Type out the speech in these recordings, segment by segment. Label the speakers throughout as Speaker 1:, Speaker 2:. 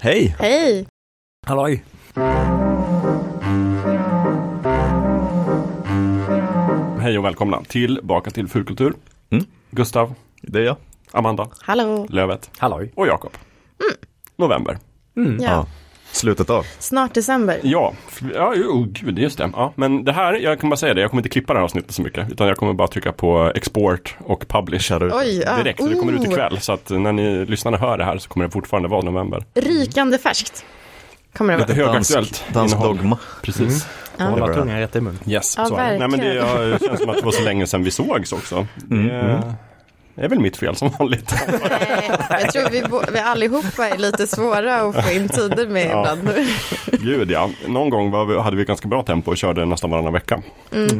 Speaker 1: Hej!
Speaker 2: Hej!
Speaker 1: Halloj!
Speaker 3: Hej och välkomna tillbaka till Furkultur.
Speaker 1: Mm.
Speaker 3: Gustav,
Speaker 1: Det är jag.
Speaker 3: Amanda,
Speaker 2: Hallå!
Speaker 3: Lövet
Speaker 1: Halloj!
Speaker 3: och Jakob. November.
Speaker 2: Ja.
Speaker 1: Ja. Slutet av.
Speaker 2: Snart december.
Speaker 3: Ja, ja jo, gud, just det. Ja, men det här, jag kan bara säga det, jag kommer inte klippa det här avsnittet så mycket. Utan jag kommer bara trycka på export och publish
Speaker 1: ut.
Speaker 2: Oj, ja.
Speaker 3: direkt. Så det kommer ut
Speaker 2: Oh.
Speaker 3: ikväll. Så att när ni lyssnarna hör det här så kommer det fortfarande vara november.
Speaker 2: Rykande färskt. Kommer det
Speaker 3: Lite
Speaker 2: vara.
Speaker 3: högaktuellt
Speaker 1: Dansk
Speaker 3: innehåll.
Speaker 1: dogma.
Speaker 3: Precis.
Speaker 2: Ja.
Speaker 1: Hålla tungan
Speaker 4: rätt i mun.
Speaker 3: Yes,
Speaker 2: Ja,
Speaker 3: så är det. Nej, men det
Speaker 2: verkligen.
Speaker 3: ja, känns som att det var så länge sedan vi sågs också. Det
Speaker 1: Mm,
Speaker 3: det är väl mitt fel som vanligt.
Speaker 2: Nej, jag tror vi, vi allihopa är lite svåra att få in tider med
Speaker 3: Ja.
Speaker 2: ibland.
Speaker 3: Gud ja, någon gång var vi, hade vi ganska bra tempo och körde nästan varannan vecka.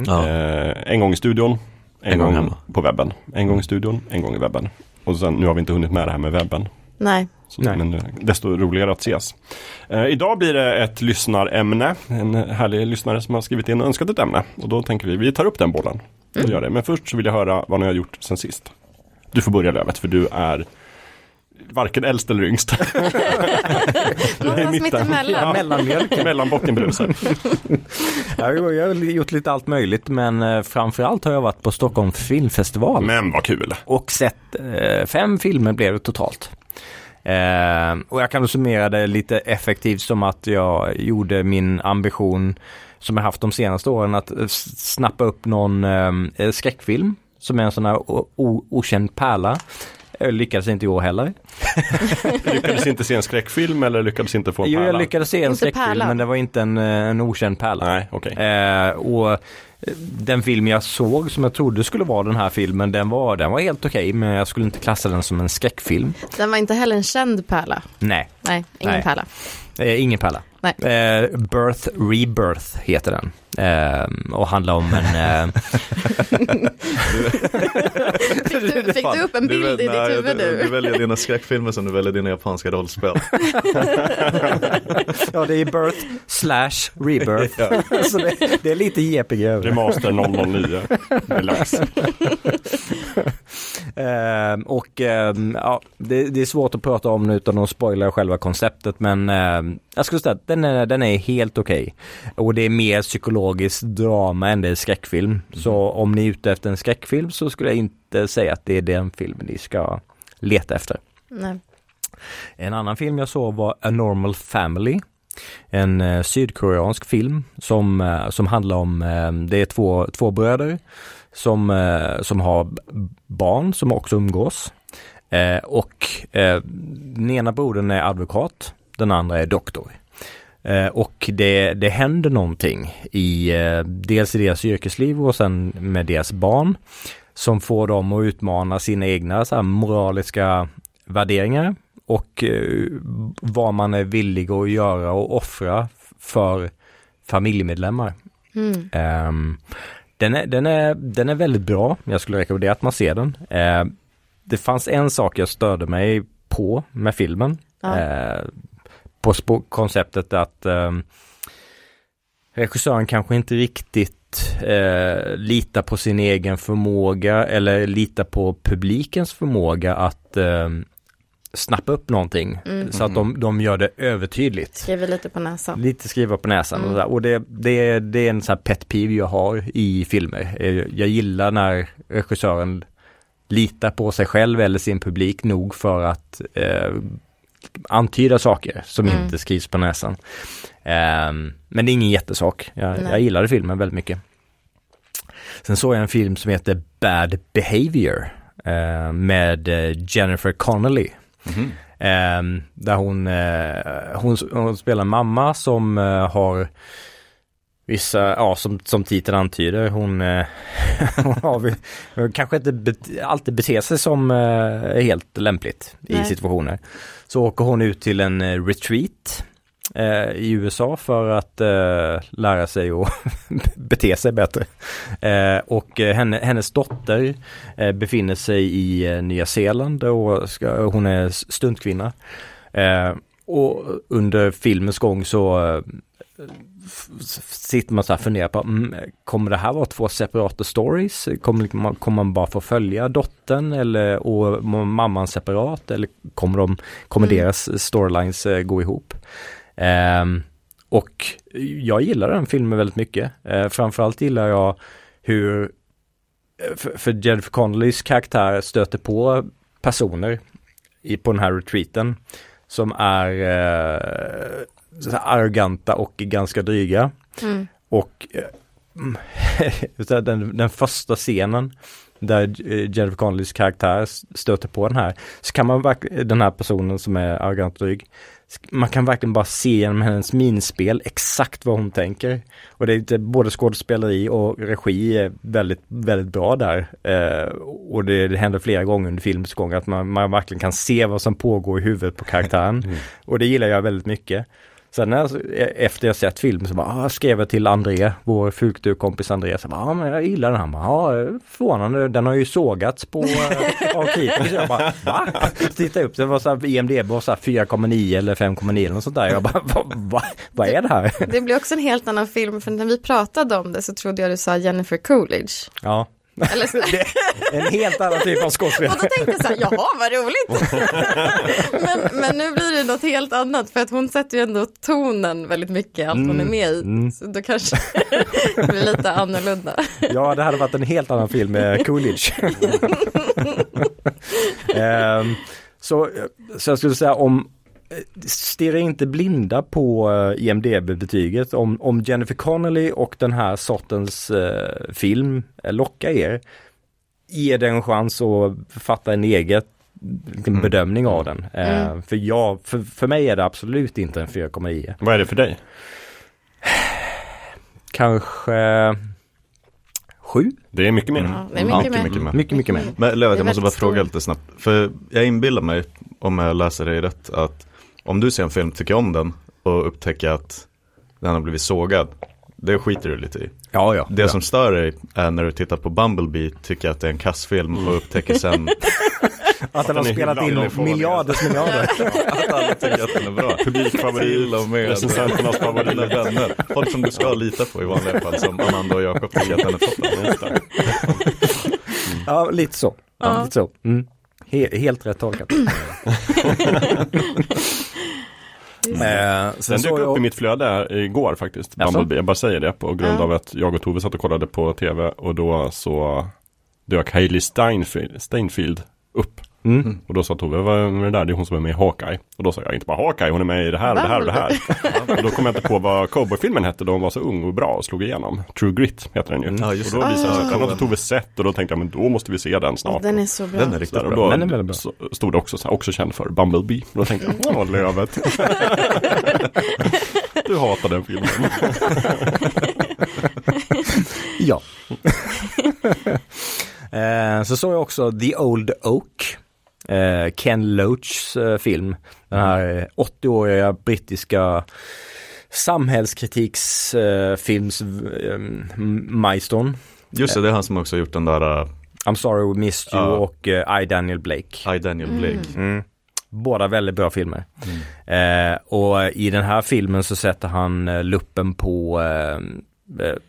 Speaker 1: Ja.
Speaker 3: Eh, en gång i studion, en,
Speaker 1: En gång
Speaker 3: gång, på webben. En gång i studion, en gång i webben. Och sen, nu har vi inte hunnit med det här med webben.
Speaker 2: Nej.
Speaker 3: Så,
Speaker 1: Nej.
Speaker 3: Men eh, desto roligare att ses. Eh, idag blir det ett lyssnarämne. En härlig lyssnare som har skrivit in och önskat ett ämne. Och då tänker vi, vi tar upp den bollen. Och gör det. Men först så vill jag höra vad ni har gjort sen sist. Du får börja Lövet, för du är varken äldst eller yngst.
Speaker 2: Någonstans mittemellan.
Speaker 4: Mellanmjölk.
Speaker 3: Mellanbottenbrusen.
Speaker 4: Ja, jo, jag har gjort lite allt möjligt men eh, framförallt har jag varit på Stockholm filmfestival
Speaker 3: Men vad kul.
Speaker 4: och sett eh, fem filmer blev det totalt. Eh, och jag kan summera det lite effektivt som att jag gjorde min ambition som jag haft de senaste åren att snappa upp någon eh, skräckfilm som är en sån här okänd pärla. Jag lyckades inte i år heller.
Speaker 3: Lyckades inte se en skräckfilm eller lyckades inte få en
Speaker 4: Jo, jag
Speaker 3: pärla?
Speaker 4: lyckades se en
Speaker 2: Inte
Speaker 4: skräckfilm
Speaker 2: pärla.
Speaker 4: men det var inte en, eh, en okänd pärla.
Speaker 3: Nej, okej.
Speaker 4: Eh, och eh, den film jag såg som jag trodde skulle vara den här filmen, den var, den var helt okej men jag skulle inte klassa den som en skräckfilm.
Speaker 2: Den var inte heller en känd pärla.
Speaker 4: Nej,
Speaker 2: Nej, ingen
Speaker 4: Nej.
Speaker 2: pärla.
Speaker 4: eh, ingen pärla.
Speaker 2: Nej.
Speaker 4: Eh, Birth Rebirth heter den. Eh, och handlar om en... Eh,
Speaker 2: Fick du, fick du upp en bild i ditt
Speaker 1: nej,
Speaker 2: huvud
Speaker 1: du, du väljer dina skräckfilmer som du väljer dina japanska rollspel.
Speaker 4: ja, det är Birth slash Rebirth. Så det, det är lite JPG över.
Speaker 3: Remaster 009 Deluxe.
Speaker 4: Ehm, och ehm, ja, det, det är svårt att prata om nu utan att spoila själva konceptet men ehm, jag skulle säga att den är, den är helt okej. Och det är mer psykologiskt drama än det är skräckfilm. Så om ni är ute efter en skräckfilm så skulle jag inte säga att det är den filmen ni ska leta efter.
Speaker 2: Nej.
Speaker 4: En annan film jag såg var A Normal Family. En eh, sydkoreansk film som, eh, som handlar om, eh, det är två, två bröder som, eh, som har barn som också umgås. Eh, och eh, den ena brodern är advokat, den andra är doktor. Eh, och det, det händer någonting i eh, dels i deras yrkesliv och sen med deras barn som får dem att utmana sina egna så här, moraliska värderingar och eh, vad man är villig att göra och offra för familjemedlemmar.
Speaker 2: Mm.
Speaker 4: Ehm, den, är, den, är, den är väldigt bra, jag skulle rekommendera att man ser den. Ehm, det fanns en sak jag störde mig på med filmen.
Speaker 2: Ja.
Speaker 4: Eh, på konceptet att ehm, regissören kanske inte riktigt eh, litar på sin egen förmåga eller litar på publikens förmåga att eh, snappa upp någonting.
Speaker 2: Mm.
Speaker 4: Så att de, de gör det övertydligt.
Speaker 2: Skriver lite på näsan.
Speaker 4: Lite skriva på näsan
Speaker 2: Mm.
Speaker 4: och, och det, det, det är en sån här pet peeve jag har i filmer. Eh, Jag gillar när regissören litar på sig själv eller sin publik nog för att eh, antyda saker som
Speaker 2: Mm.
Speaker 4: inte skrivs på näsan. Ehm, men det är ingen jättesak. Jag,
Speaker 2: Nej.
Speaker 4: jag gillade filmen väldigt mycket. Sen såg jag en film som heter Bad Behavior eh, med eh, Jennifer Connelly.
Speaker 1: Mhm.
Speaker 4: Ehm, där hon, eh, hon, hon spelar mamma som eh, har vissa, ja som, som titeln antyder, hon, eh, hon har kanske inte bet, alltid beter sig som eh, helt lämpligt i
Speaker 2: Nej.
Speaker 4: situationer. Så åker hon ut till en eh, retreat eh, i USA för att eh, lära sig att bete sig bättre. Eh, och eh, henne, hennes dotter eh, befinner sig i eh, Nya Zeeland och ska, hon är stuntkvinna. Och under filmens gång så, sitter man så här och funderar på, mm, kommer det här vara två separata stories? Kommer man, kommer man bara få följa dottern eller och mamman separat? Eller kommer, de, kommer mm. deras storylines gå ihop? Um, och jag gillar den filmen väldigt mycket. Uh, framförallt gillar jag hur, eh, för, för Jennifer Connellys karaktär stöter på personer i, på den här retreaten som är uh, arroganta och ganska dryga. Mm. Och den, den första scenen där Jennifer Connellys karaktär stöter på den här, så kan man verkligen, den här personen som är arrogant och dryg, man kan verkligen bara se genom hennes minspel exakt vad hon tänker. Och det är både skådespeleri och regi är väldigt, väldigt bra där. Eh, och det, det händer flera gånger under filmens gång att man, man verkligen kan se vad som pågår i huvudet på karaktären. Mm. Och det gillar jag väldigt mycket. Sen när, efter jag sett filmen så bara, ah, skrev jag till André, vår fulkulturkompis André, så bara, ah, men jag gillar den. Bara, ja förvånande, den har ju sågats på eh, av kritiker. Jag bara, va? Titta upp, det var så här, IMDB var så 4,9 eller 5,9 eller något sånt där. Jag bara, vad va, va är det här?
Speaker 2: Det blir också en helt annan film, för när vi pratade om det så trodde jag du sa Jennifer Coolidge.
Speaker 4: Ja. Eller så. en helt annan typ av skådespelare.
Speaker 2: Och då tänkte jag så här, jaha vad roligt. men, men nu blir det något helt annat för att hon sätter ju ändå tonen väldigt mycket, allt mm. hon är med i. Mm. Så då kanske det blir lite annorlunda.
Speaker 4: ja, det hade varit en helt annan film med Coolidge. um, så, så jag skulle säga om stirra inte blinda på eh, IMDB-betyget. Om, om Jennifer Connelly och den här sortens eh, film lockar er, ge den en chans att fatta en egen mm. bedömning av den. Eh, mm. för, jag, för, för mig är det absolut inte en 4,9.
Speaker 3: Vad är det för dig?
Speaker 4: Kanske sju.
Speaker 3: Det är mycket mer.
Speaker 2: Ja, det är mycket,
Speaker 1: mycket, mycket, mer.
Speaker 4: mycket, mycket mer.
Speaker 1: Men Lövet, jag måste bara fråga lite snabbt. För jag inbillar mig, om jag läser dig rätt, att om du ser en film, tycker om den och upptäcker att den har blivit sågad, det skiter du lite i.
Speaker 4: Ja, ja.
Speaker 1: Det
Speaker 4: ja.
Speaker 1: som stör dig är när du tittar på Bumblebee, tycker att det är en kassfilm och upptäcker sen
Speaker 4: att den har spelat in miljarders miljarder.
Speaker 1: att alla tycker att den är bra.
Speaker 3: Publikfavorit
Speaker 1: och med recensenternas favorit. vänner. Folk som du ska lita på i vanliga fall, som Amanda och Jakob tycker att den är toppen.
Speaker 4: Ja, lite så. Ja, lite så. Mm. He helt rätt tolkat.
Speaker 3: Eh, den dök upp jag... i mitt flöde igår faktiskt, Bumblebee. Jag bara säger det på grund av att jag och Tove satt och kollade på tv och då så dök Hailey Steinfeld, Steinfeld upp. Mm. Och då sa Tove, vad är det där? Det är hon som är med i Hawkeye. Och då sa jag, inte bara Hawkeye, hon är med i det här och det här och det här. och då kom jag inte på vad cowboyfilmen hette då hon var så ung och bra och slog igenom. True Grit heter den ju. Mm. Ja, och då visade det sig att den hade Tove sett och då tänkte jag, men då måste vi se den snart.
Speaker 2: Den är så bra.
Speaker 1: Den är riktigt bra.
Speaker 3: Och då den är väldigt bra. Så stod det också, så här, också känd för Bumblebee. Och då tänkte jag, åh Lövet. du hatar den filmen.
Speaker 4: ja. Eh, så såg jag också The Old Oak. Eh, Ken Loachs eh, film. Den här 80-åriga brittiska samhällskritiksfilms eh, majstern.
Speaker 1: Just det, det är han som också gjort den där uh...
Speaker 4: I'm sorry we missed you uh, och uh, I Daniel Blake.
Speaker 1: I Daniel Blake. Mm. Mm.
Speaker 4: Båda väldigt bra filmer. Mm. Eh, och i den här filmen så sätter han eh, luppen på, eh,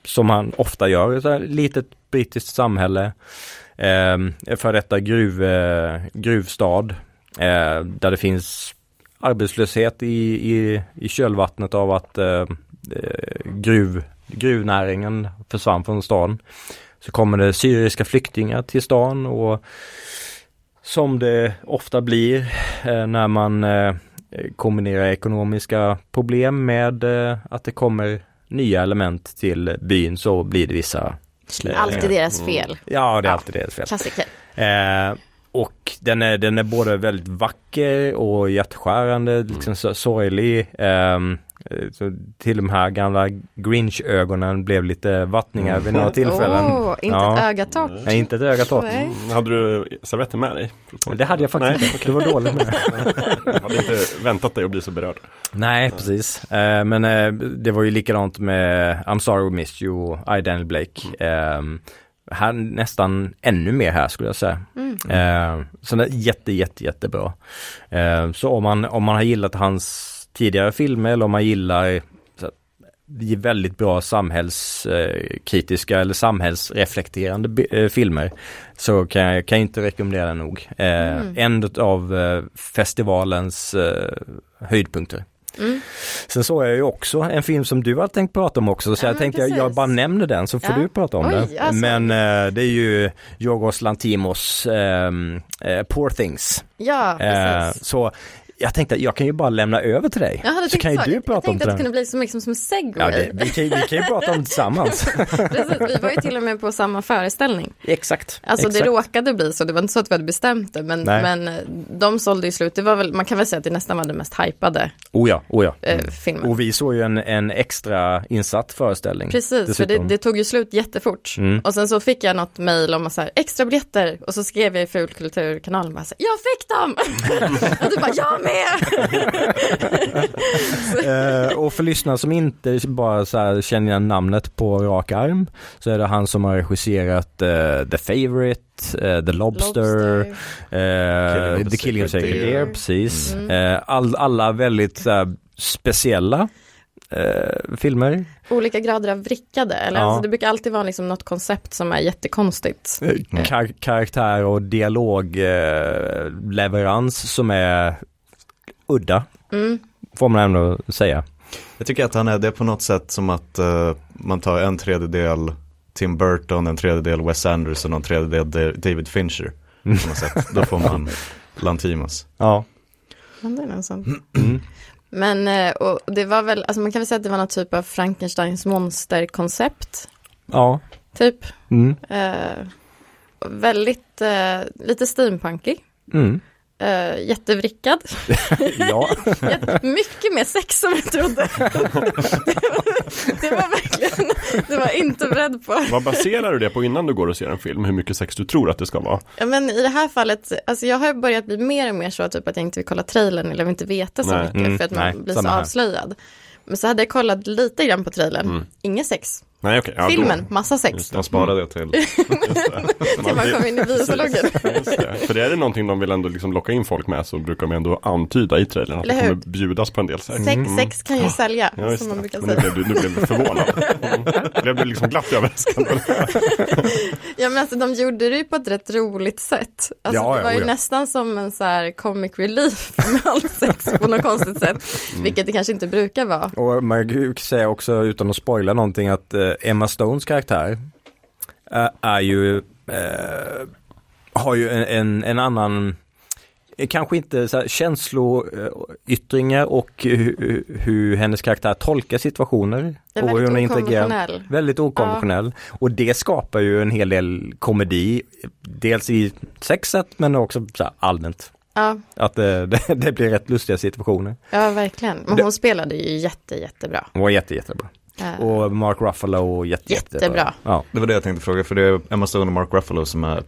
Speaker 4: som han ofta gör, ett litet brittiskt samhälle eh, för detta gruv, eh, gruvstad eh, där det finns arbetslöshet i, i, i kölvattnet av att eh, eh, gruv, gruvnäringen försvann från stan. Så kommer det syriska flyktingar till stan och som det ofta blir eh, när man eh, kombinerar ekonomiska problem med eh, att det kommer nya element till byn så blir det vissa
Speaker 2: Alltid deras mm. fel.
Speaker 4: Ja, det är alltid deras fel.
Speaker 2: Klassiker.
Speaker 4: Eh, och den är, den är både väldigt vacker och hjärtskärande, liksom sorglig. Um, så till de här gamla Grinch-ögonen blev lite vattningar mm. vid några tillfällen.
Speaker 2: Oh, inte ja. ett ögatorrt.
Speaker 4: Nej, inte ett ögatorrt.
Speaker 3: Mm. Hade du servetter med dig?
Speaker 4: Det hade jag faktiskt Nej. inte. Det var dåligt med
Speaker 3: Jag hade inte väntat dig att bli så berörd.
Speaker 4: Nej, precis. Uh, men uh, det var ju likadant med I'm sorry we missed you och I Daniel Blake. Uh, här nästan ännu mer här skulle jag säga. Mm. Eh, så det är jätte, jätte, jättebra. Eh, så om man, om man har gillat hans tidigare filmer eller om man gillar väldigt bra samhällskritiska eller samhällsreflekterande eh, filmer så kan jag kan jag inte rekommendera den nog. Eh,
Speaker 2: Mm.
Speaker 4: En av eh, festivalens eh, höjdpunkter.
Speaker 2: Mm.
Speaker 4: Sen såg jag ju också en film som du har tänkt prata om också så
Speaker 2: Ja,
Speaker 4: jag tänkte jag, jag
Speaker 2: precis.
Speaker 4: bara nämner den så får
Speaker 2: Ja.
Speaker 4: du prata om
Speaker 2: Oj,
Speaker 4: den.
Speaker 2: alltså.
Speaker 4: Men eh, det är ju Yorgos Lantimos ehm, eh, Poor Things.
Speaker 2: Ja,
Speaker 4: Eh,
Speaker 2: precis.
Speaker 4: så jag tänkte att jag kan ju bara lämna över till dig.
Speaker 2: Jag hade
Speaker 4: så kan ju du
Speaker 2: Jag
Speaker 4: prata om
Speaker 2: tänkte att det kunde bli som, liksom, som en segway.
Speaker 4: Ja, det, vi, kan, vi kan ju prata om det tillsammans.
Speaker 2: Precis, vi var ju till och med på samma föreställning.
Speaker 4: Exakt.
Speaker 2: Alltså
Speaker 4: exakt.
Speaker 2: det råkade bli så, det var inte så att vi hade bestämt det, men,
Speaker 4: Nej.
Speaker 2: men eh, de sålde ju slut. Det var väl, man kan väl säga att det nästan var det mest hypade
Speaker 4: Oh ja, oh ja.
Speaker 2: eh, filmen.
Speaker 4: Och vi såg ju en, en extra insatt föreställning.
Speaker 2: Precis, för det,
Speaker 4: dessutom.
Speaker 2: det tog ju slut jättefort.
Speaker 4: Mm.
Speaker 2: Och sen så fick jag något mejl om att så här, extra biljetter och så skrev jag i Fulkulturkanalen jag fick dem! och du bara, jag med!
Speaker 4: Eh, och för lyssnare som inte bara så här känner igen namnet på rak arm så är det han som har regisserat eh, The Favourite, eh, The Lobster,
Speaker 2: Lobster.
Speaker 1: of
Speaker 4: The Killing of
Speaker 1: Sacred
Speaker 2: Deer.
Speaker 4: Precis.
Speaker 2: Mm.
Speaker 4: All, alla väldigt speciella eh, filmer.
Speaker 2: Olika grader av vrickade, eller
Speaker 4: Ja.
Speaker 2: alltså, det brukar alltid vara liksom något koncept som är jättekonstigt.
Speaker 4: Kar- karaktär och dialogleverans eh, leverans som är udda,
Speaker 2: Mm.
Speaker 4: får man ändå säga.
Speaker 1: Jag tycker att han är, det på något sätt som att eh, man tar en tredjedel Tim Burton, en tredjedel Wes Anderson och en tredjedel Da- David Fincher. På något sätt. Då får man Lantimos.
Speaker 4: Ja.
Speaker 2: Ja, det är något sånt.
Speaker 4: Mm.
Speaker 2: Men eh, och det var väl, alltså man kan väl säga att det var någon typ av Frankensteins monsterkoncept,
Speaker 4: Ja.
Speaker 2: typ.
Speaker 4: Mm.
Speaker 2: Eh, väldigt, eh, lite steampunkig.
Speaker 4: Mm.
Speaker 2: Uh, jättevrickad.
Speaker 4: ja.
Speaker 2: Mycket mer sex som jag trodde. det, var, det var verkligen, det var inte beredd på.
Speaker 3: Vad baserar du det på innan du går och ser en film? Hur mycket sex du tror att det ska vara?
Speaker 2: Ja, men i det här fallet, alltså jag har börjat bli mer och mer så typ att jag inte vill kolla trailern eller vill inte veta så
Speaker 3: Nej.
Speaker 2: mycket
Speaker 4: Mm,
Speaker 2: för att man
Speaker 4: nej,
Speaker 2: blir så
Speaker 4: här.
Speaker 2: avslöjad. Men så hade jag kollat lite grann på trailern,
Speaker 3: Mm.
Speaker 2: inget sex.
Speaker 3: Nej, okej. ja, då-
Speaker 2: Filmen, massa sex.
Speaker 3: Just
Speaker 1: De sparade det till.
Speaker 2: Till man kom in i biosalongen.
Speaker 3: För det är det någonting de vill ändå liksom locka in folk med så brukar de ändå antyda i trailern att det
Speaker 2: Eller hur?
Speaker 3: kommer bjudas på en del sex.
Speaker 2: Sex, sex kan ju sälja,
Speaker 3: Ja,
Speaker 2: som man
Speaker 3: det.
Speaker 2: brukar
Speaker 3: Men nu
Speaker 2: säga.
Speaker 3: blev, du, nu blev du förvånad. Mm. Blev du liksom glatt överraskad?
Speaker 2: Ja men alltså de gjorde det ju på ett rätt roligt sätt. Alltså
Speaker 4: Ja,
Speaker 2: det
Speaker 4: ja,
Speaker 2: var ju
Speaker 4: oh ja.
Speaker 2: nästan som en så här comic relief med allt sex på något konstigt sätt.
Speaker 3: Mm.
Speaker 2: Vilket det kanske inte brukar vara.
Speaker 4: Och man kan ju säga också utan att spoila någonting att eh, Emma Stones karaktär eh, är ju, eh, har ju en, en, en annan, eh, kanske inte så här känsloyttringar och hur, hur hennes karaktär tolkar situationer.
Speaker 2: Det är
Speaker 4: och hur hon
Speaker 2: väldigt
Speaker 4: interagerar.
Speaker 2: okonventionell.
Speaker 4: Väldigt okonventionell. Och det skapar ju en hel del komedi, dels i sexet men också så här allmänt.
Speaker 2: Ja,
Speaker 4: Att eh, det, det blir rätt lustiga situationer.
Speaker 2: ja verkligen. Men
Speaker 4: Det-
Speaker 2: hon spelade ju jätte, jättebra.
Speaker 4: Hon var jätte, jättebra. Och Mark Ruffalo jätte,
Speaker 2: Jättebra.
Speaker 4: Ja.
Speaker 1: Det var det jag tänkte fråga, för det är Emma Stone och Mark Ruffalo som är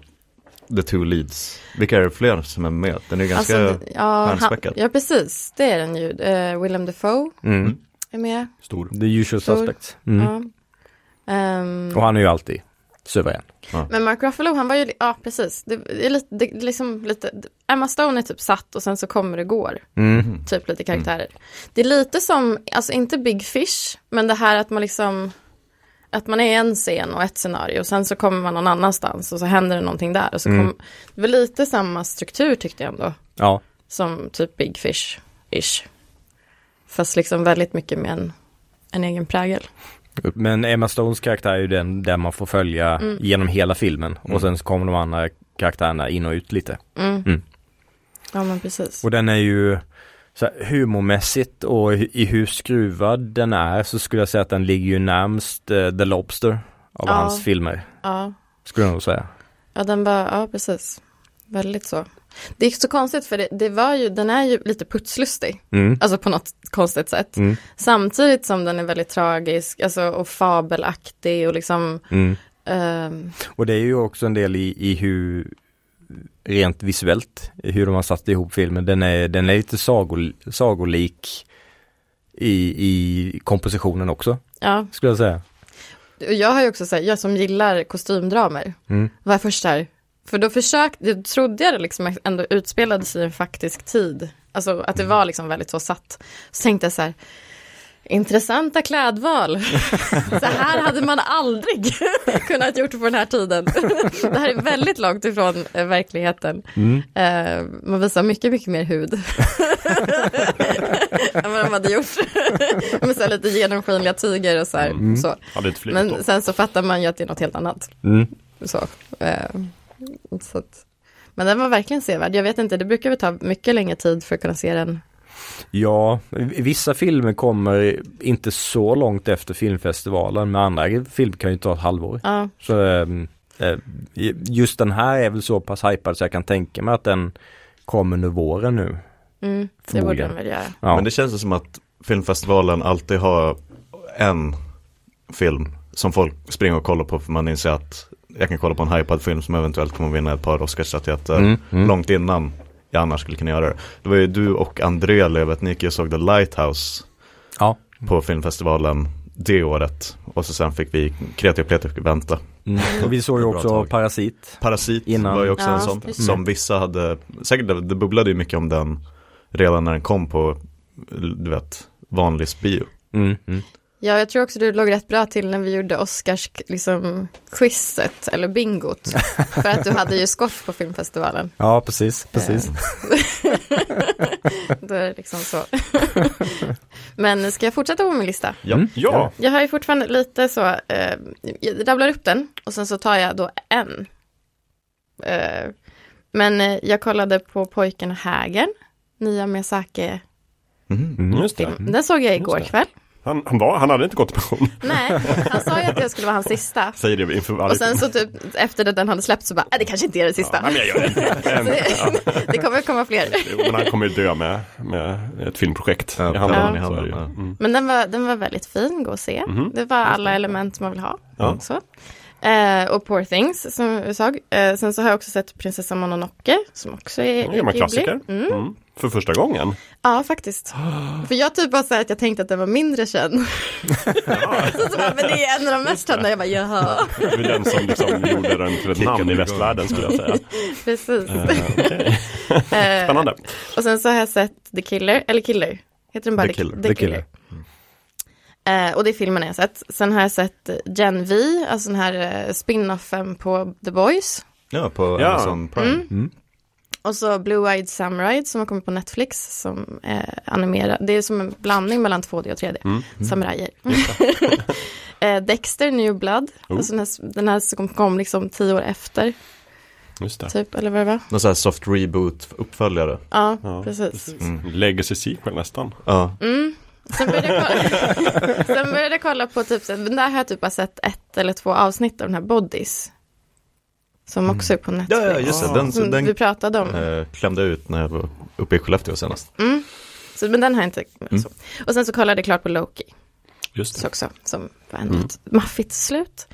Speaker 1: the two leads. Vilka är det fler som är med? Den är ganska
Speaker 2: alltså, ja, han,
Speaker 1: stjärnspäckad.
Speaker 2: ja, precis. Det är den ju. Uh, Willem Dafoe
Speaker 4: Mm.
Speaker 2: är med.
Speaker 3: Stor.
Speaker 4: The usual
Speaker 2: Stor.
Speaker 4: suspects. Mm.
Speaker 2: Ja. Ehm,
Speaker 4: Och han är ju alltid suverän.
Speaker 2: Men Mark Ruffalo, han var ju, ja precis, det är lite, det liksom lite, Emma Stone är typ satt och sen så kommer det går,
Speaker 4: Mm.
Speaker 2: typ lite karaktärer. Det är lite som, alltså inte Big Fish, men det här att man liksom, att man är i en scen och ett scenario och sen så kommer man någon annanstans och så händer det någonting där. Och så
Speaker 4: Mm.
Speaker 2: kom, det var lite samma struktur tyckte jag ändå,
Speaker 4: Ja.
Speaker 2: som typ Big Fish-ish. Fast liksom väldigt mycket med en, en egen prägel.
Speaker 4: Men Emma Stones karaktär är ju den där man får följa
Speaker 2: Mm.
Speaker 4: genom hela filmen.
Speaker 1: Mm.
Speaker 4: Och sen så kommer de andra karaktärerna in och ut lite.
Speaker 2: Mm.
Speaker 4: Mm.
Speaker 2: Ja men precis.
Speaker 4: Och den är ju så här, humormässigt och i hur skruvad den är så skulle jag säga att den ligger ju närmst eh, The Lobster av
Speaker 2: Ja.
Speaker 4: hans filmer.
Speaker 2: Ja.
Speaker 4: Skulle jag nog säga.
Speaker 2: Ja, den var, ja precis. Väldigt så. Det är så konstigt för det, det var ju, den är ju lite putslustig,
Speaker 4: Mm.
Speaker 2: alltså på något konstigt sätt.
Speaker 4: Mm.
Speaker 2: Samtidigt som den är väldigt tragisk, alltså och fabelaktig och liksom,
Speaker 4: Mm.
Speaker 2: ehm,
Speaker 4: Och det är ju också en del i, i hur rent visuellt, hur de har satt ihop filmen. Den är, den är lite sagol, sagolik i, i kompositionen också,
Speaker 2: ja.
Speaker 4: skulle jag säga.
Speaker 2: Och jag har ju också sagt, jag som gillar kostymdramer,
Speaker 4: Mm.
Speaker 2: var först där, för då försökte, jag trodde jag det liksom ändå utspelade sig i en faktisk tid, alltså att det var liksom väldigt så satt. Så tänkte jag så här, Intressanta klädval. Så här hade man aldrig kunnat gjort på den här tiden. Det här är väldigt långt ifrån eh, verkligheten.
Speaker 4: Mm.
Speaker 2: Eh, man visar mycket, mycket mer hud. än vad de hade gjort. Med så lite genomskinliga tyger och så här. Så.
Speaker 3: Ett flyg
Speaker 2: Men sen så fattar man ju att det är något helt annat.
Speaker 4: Mm.
Speaker 2: Så, eh, så att, men den var verkligen sevärd. Jag vet inte, det brukar väl ta mycket längre tid för att kunna se den.
Speaker 4: Ja, vissa filmer kommer inte så långt efter filmfestivalen men andra filmer kan ju ta ett halvår.
Speaker 2: Ja,
Speaker 4: Så ehm, eh, just den här är väl så pass hypad så jag kan tänka mig att den kommer under våren nu.
Speaker 2: mm, det borde den väl göra.
Speaker 4: Ja.
Speaker 1: Men det känns som att filmfestivalen alltid har en film som folk springer och kollar på för man inser att jag kan kolla på en hypad film som eventuellt kommer vinna ett par Oscarsstatyetter
Speaker 4: Mm, mm.
Speaker 1: långt innan jag annars skulle kunna göra det. Det var ju du och Andrea Lövet, ni gick ju och såg The Lighthouse
Speaker 4: Ja.
Speaker 1: på filmfestivalen det året. Och så sen fick vi kreativ fick vänta.
Speaker 4: Mm. Och vi såg ju också. Parasit.
Speaker 1: Parasit
Speaker 4: Innan.
Speaker 1: var ju också
Speaker 2: Ja,
Speaker 1: en sån som vissa hade, säkert det, det bubblade ju mycket om den redan när den kom på, du vet, vanlig bio.
Speaker 4: Mm. Mm.
Speaker 2: Ja, jag tror också du låg rätt bra till när vi gjorde Oscars liksom, quizet eller bingot. För att du hade ju skott på filmfestivalen.
Speaker 4: Ja, precis, precis.
Speaker 2: Då är det liksom så. Men ska jag fortsätta på min lista?
Speaker 1: Ja.
Speaker 4: Mm.
Speaker 3: Ja,
Speaker 2: Jag har ju fortfarande lite så, eh, jag rabblar upp den och sen så tar jag då en. Eh, men eh, jag kollade på Pojken och hägern, nya Miyazaki-film.
Speaker 1: Mhm.
Speaker 4: Mm.
Speaker 3: just det.
Speaker 2: Den såg jag igår kväll.
Speaker 3: Han, han, var, han hade inte gått i pension.
Speaker 2: Nej, han sa ju att det skulle vara hans sista.
Speaker 3: Säger det inför varje
Speaker 2: Och sen så typ efter att den hade släppt så bara, äh, det kanske inte är det sista.
Speaker 3: Ja, men jag gör det. En,
Speaker 2: Så det, kommer komma fler.
Speaker 3: Jo, men han kommer ju dö med, med ett filmprojekt
Speaker 1: Ja,
Speaker 3: i handen.
Speaker 1: ja.
Speaker 3: Mm.
Speaker 2: Men den var, den var väldigt fin, gå och se.
Speaker 3: Mhm.
Speaker 2: Det var alla element man vill ha.
Speaker 3: Ja.
Speaker 2: Så. Eh, och Poor Things som jag sa. Eh, sen så har jag också sett Prinsessan Mononoke som också är
Speaker 3: en gammal klassiker.
Speaker 2: Mm.
Speaker 3: Mm. För första gången.
Speaker 2: Ja, faktiskt. För jag typ var så här att jag tänkte att den var mindre känd. så, så bara, men det är en av de mest kända. Jag bara, jaha,
Speaker 3: Det är den som liksom gjorde den till ett namn i västvärlden skulle jag säga.
Speaker 2: precis.
Speaker 3: Eh, okej.
Speaker 2: Eh,
Speaker 3: Spännande.
Speaker 2: och sen så har jag sett The Killer, eller Killer. Heter den bara
Speaker 1: The Killer.
Speaker 2: The Killer. Eh, och det är filmen jag har sett. Sen har jag sett Gen V, alltså den här eh, spin-offen på The Boys.
Speaker 1: Ja, på
Speaker 3: Ja.
Speaker 1: Amazon Prime.
Speaker 2: Mm.
Speaker 4: Mm.
Speaker 2: Och så Blue Eyed Samurai som har kommit på Netflix som är animerad. Det är som en blandning mellan 2D och 3D.
Speaker 3: Mm.
Speaker 2: Samurajer. eh, Dexter New Blood.
Speaker 3: Oh.
Speaker 2: Alltså den, här, den här som kom liksom tio år efter.
Speaker 3: Just det.
Speaker 2: Typ, eller vad det var.
Speaker 1: Någon sån här soft reboot uppföljare.
Speaker 2: Ja,
Speaker 3: Ja,
Speaker 2: precis.
Speaker 1: Mm.
Speaker 3: Legacy sequel nästan.
Speaker 1: Ja,
Speaker 2: Mm. Sen började, jag kolla, sen började jag kolla på typ, så- där har jag typ bara sett ett eller två avsnitt av den här Bodies. Som också är på Netflix.
Speaker 1: ja, ja just det. Den, så,
Speaker 2: Som vi
Speaker 1: den
Speaker 2: pratade om.
Speaker 1: eh, klämde ut när jag var uppe i Skellefteå senast.
Speaker 2: Mm. Så, men den har jag inte.
Speaker 1: Mm.
Speaker 2: Så. Och sen så kollade jag klart på Loki.
Speaker 3: Just
Speaker 2: Så
Speaker 3: det.
Speaker 2: också, som var ändå
Speaker 3: Mm.
Speaker 2: ett maffigt slut.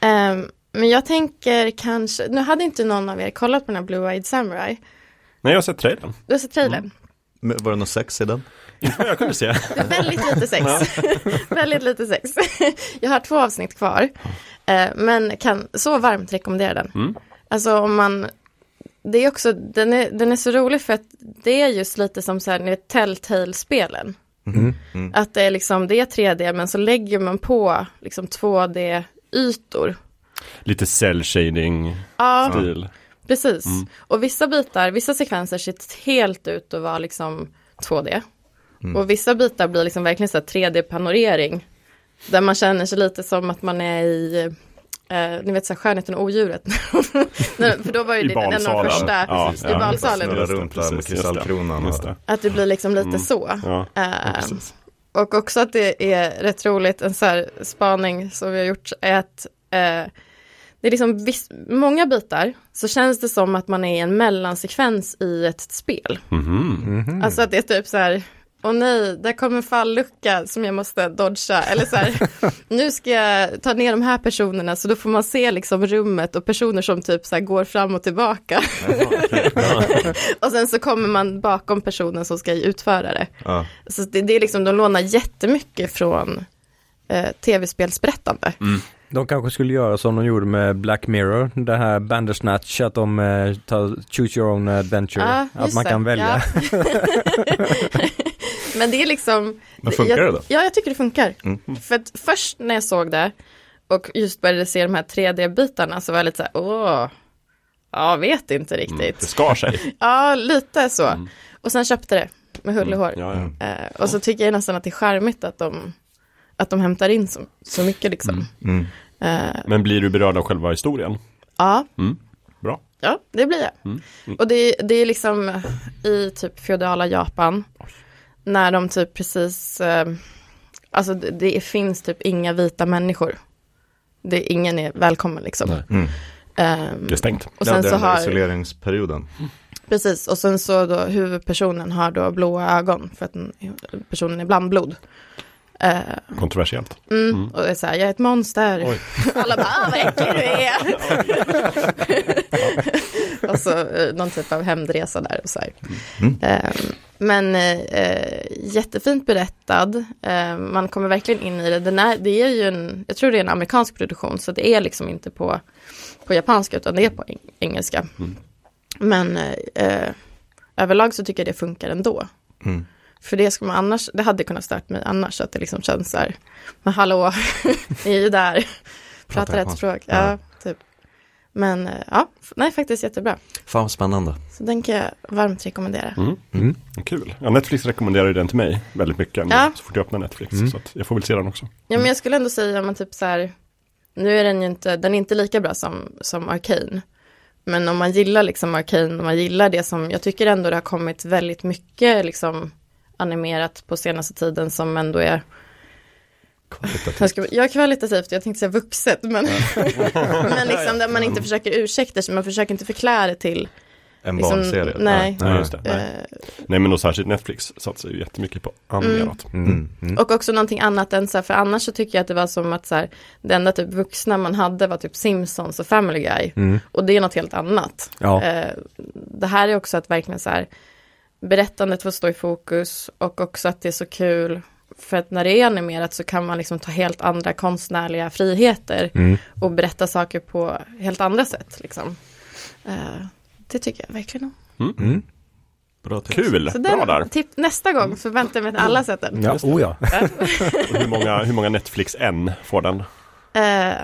Speaker 2: Ehm, men jag tänker kanske, nu hade inte någon av er kollat på den här Blue Eyed Samurai.
Speaker 3: Nej, jag har sett trailern.
Speaker 2: Du har sett trailern?
Speaker 1: Men Var det något sex i den?
Speaker 3: Inte vad jag kunde se.
Speaker 2: Det är väldigt lite sex. väldigt lite sex. jag har två avsnitt kvar. Eh, men kan så varmt rekommendera den.
Speaker 3: Mm.
Speaker 2: Alltså om man, det är också, den är, den är så rolig för att det är just lite som så här, ni Telltale-spelen.
Speaker 4: Mm.
Speaker 1: Mm.
Speaker 2: Att det är liksom, det är 3D men så lägger man på liksom 2D-ytor.
Speaker 3: Lite cell shading
Speaker 2: Ja,
Speaker 3: stil.
Speaker 2: precis.
Speaker 3: Mm.
Speaker 2: Och vissa bitar, vissa sekvenser ser helt ut att vara liksom 2D.
Speaker 1: Mm.
Speaker 2: Och vissa bitar blir liksom verkligen så här 3D-panorering. Där man känner sig lite som att man är i, eh, ni vet så här skönheten och odjuret. För då var ju
Speaker 3: I
Speaker 2: det en av de första,
Speaker 3: Ja,
Speaker 1: Precis.
Speaker 2: i
Speaker 3: ja,
Speaker 2: balsalen.
Speaker 1: Snurra runt där med kristallkronan.
Speaker 2: Att det blir liksom lite
Speaker 3: Mm.
Speaker 2: så.
Speaker 3: Ja,
Speaker 2: Eh, och också att det är rätt roligt, en så här spaning som vi har gjort, är att eh, det är liksom viss, många bitar så känns det som att man är i en mellansekvens i ett spel.
Speaker 3: Mhm.
Speaker 4: Mhm.
Speaker 2: Alltså att det är typ så här, åh nej, där kommer en fallucka som jag måste dodga. Eller så här, nu ska jag ta ner de här personerna, så då får man se liksom rummet och personer som typ så här går fram och tillbaka. och sen så kommer man bakom personen som ska utföra det.
Speaker 1: Ja.
Speaker 2: Så det, det är liksom, de lånar jättemycket från eh, tv-spelsberättande.
Speaker 4: De kanske skulle göra som de gjorde med Black Mirror, det här Bandersnatch, att de eh, tar choose your own adventure,
Speaker 2: Ja,
Speaker 4: att man
Speaker 2: det.
Speaker 4: kan välja.
Speaker 2: Ja. Men det är liksom
Speaker 1: Men funkar
Speaker 2: jag,
Speaker 1: det då?
Speaker 2: Ja, jag tycker det funkar.
Speaker 1: Mm.
Speaker 2: För att först när jag såg det och just började se de här 3D-bitarna så var jag lite så här, åh, ja, vet inte riktigt.
Speaker 3: Mm, Det skar sig.
Speaker 2: Ja, lite så. Och sen köpte det med hull och hår.
Speaker 3: Ja, ja.
Speaker 2: Eh, och så tycker jag nästan att det är charmigt att de, att de hämtar in så, så mycket liksom.
Speaker 1: Mm.
Speaker 2: Eh,
Speaker 3: Men blir du berörd av själva historien?
Speaker 2: ja,
Speaker 3: Bra.
Speaker 2: ja, det blir jag.
Speaker 3: Mm. Mm.
Speaker 2: Och det, det är liksom i typ feodala Japan. När de typ precis, eh, alltså det, det finns typ inga vita människor. Det, ingen är välkommen liksom.
Speaker 4: Nej.
Speaker 1: Mm.
Speaker 2: Ehm,
Speaker 3: Det är stängt.
Speaker 2: och
Speaker 1: Ja,
Speaker 2: sen
Speaker 1: är
Speaker 2: så har,
Speaker 1: isoleringsperioden.
Speaker 2: precis, och sen så då huvudpersonen har då blåa ögon för att den, personen är blandblod. Eh,
Speaker 3: Kontroversiellt.
Speaker 2: Mm,
Speaker 3: Mm.
Speaker 2: Och det är så här, jag är ett monster.
Speaker 3: Oj.
Speaker 2: Alla bara, ah, vad äcklig du är. och så eh, någon typ av hämndresa där och så här.
Speaker 1: Mm.
Speaker 2: Ehm, men eh, jättefint berättad. Ehm, man kommer verkligen in i det. Den är, det är ju en, jag tror det är en amerikansk produktion, så det är liksom inte på, på japanska, utan det är på eng- engelska.
Speaker 3: Mm.
Speaker 2: Men eh, eh, överlag så tycker jag det funkar ändå.
Speaker 1: Mm.
Speaker 2: För det ska man annars, det hade kunnat stört mig annars, att det liksom känns så här, men hallå, ni är ju där, pratar rätt språk. Ja,
Speaker 1: Ja.
Speaker 2: Men eh, ja, nej faktiskt jättebra.
Speaker 1: Fan vad spännande.
Speaker 2: Så den kan jag varmt rekommendera.
Speaker 3: Mm.
Speaker 4: Mm.
Speaker 3: Kul. Ja, Netflix rekommenderar ju den till mig väldigt mycket.
Speaker 2: Ja.
Speaker 3: Så fort jag öppnar Netflix.
Speaker 4: Mm.
Speaker 3: Så att jag får väl se den också.
Speaker 2: Ja, men jag skulle ändå säga om man typ så här, nu är den ju inte, den är inte lika bra som, som Arcane. Men om man gillar liksom Arcane, om man gillar det som, jag tycker ändå det har kommit väldigt mycket liksom animerat på senaste tiden som ändå är Jag, ska, jag är kvalitativt, jag tänkte säga vuxet, men, men liksom där man inte försöker ursäkta sig, man försöker inte förklara det till,
Speaker 1: En
Speaker 2: Liksom,
Speaker 1: barnserie.
Speaker 2: nej.
Speaker 3: Nej, just det. Nej.
Speaker 2: eh,
Speaker 3: Nej, men då särskilt Netflix satsar ju jättemycket på animerat.
Speaker 4: Mm. Mm.
Speaker 2: och också någonting annat än så här, för annars så tycker jag att det var som att så här, det enda typ vuxna man hade var typ Simpsons och Family Guy,
Speaker 4: Mm.
Speaker 2: och det är något helt annat.
Speaker 4: Ja.
Speaker 2: Eh, det här är också att verkligen så här, berättandet får stå i fokus och också att det är så kul, för att när det är animerat så kan man liksom ta helt andra konstnärliga friheter
Speaker 4: Mm.
Speaker 2: och berätta saker på helt andra sätt. Liksom. Eh, det tycker jag verkligen om.
Speaker 4: Mm.
Speaker 1: Bra tips.
Speaker 3: Kul,
Speaker 2: Så
Speaker 3: bra där.
Speaker 2: tipp, nästa gång förväntar jag mig att alla sett den.
Speaker 4: Ja, oh ja.
Speaker 3: Hur, många, hur många Netflix än får den?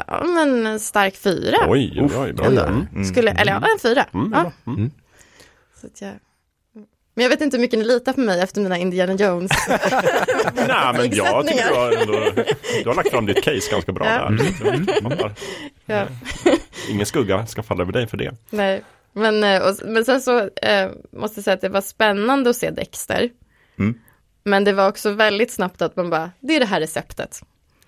Speaker 2: Ja, men stark fyra.
Speaker 3: Oj, oj, oj, bra. Mm.
Speaker 1: Mm.
Speaker 2: Skulle, eller ja, en fyra.
Speaker 3: Mm,
Speaker 2: ja.
Speaker 3: Mm.
Speaker 2: Så att jag... Men jag vet inte hur mycket ni litar på mig efter mina Indiana Jones.
Speaker 3: Nej, men jag tycker du har, ändå, du har lagt fram ditt case ganska bra
Speaker 2: Ja.
Speaker 3: där. Så jag fattar.
Speaker 2: ja.
Speaker 3: Ingen skugga ska falla över dig för det.
Speaker 2: Nej. Men, eh, och, men sen så eh, måste jag säga att det var spännande att se Dexter.
Speaker 1: Mm.
Speaker 2: Men det var också väldigt snabbt att man bara, det är det här receptet.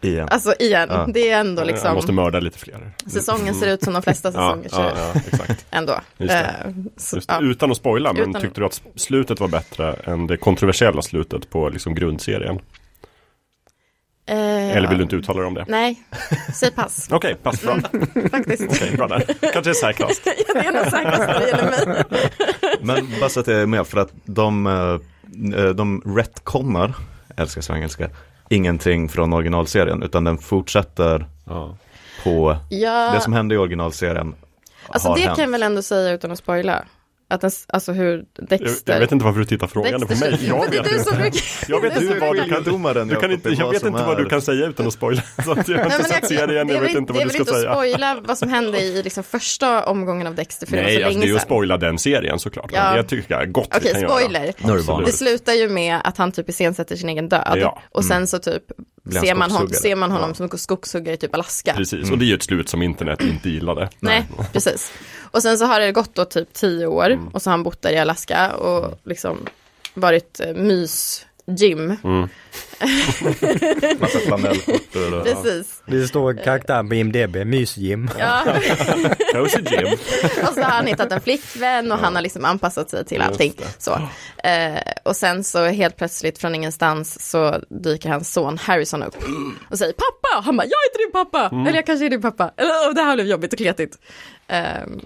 Speaker 1: Igen.
Speaker 2: Alltså igen,
Speaker 1: Ja.
Speaker 2: det är ändå
Speaker 3: Jag
Speaker 2: liksom,
Speaker 3: måste mörda lite fler.
Speaker 2: säsongen ser ut som de flesta
Speaker 3: Ja,
Speaker 2: säsonger ser
Speaker 3: ja,
Speaker 2: ut.
Speaker 3: ja, exakt.
Speaker 2: Ändå.
Speaker 3: Just det.
Speaker 2: Eh, så,
Speaker 3: Just, det.
Speaker 2: ja.
Speaker 3: Utan att spoila, men
Speaker 2: Utan-
Speaker 3: tyckte du att slutet var bättre än det kontroversiella slutet på liksom grundserien?
Speaker 2: Eh,
Speaker 3: Eller vill du inte uttala dig om det?
Speaker 2: Nej, säg pass.
Speaker 3: Okej, pass bra.
Speaker 2: Faktiskt.
Speaker 3: Okej, bra där. Kanske är säkrast.
Speaker 2: ja, det är nog säkrast när det gäller mig.
Speaker 1: Men bara så att jag är med för att de, eh, de retconnar, älskar svengelska, ingenting från originalserien utan den fortsätter
Speaker 3: Ja.
Speaker 1: på
Speaker 2: Ja,
Speaker 1: det som hände i originalserien
Speaker 2: alltså det
Speaker 1: hänt.
Speaker 2: kan jag väl ändå säga utan att spoila. Att den, alltså hur
Speaker 3: Jag,
Speaker 2: Dexter...
Speaker 3: jag vet inte varför du tittar frågande på mig. Jag
Speaker 2: det
Speaker 3: vet
Speaker 2: du
Speaker 3: inte. Jag vet
Speaker 2: det
Speaker 3: inte
Speaker 2: du
Speaker 3: vad du kan...
Speaker 1: skiljedomaren,
Speaker 3: Du kan inte, jag vet inte vad du kan säga utan att spoila. Så att jag har inte sett serien,
Speaker 2: det
Speaker 3: jag vet inte vad
Speaker 2: det är
Speaker 3: du
Speaker 2: väl
Speaker 3: ska
Speaker 2: inte att
Speaker 3: säga.
Speaker 2: spoila vad som hände i liksom första omgången av Dexter, för det
Speaker 3: Nej,
Speaker 2: så
Speaker 3: alltså, det är ju att spoila den serien såklart.
Speaker 2: Ja.
Speaker 3: Det tycker jag gott vi
Speaker 2: Okej,
Speaker 3: kan
Speaker 2: spoiler.
Speaker 1: det.
Speaker 2: Det slutar ju med att han typ iscensätter sin egen död.
Speaker 3: Ja.
Speaker 2: Och sen så typ ser man, hon, ser man honom
Speaker 3: Ja.
Speaker 2: som skogshuggare i typ Alaska.
Speaker 3: Precis, och det är ju ett slut som internet inte gillade.
Speaker 2: Nej, precis. Och sen så har det gått då typ tio år
Speaker 3: Mm.
Speaker 2: och så har han bott där i Alaska och liksom varit eh, mys Jim.
Speaker 3: Mm.
Speaker 1: Massa flanellskjortor
Speaker 2: Precis.
Speaker 4: Det står karaktären på IMDB, mys-Jim.
Speaker 2: Ja.
Speaker 3: Cozy
Speaker 2: och så har han hittat en flickvän och han har liksom anpassat sig till
Speaker 3: Just
Speaker 2: allting.
Speaker 3: det.
Speaker 2: Så. Eh, och sen så helt plötsligt från ingenstans så dyker hans son Harrison upp och säger pappa. Han bara, jag är inte din pappa.
Speaker 3: Mm.
Speaker 2: Eller jag kanske är din pappa. Eller, "Åh, det här blev jobbigt och kletigt. Eh,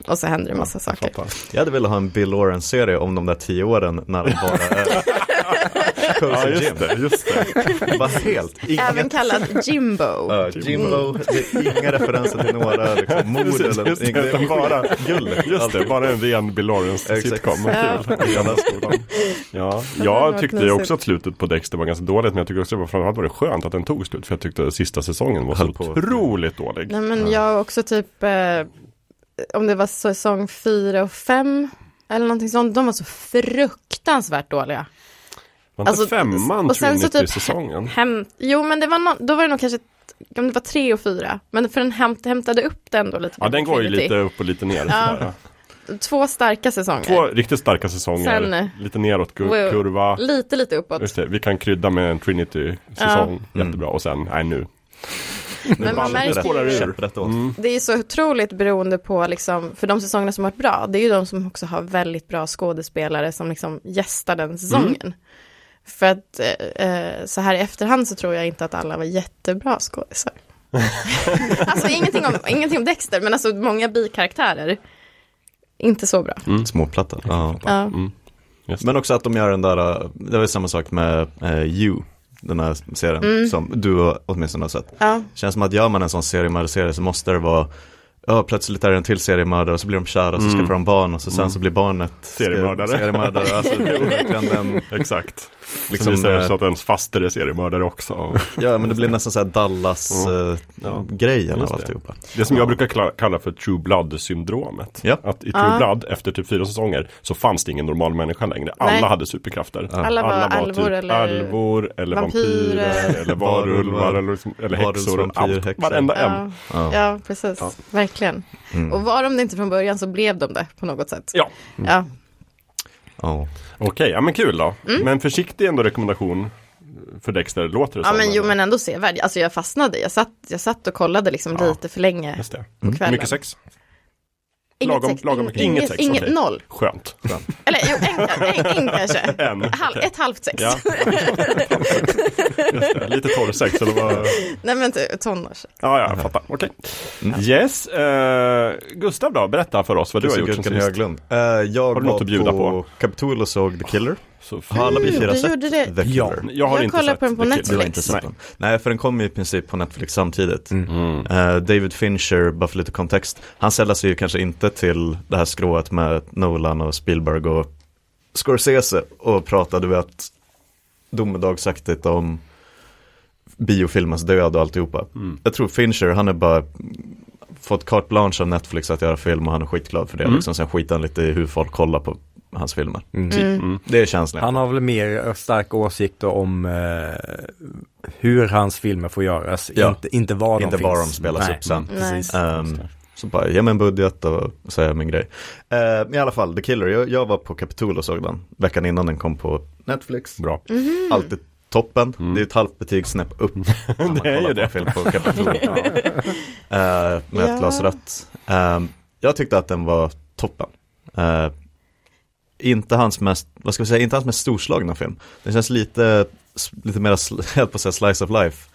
Speaker 2: och så händer det massa saker.
Speaker 3: Fattar.
Speaker 1: Jag hade velat ha en Bill Lawrence-serie om de där tio åren när de bara är
Speaker 3: Ja, just
Speaker 1: Jim.
Speaker 3: det, just det.
Speaker 1: Bara helt,
Speaker 2: Även
Speaker 1: inget.
Speaker 2: kallad Jimbo.
Speaker 1: Ja, Jimbo, det är inga referenser till några liksom, mord
Speaker 3: Precis,
Speaker 1: eller
Speaker 3: just det,
Speaker 1: inget.
Speaker 3: bara,
Speaker 1: gulligt.
Speaker 3: just det, bara en ren Bill Lawrence
Speaker 1: Exakt.
Speaker 3: sitcom. Vad
Speaker 2: Ja.
Speaker 3: Ja,
Speaker 2: det
Speaker 3: jag tyckte ju också att slutet på Dexter var ganska dåligt, men jag tycker också att det var framförallt var det skönt att den tog slut, för jag tyckte att sista säsongen var så otroligt dålig.
Speaker 2: Nej men jag också typ, eh, om det var säsong fyra och fem eller någonting sånt, de var så fruktansvärt dåliga.
Speaker 3: Var inte
Speaker 2: Alltså,
Speaker 3: femman
Speaker 2: och sen så typ-
Speaker 3: Trinity-säsongen?
Speaker 2: Hem, jo men det var no, då var det nog kanske, om det var tre och fyra, men för den hämt, hämtade upp det ändå lite.
Speaker 3: Ja, den går ju lite upp och lite ner.
Speaker 2: Ja. Två starka säsonger.
Speaker 3: Två riktigt starka säsonger,
Speaker 2: Sen, eh,
Speaker 3: lite neråt kurva.
Speaker 2: Lite, lite uppåt.
Speaker 3: Just det, vi kan krydda med en Trinity-säsong,
Speaker 1: Ja.
Speaker 3: jättebra. Och sen, nej nu.
Speaker 2: Men man märker ju,
Speaker 1: åt.
Speaker 3: Mm.
Speaker 2: det är så otroligt beroende på, liksom, för de säsongerna som har varit bra, det är ju de som också har väldigt bra skådespelare som liksom gästar den säsongen. För att eh, eh, så här i efterhand så tror jag inte att alla var jättebra skådisar. alltså ingenting om, ingenting om Dexter, men alltså många bikaraktärer. Inte så bra.
Speaker 1: Småplatta. Ja.
Speaker 2: Ja.
Speaker 3: Mm.
Speaker 1: Men också att de gör den där, äh, det var samma sak med uh, You, den här serien som du åtminstone har sett.
Speaker 2: Ja.
Speaker 1: Känns som att gör man en sån seriemördarserie så måste det vara Ja, plötsligt är det en till seriemördare och så blir de kära och så
Speaker 3: Mm.
Speaker 1: skaffer de barn och så sen så blir barnet
Speaker 3: Seriemördare.
Speaker 1: seriemördare. Alltså, det är verkligen den,
Speaker 3: Exakt.
Speaker 1: Liksom,
Speaker 3: Liksom, visar det
Speaker 1: eh,
Speaker 3: så att ens faster är seriemördare också.
Speaker 1: ja men det blir nästan så här
Speaker 3: Ja.
Speaker 1: Dallas-grejen
Speaker 3: Just
Speaker 1: av
Speaker 3: det.
Speaker 1: alltihopa.
Speaker 3: Det som jag brukar kalla för true blood-syndromet.
Speaker 1: Ja.
Speaker 3: Att i true
Speaker 2: Ja.
Speaker 3: blood, efter typ fyra säsonger, så fanns det ingen normal människa längre. Alla
Speaker 2: Nej.
Speaker 3: hade superkrafter.
Speaker 2: Alla var alvor
Speaker 3: typ
Speaker 2: eller
Speaker 3: alvor, eller vampyrer,
Speaker 2: vampyrer.
Speaker 3: eller varulvar, eller, liksom, eller häxor.
Speaker 1: Varulvs,
Speaker 3: Allt.
Speaker 1: vampyrhäxor.
Speaker 3: Varenda en.
Speaker 2: Ja,
Speaker 1: Ja.
Speaker 2: ja, precis.
Speaker 3: Ja.
Speaker 2: Verkligen.
Speaker 1: Mm.
Speaker 2: Och var de det inte från början så blev de det på något sätt.
Speaker 3: Ja.
Speaker 2: Ja.
Speaker 1: Ja.
Speaker 3: Okej, ja men kul då.
Speaker 2: Mm.
Speaker 3: Men försiktig ändå rekommendation för Dexter, låter det
Speaker 2: Ja
Speaker 3: som.
Speaker 2: men jo men ändå sevärd. Alltså jag fastnade, jag satt, jag satt och kollade liksom
Speaker 3: Ja.
Speaker 2: lite för länge
Speaker 3: Just det.
Speaker 2: kvällen.
Speaker 3: Mycket sex?
Speaker 2: Inget
Speaker 3: lagom-
Speaker 2: sex,
Speaker 3: lagom mycket. Inget
Speaker 2: inget,
Speaker 3: sex,
Speaker 2: inget
Speaker 3: okej.
Speaker 2: noll.
Speaker 3: Skönt.
Speaker 2: Eller jo, en, en, en kanske.
Speaker 3: En.
Speaker 2: Halv. Ett halvt sex.
Speaker 3: Ja. Just det. Lite torrsex eller vad?
Speaker 2: Nej men typ tonårs.
Speaker 3: Ja, ja, jag fattar. Okej.
Speaker 1: Mm.
Speaker 3: Yes. Eh, Gustav då, berätta för oss vad du har gjort sen sist.
Speaker 1: Höglund. Eh, jag
Speaker 3: Har du
Speaker 1: var
Speaker 3: något att bjuda på?
Speaker 1: Kapitol och såg The Killer.
Speaker 3: Så
Speaker 1: Har alla vi fyra
Speaker 2: du
Speaker 1: sett
Speaker 2: gjorde det.
Speaker 1: The Killer?
Speaker 4: Ja.
Speaker 3: Jag har
Speaker 2: Jag
Speaker 3: inte sett
Speaker 2: på den på
Speaker 3: The.
Speaker 2: Netflix.
Speaker 1: Du har inte sett
Speaker 3: Nej.
Speaker 1: den? Nej, för den kom ju i princip på Netflix samtidigt.
Speaker 3: Mm.
Speaker 1: Eh, David Fincher, bara för lite kontext, han sällar sig ju kanske inte till det här skrået med Nolan och Spielberg och Scorsese och pratade vet domedagsaktigt om biofilmens död och alltihopa.
Speaker 3: Mm.
Speaker 1: Jag tror Fincher, han är bara fått carte blanche av Netflix att göra film och han är skitglad för det.
Speaker 3: Mm.
Speaker 1: Liksom. Sen skiter han lite i hur folk kollar på hans filmer.
Speaker 4: Mm.
Speaker 1: Typ.
Speaker 3: Mm.
Speaker 1: Det är känslan.
Speaker 4: Han har väl mer starka åsikter om eh, hur hans filmer får göras,
Speaker 1: Ja.
Speaker 4: inte, inte var
Speaker 1: Inte
Speaker 4: de
Speaker 1: var
Speaker 4: finns.
Speaker 1: de spelas
Speaker 4: Nej.
Speaker 1: upp sen.
Speaker 2: Nej.
Speaker 4: Precis.
Speaker 1: Ehm, så bara, ge mig en budget och så är jag min grej. Uh, I alla fall, The Killer, jag, jag var på Capitol och såg den veckan innan den kom på Netflix.
Speaker 3: Bra.
Speaker 2: Mhm.
Speaker 1: Alltid toppen,
Speaker 3: Mm.
Speaker 1: det är ett halvt betygssnäpp upp. när man
Speaker 3: Det är ju det.
Speaker 1: film på Capitol. Eh, med
Speaker 2: Ja.
Speaker 1: ett glas rött. Ehm, jag tyckte att den var toppen. Inte hans mest, vad ska vi säga, inte hans mest storslagna film. Den känns lite, lite jag höll på att säga slice of life.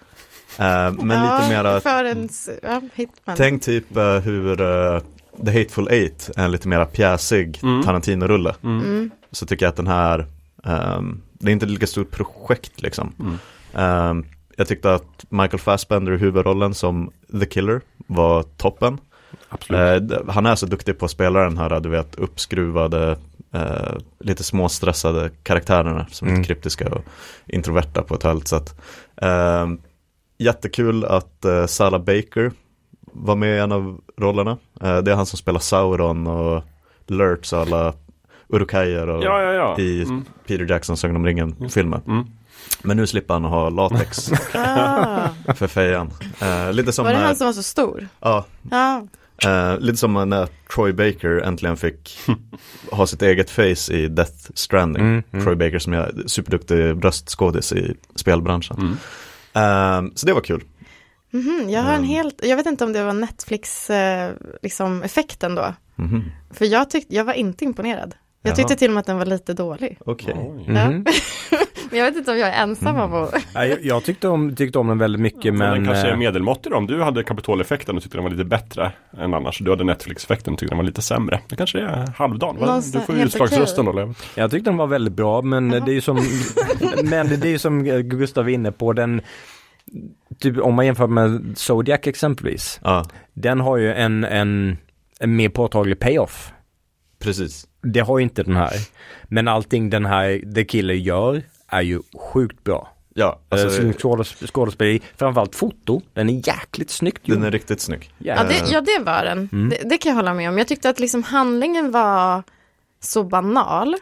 Speaker 1: Eh, men
Speaker 2: ja,
Speaker 1: lite mera
Speaker 2: För en s- ja, hitman.
Speaker 1: Tänk typ eh, hur eh, The Hateful Eight är en lite mera pjäsig
Speaker 3: Mm.
Speaker 1: Tarantino-rulle.
Speaker 3: Mm.
Speaker 2: Mm.
Speaker 1: Så tycker jag att den här, ehm, det är inte lika stort projekt liksom.
Speaker 3: Mm.
Speaker 1: Ehm, jag tyckte att Michael Fassbender i huvudrollen som The Killer var toppen.
Speaker 3: Absolut.
Speaker 1: Han är så duktig på att spela den här, du vet, uppskruvade, eh, lite småstressade karaktärerna som är
Speaker 4: Mm.
Speaker 1: lite kryptiska och introverta på ett härligt sätt. Eh, jättekul att eh, Sala Baker var med i en av rollerna. Eh, det är han som spelar Sauron och Lurtz och alla Urukajer och
Speaker 3: ja, ja, ja.
Speaker 1: i
Speaker 3: Mm.
Speaker 1: Peter Jackson Sagan om ringen-filmen.
Speaker 3: Mm.
Speaker 1: Men nu slipper han ha latex
Speaker 2: Ah.
Speaker 1: för fejan. Eh, lite som
Speaker 2: Var det
Speaker 1: när,
Speaker 2: han som var så stor?
Speaker 1: ja,
Speaker 2: Ja.
Speaker 1: Eh, lite som när Troy Baker äntligen fick ha sitt eget face i Death Stranding.
Speaker 4: Mm, mm.
Speaker 1: Troy Baker som är superduktig röstskådis i spelbranschen.
Speaker 3: Mm.
Speaker 1: Eh, så det var kul.
Speaker 2: Mhm, jag har en
Speaker 1: Mm.
Speaker 2: helt, jag vet inte om det var Netflix eh, liksom effekten då.
Speaker 1: Mhm.
Speaker 2: För jag tyckte, jag var inte imponerad. Jag
Speaker 1: Jaha.
Speaker 2: tyckte till och med att den var lite dålig.
Speaker 1: Okej.
Speaker 3: Oj.
Speaker 4: Mhm.
Speaker 2: Men jag vet inte om jag är ensam om att...
Speaker 4: Nej, jag, jag tyckte om, tyckte om den väldigt mycket
Speaker 3: Men,
Speaker 4: men...
Speaker 3: den kanske är
Speaker 4: eh,
Speaker 3: medelmåttig då. Om du hade Kapitoleffekten och tyckte den var lite bättre än annars. Du hade Netflix-effekten och tyckte den var lite sämre. Det kanske är halvdan.
Speaker 2: Någonstans-
Speaker 3: Du får ju utslagsrösten då. Lev.
Speaker 4: Jag tyckte den var väldigt bra men det är ju som, men det är ju som Gustav är inne på den, typ om man jämför med Zodiac exempelvis,
Speaker 1: Ja,
Speaker 4: den har ju en, en, en mer påtaglig payoff.
Speaker 1: precis.
Speaker 4: Det har ju inte den här. Men allting den här The Killer gör är ju sjukt bra.
Speaker 1: Ja,
Speaker 4: Alltså,
Speaker 1: alltså,
Speaker 4: skådesp- skådespeleri, framförallt foto, den är jäkligt snyggt gjord.
Speaker 1: den är riktigt snygg.
Speaker 2: Ja det, ja, det var den.
Speaker 4: Mm.
Speaker 2: Det, det kan jag hålla med om. Jag tyckte att liksom handlingen var så banal.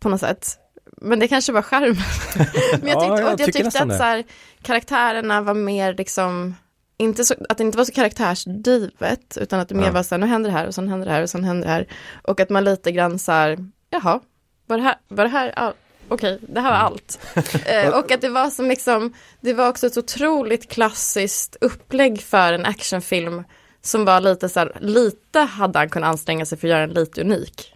Speaker 2: På något sätt. Men det kanske var charmen. Men jag
Speaker 4: Ja,
Speaker 2: tyckte,
Speaker 4: jag
Speaker 2: och jag
Speaker 4: tycker
Speaker 2: tyckte att så här, karaktärerna var mer liksom, inte så, att det inte var så karaktärsdrivet, utan att det mer
Speaker 1: Ja.
Speaker 2: var så här, nu händer det här och sen händer det här och sen händer det här. Och att man lite grann så här, jaha, var det här, var det här all- Okej, det här var
Speaker 4: Mm.
Speaker 2: allt. eh, och att det var som liksom, det var också ett otroligt klassiskt upplägg för en actionfilm som var lite så här, lite hade han kunnat anstränga sig för att göra den lite unik.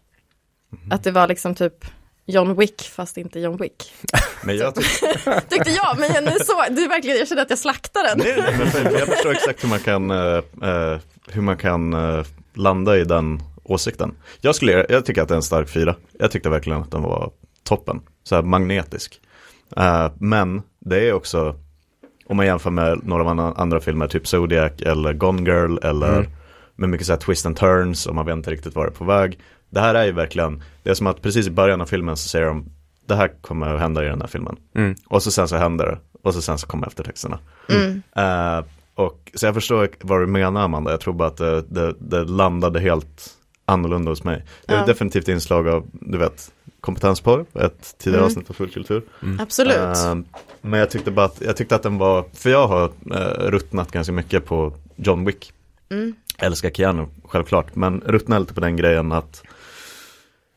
Speaker 1: Mhm.
Speaker 2: Att det var liksom typ John Wick fast inte John Wick.
Speaker 1: Men jag tycker,
Speaker 2: Tyckte jag, men jag, nu så, är verkligen, jag kände att jag slaktade den.
Speaker 1: nej, nej, men för jag förstår exakt hur man kan, eh, hur man kan eh, landa i den åsikten. Jag, skulle, jag tycker att det är en stark fyra. Jag tyckte verkligen att den var toppen. Så här magnetisk. Eh, men det är också, om man jämför med några andra- andra filmer, typ Zodiac eller Gone Girl eller
Speaker 4: Mm.
Speaker 1: med mycket så här twist and turns och man vet inte riktigt var det är på väg. Det här är ju verkligen, det är som att precis i början av filmen så säger de, det här kommer att hända i den här filmen.
Speaker 4: Mm.
Speaker 1: Och så sen så händer det. Och så sen så kommer eftertexterna.
Speaker 2: Mm.
Speaker 1: Eh, och, så jag förstår vad du menar Amanda. Jag tror bara att det, det, det landade helt annorlunda hos mig. Det är
Speaker 2: Ja.
Speaker 1: definitivt inslag av, du vet, kompetensporr, ett tidigare
Speaker 2: Mm.
Speaker 1: avsnitt av fullkultur.
Speaker 2: Absolut.
Speaker 1: Eh, men jag tyckte bara att, jag tyckte att den var, för jag har uh, ruttnat ganska mycket på John Wick.
Speaker 2: Mm.
Speaker 1: Älskar Keanu, självklart, men ruttnar lite på den grejen att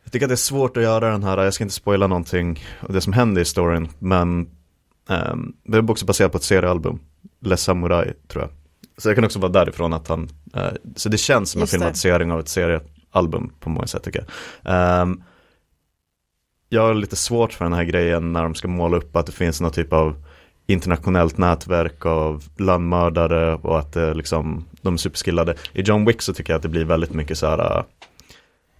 Speaker 1: jag tycker att det är svårt att göra den här, jag ska inte spoila någonting av det som händer i storyn, men um, det är också baserat på ett seriealbum, Les Samurai tror jag. Så det kan också vara därifrån att han, eh, så det känns som en filmatisering av ett seriealbum på många sätt tycker jag. Ehm, jag har lite svårt för den här grejen när de ska måla upp att det finns någon typ av internationellt nätverk av landmördare och att det liksom, de är superskillade. I John Wick så tycker jag att det blir väldigt mycket så här äh,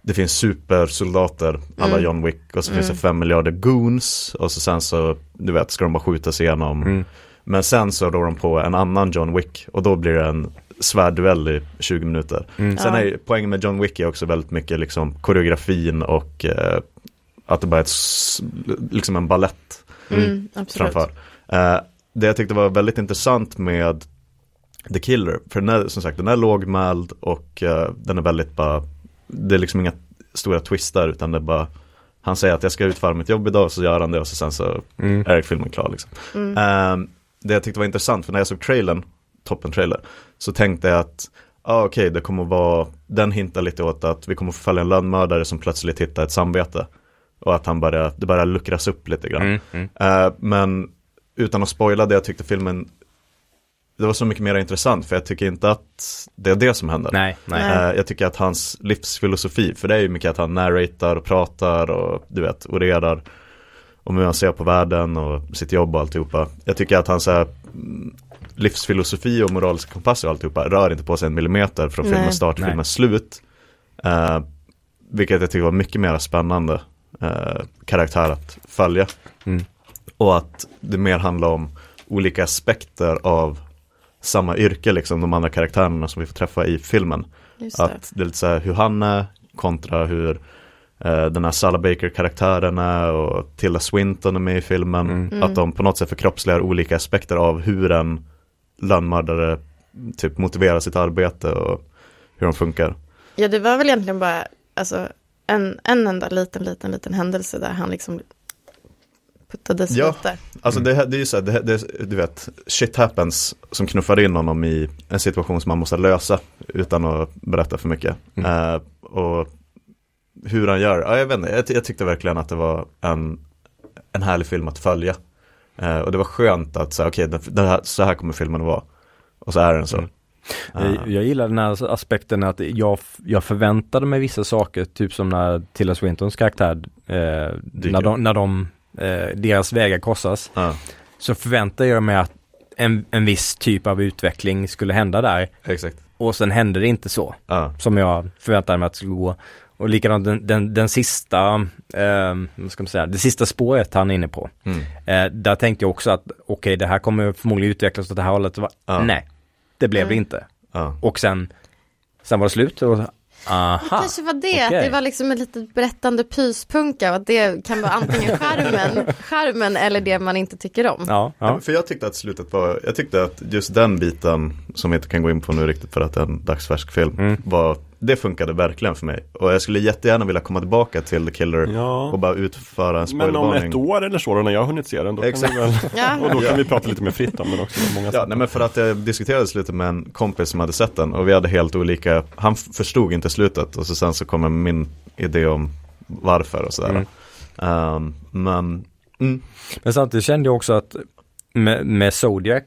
Speaker 1: det finns supersoldater, alla
Speaker 2: Mm.
Speaker 1: John Wick och så finns det
Speaker 2: Mm.
Speaker 1: fem miljarder goons och så sen så, du vet, ska de bara skjutas igenom.
Speaker 4: Mm.
Speaker 1: Men sen så rår de på en annan John Wick och då blir det en svärdduell i 20 minuter.
Speaker 4: Mm.
Speaker 1: Sen
Speaker 2: Ja.
Speaker 1: är poängen med John Wick är också väldigt mycket liksom koreografin och eh, att det bara är ett, liksom en ballett
Speaker 2: Mm, absolut.
Speaker 1: framför. Eh, det jag tyckte var väldigt intressant med The Killer, för den är som sagt den är lågmäld och eh, den är väldigt bara, det är liksom inga stora twistar utan det är bara, han säger att jag ska utföra mitt jobb idag så gör han det och så sen så
Speaker 4: Mm.
Speaker 1: är filmen klar liksom.
Speaker 2: Mm.
Speaker 1: Ehm, det jag tyckte var intressant, för när jag såg trailern, toppen trailer, så tänkte jag att, ah, okej, det kommer vara, den hintar lite åt att vi kommer att få följa en lönnmördare som plötsligt hittar ett samvete. Och att han börjar, det börjar luckras upp lite grann.
Speaker 4: Mm. Mm.
Speaker 1: Eh, men utan att spoila det jag tyckte filmen, det var så mycket mer intressant, för jag tycker inte att det är det som händer.
Speaker 4: Nej, nej.
Speaker 1: Eh, jag tycker att hans livsfilosofi, för det är ju mycket att han narratar och pratar och du vet, orerar om hur han ser på världen och sitt jobb och alltihopa. Jag tycker att hans eh, livsfilosofi och moraliska kompass och alltihopa rör inte på sig en millimeter från
Speaker 2: Nej.
Speaker 1: filmens start till filmens slut. Eh, vilket jag tycker var mycket mer spännande eh, karaktär att följa.
Speaker 4: Mm.
Speaker 1: Och att det mer handlar om olika aspekter av samma yrke, liksom de andra karaktärerna som vi får träffa i filmen.
Speaker 2: Just det.
Speaker 1: Att det är lite så här hur han är kontra hur eh, den här Salla Baker-karaktären är och Tilda Swinton är med i filmen.
Speaker 4: Mm.
Speaker 2: Mm.
Speaker 1: Att de på något sätt förkroppsligar olika aspekter av hur en lönnmördare typ motiverar sitt arbete och hur de funkar.
Speaker 2: Ja, det var väl egentligen bara alltså, en, en enda liten, liten, liten händelse där han liksom puttades
Speaker 1: Ja.
Speaker 2: lite.
Speaker 1: Alltså det, här- det är ju så här, det, det, du vet, shit happens som knuffar in honom i en situation som man måste lösa utan att berätta för mycket.
Speaker 4: Mm.
Speaker 1: Eh, och hur han gör, ja, jag vet inte, jag, jag tyckte verkligen att det var en, en härlig film att följa. Eh, och det var skönt att säga, okej, okay, så här kommer filmen att vara. Och så är den så.
Speaker 4: Mm.
Speaker 1: Eh,
Speaker 4: Jag, jag gillar den här aspekten att jag, jag förväntade mig vissa saker, typ som när Tilda Swintons karaktär, eh, när, de, när de eh, deras vägar korsas.
Speaker 1: Ja,
Speaker 4: Så förväntar jag mig att en, en viss typ av utveckling skulle hända där.
Speaker 1: exakt.
Speaker 4: Och sen hände det inte så.
Speaker 1: Ja,
Speaker 4: som jag förväntade mig att det skulle gå. Och likadant den, den, den sista, eh, vad ska man säga, det sista spåret han är inne på.
Speaker 1: mm.
Speaker 4: Eh, där tänkte jag också att okej, det här kommer förmodligen utvecklas åt det här hållet. Va?
Speaker 1: Ja.
Speaker 4: Nej, det blev det
Speaker 2: Mm.
Speaker 4: inte.
Speaker 1: ja.
Speaker 4: Och sen, sen var det slut och aha.
Speaker 2: Det kanske var det, att det var liksom ett litet berättande pyspunka och att det kan vara antingen skärmen, skärmen eller det man inte tycker om.
Speaker 4: Ja,
Speaker 1: Ja.
Speaker 4: ja.
Speaker 1: För jag tyckte att slutet var, jag tyckte att just den biten som vi inte kan gå in på nu riktigt för att det är en dagsfärsk film
Speaker 4: Mm.
Speaker 1: var, det funkade verkligen för mig. Och jag skulle jättegärna vilja komma tillbaka till The Killer
Speaker 3: Ja.
Speaker 1: och bara utföra en
Speaker 3: Men om
Speaker 1: spoilervarning.
Speaker 3: ett år eller så då, när jag har hunnit se den, då kan
Speaker 1: Exakt.
Speaker 3: vi väl,
Speaker 2: Ja.
Speaker 3: och då kan vi prata lite mer fritt om den också. Många
Speaker 1: Ja, nej men för att jag diskuterade slutet med en kompis som hade sett den och vi hade helt olika, han förstod inte slutet och så sen så kommer min idé om varför och sådär.
Speaker 4: Mm.
Speaker 1: Ehm, men, mm,
Speaker 4: Men samtidigt kände jag också att med, med Zodiac,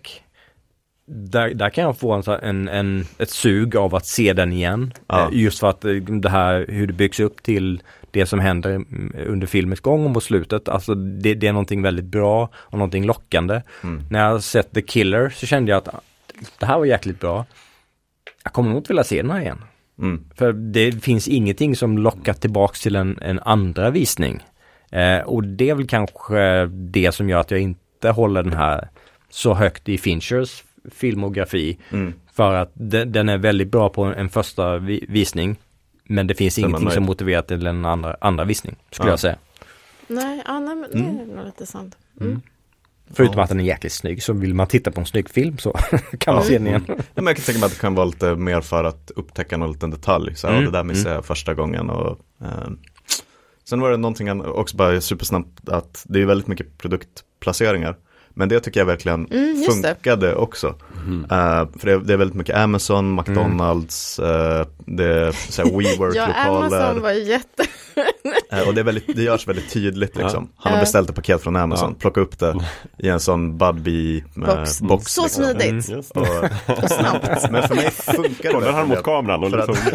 Speaker 4: där, där kan jag få en, en, en, ett sug av att se den igen.
Speaker 1: Ja.
Speaker 4: Eh, Just för att eh, det här, hur det byggs upp till det som händer mm, under filmens gång och mot slutet. Alltså det, det är någonting väldigt bra och någonting lockande.
Speaker 1: mm,
Speaker 4: När jag sett The Killer så kände jag att ah, det här var jäkligt bra. Jag kommer nog inte vilja se den här igen.
Speaker 1: mm,
Speaker 4: För det finns ingenting som lockar tillbaks till en, en andra visning. Eh, och det är väl kanske det som gör att jag inte håller den här så högt i Finchers filmografi.
Speaker 1: mm.
Speaker 4: För att den, den är väldigt bra på en första vi, visning. Men det finns ingenting som motiverar till en andra, andra visning, skulle
Speaker 1: Ja.
Speaker 4: jag säga.
Speaker 2: Nej, ja, nej men det är nog lite sant. Mm.
Speaker 4: Förutom
Speaker 1: Ja.
Speaker 4: att den är jäkligt snygg, så vill man titta på en snygg film så kan man
Speaker 1: Ja.
Speaker 4: se den igen.
Speaker 1: Ja, men jag kan tänka mig att det kan vara lite mer för att upptäcka någon liten detalj. Så här,
Speaker 4: Mm,
Speaker 1: det där missade jag första gången. Och, ehm, sen var det någonting också bara supersnabbt att det är väldigt mycket produktplaceringar. Men det tycker jag verkligen
Speaker 2: Mm, just det.
Speaker 1: funkade också. Eh, för det, det är väldigt mycket Amazon, McDonalds, eh, det är så här
Speaker 2: Ja,
Speaker 1: WeWork-lokaler.
Speaker 2: Amazon var jätte...
Speaker 1: Eh, och det, är väldigt, det görs väldigt tydligt liksom. Han har beställt ett paket från Amazon,
Speaker 3: Ja.
Speaker 1: plocka upp det i en sån Budbee eh,
Speaker 2: Box.
Speaker 1: box.
Speaker 2: Så
Speaker 1: liksom.
Speaker 2: smidigt.
Speaker 3: Det.
Speaker 1: Och,
Speaker 2: Och snabbt.
Speaker 1: men för mig funkar det
Speaker 3: Kollar han mot
Speaker 1: det.
Speaker 3: kameran och
Speaker 1: För att-
Speaker 3: liksom,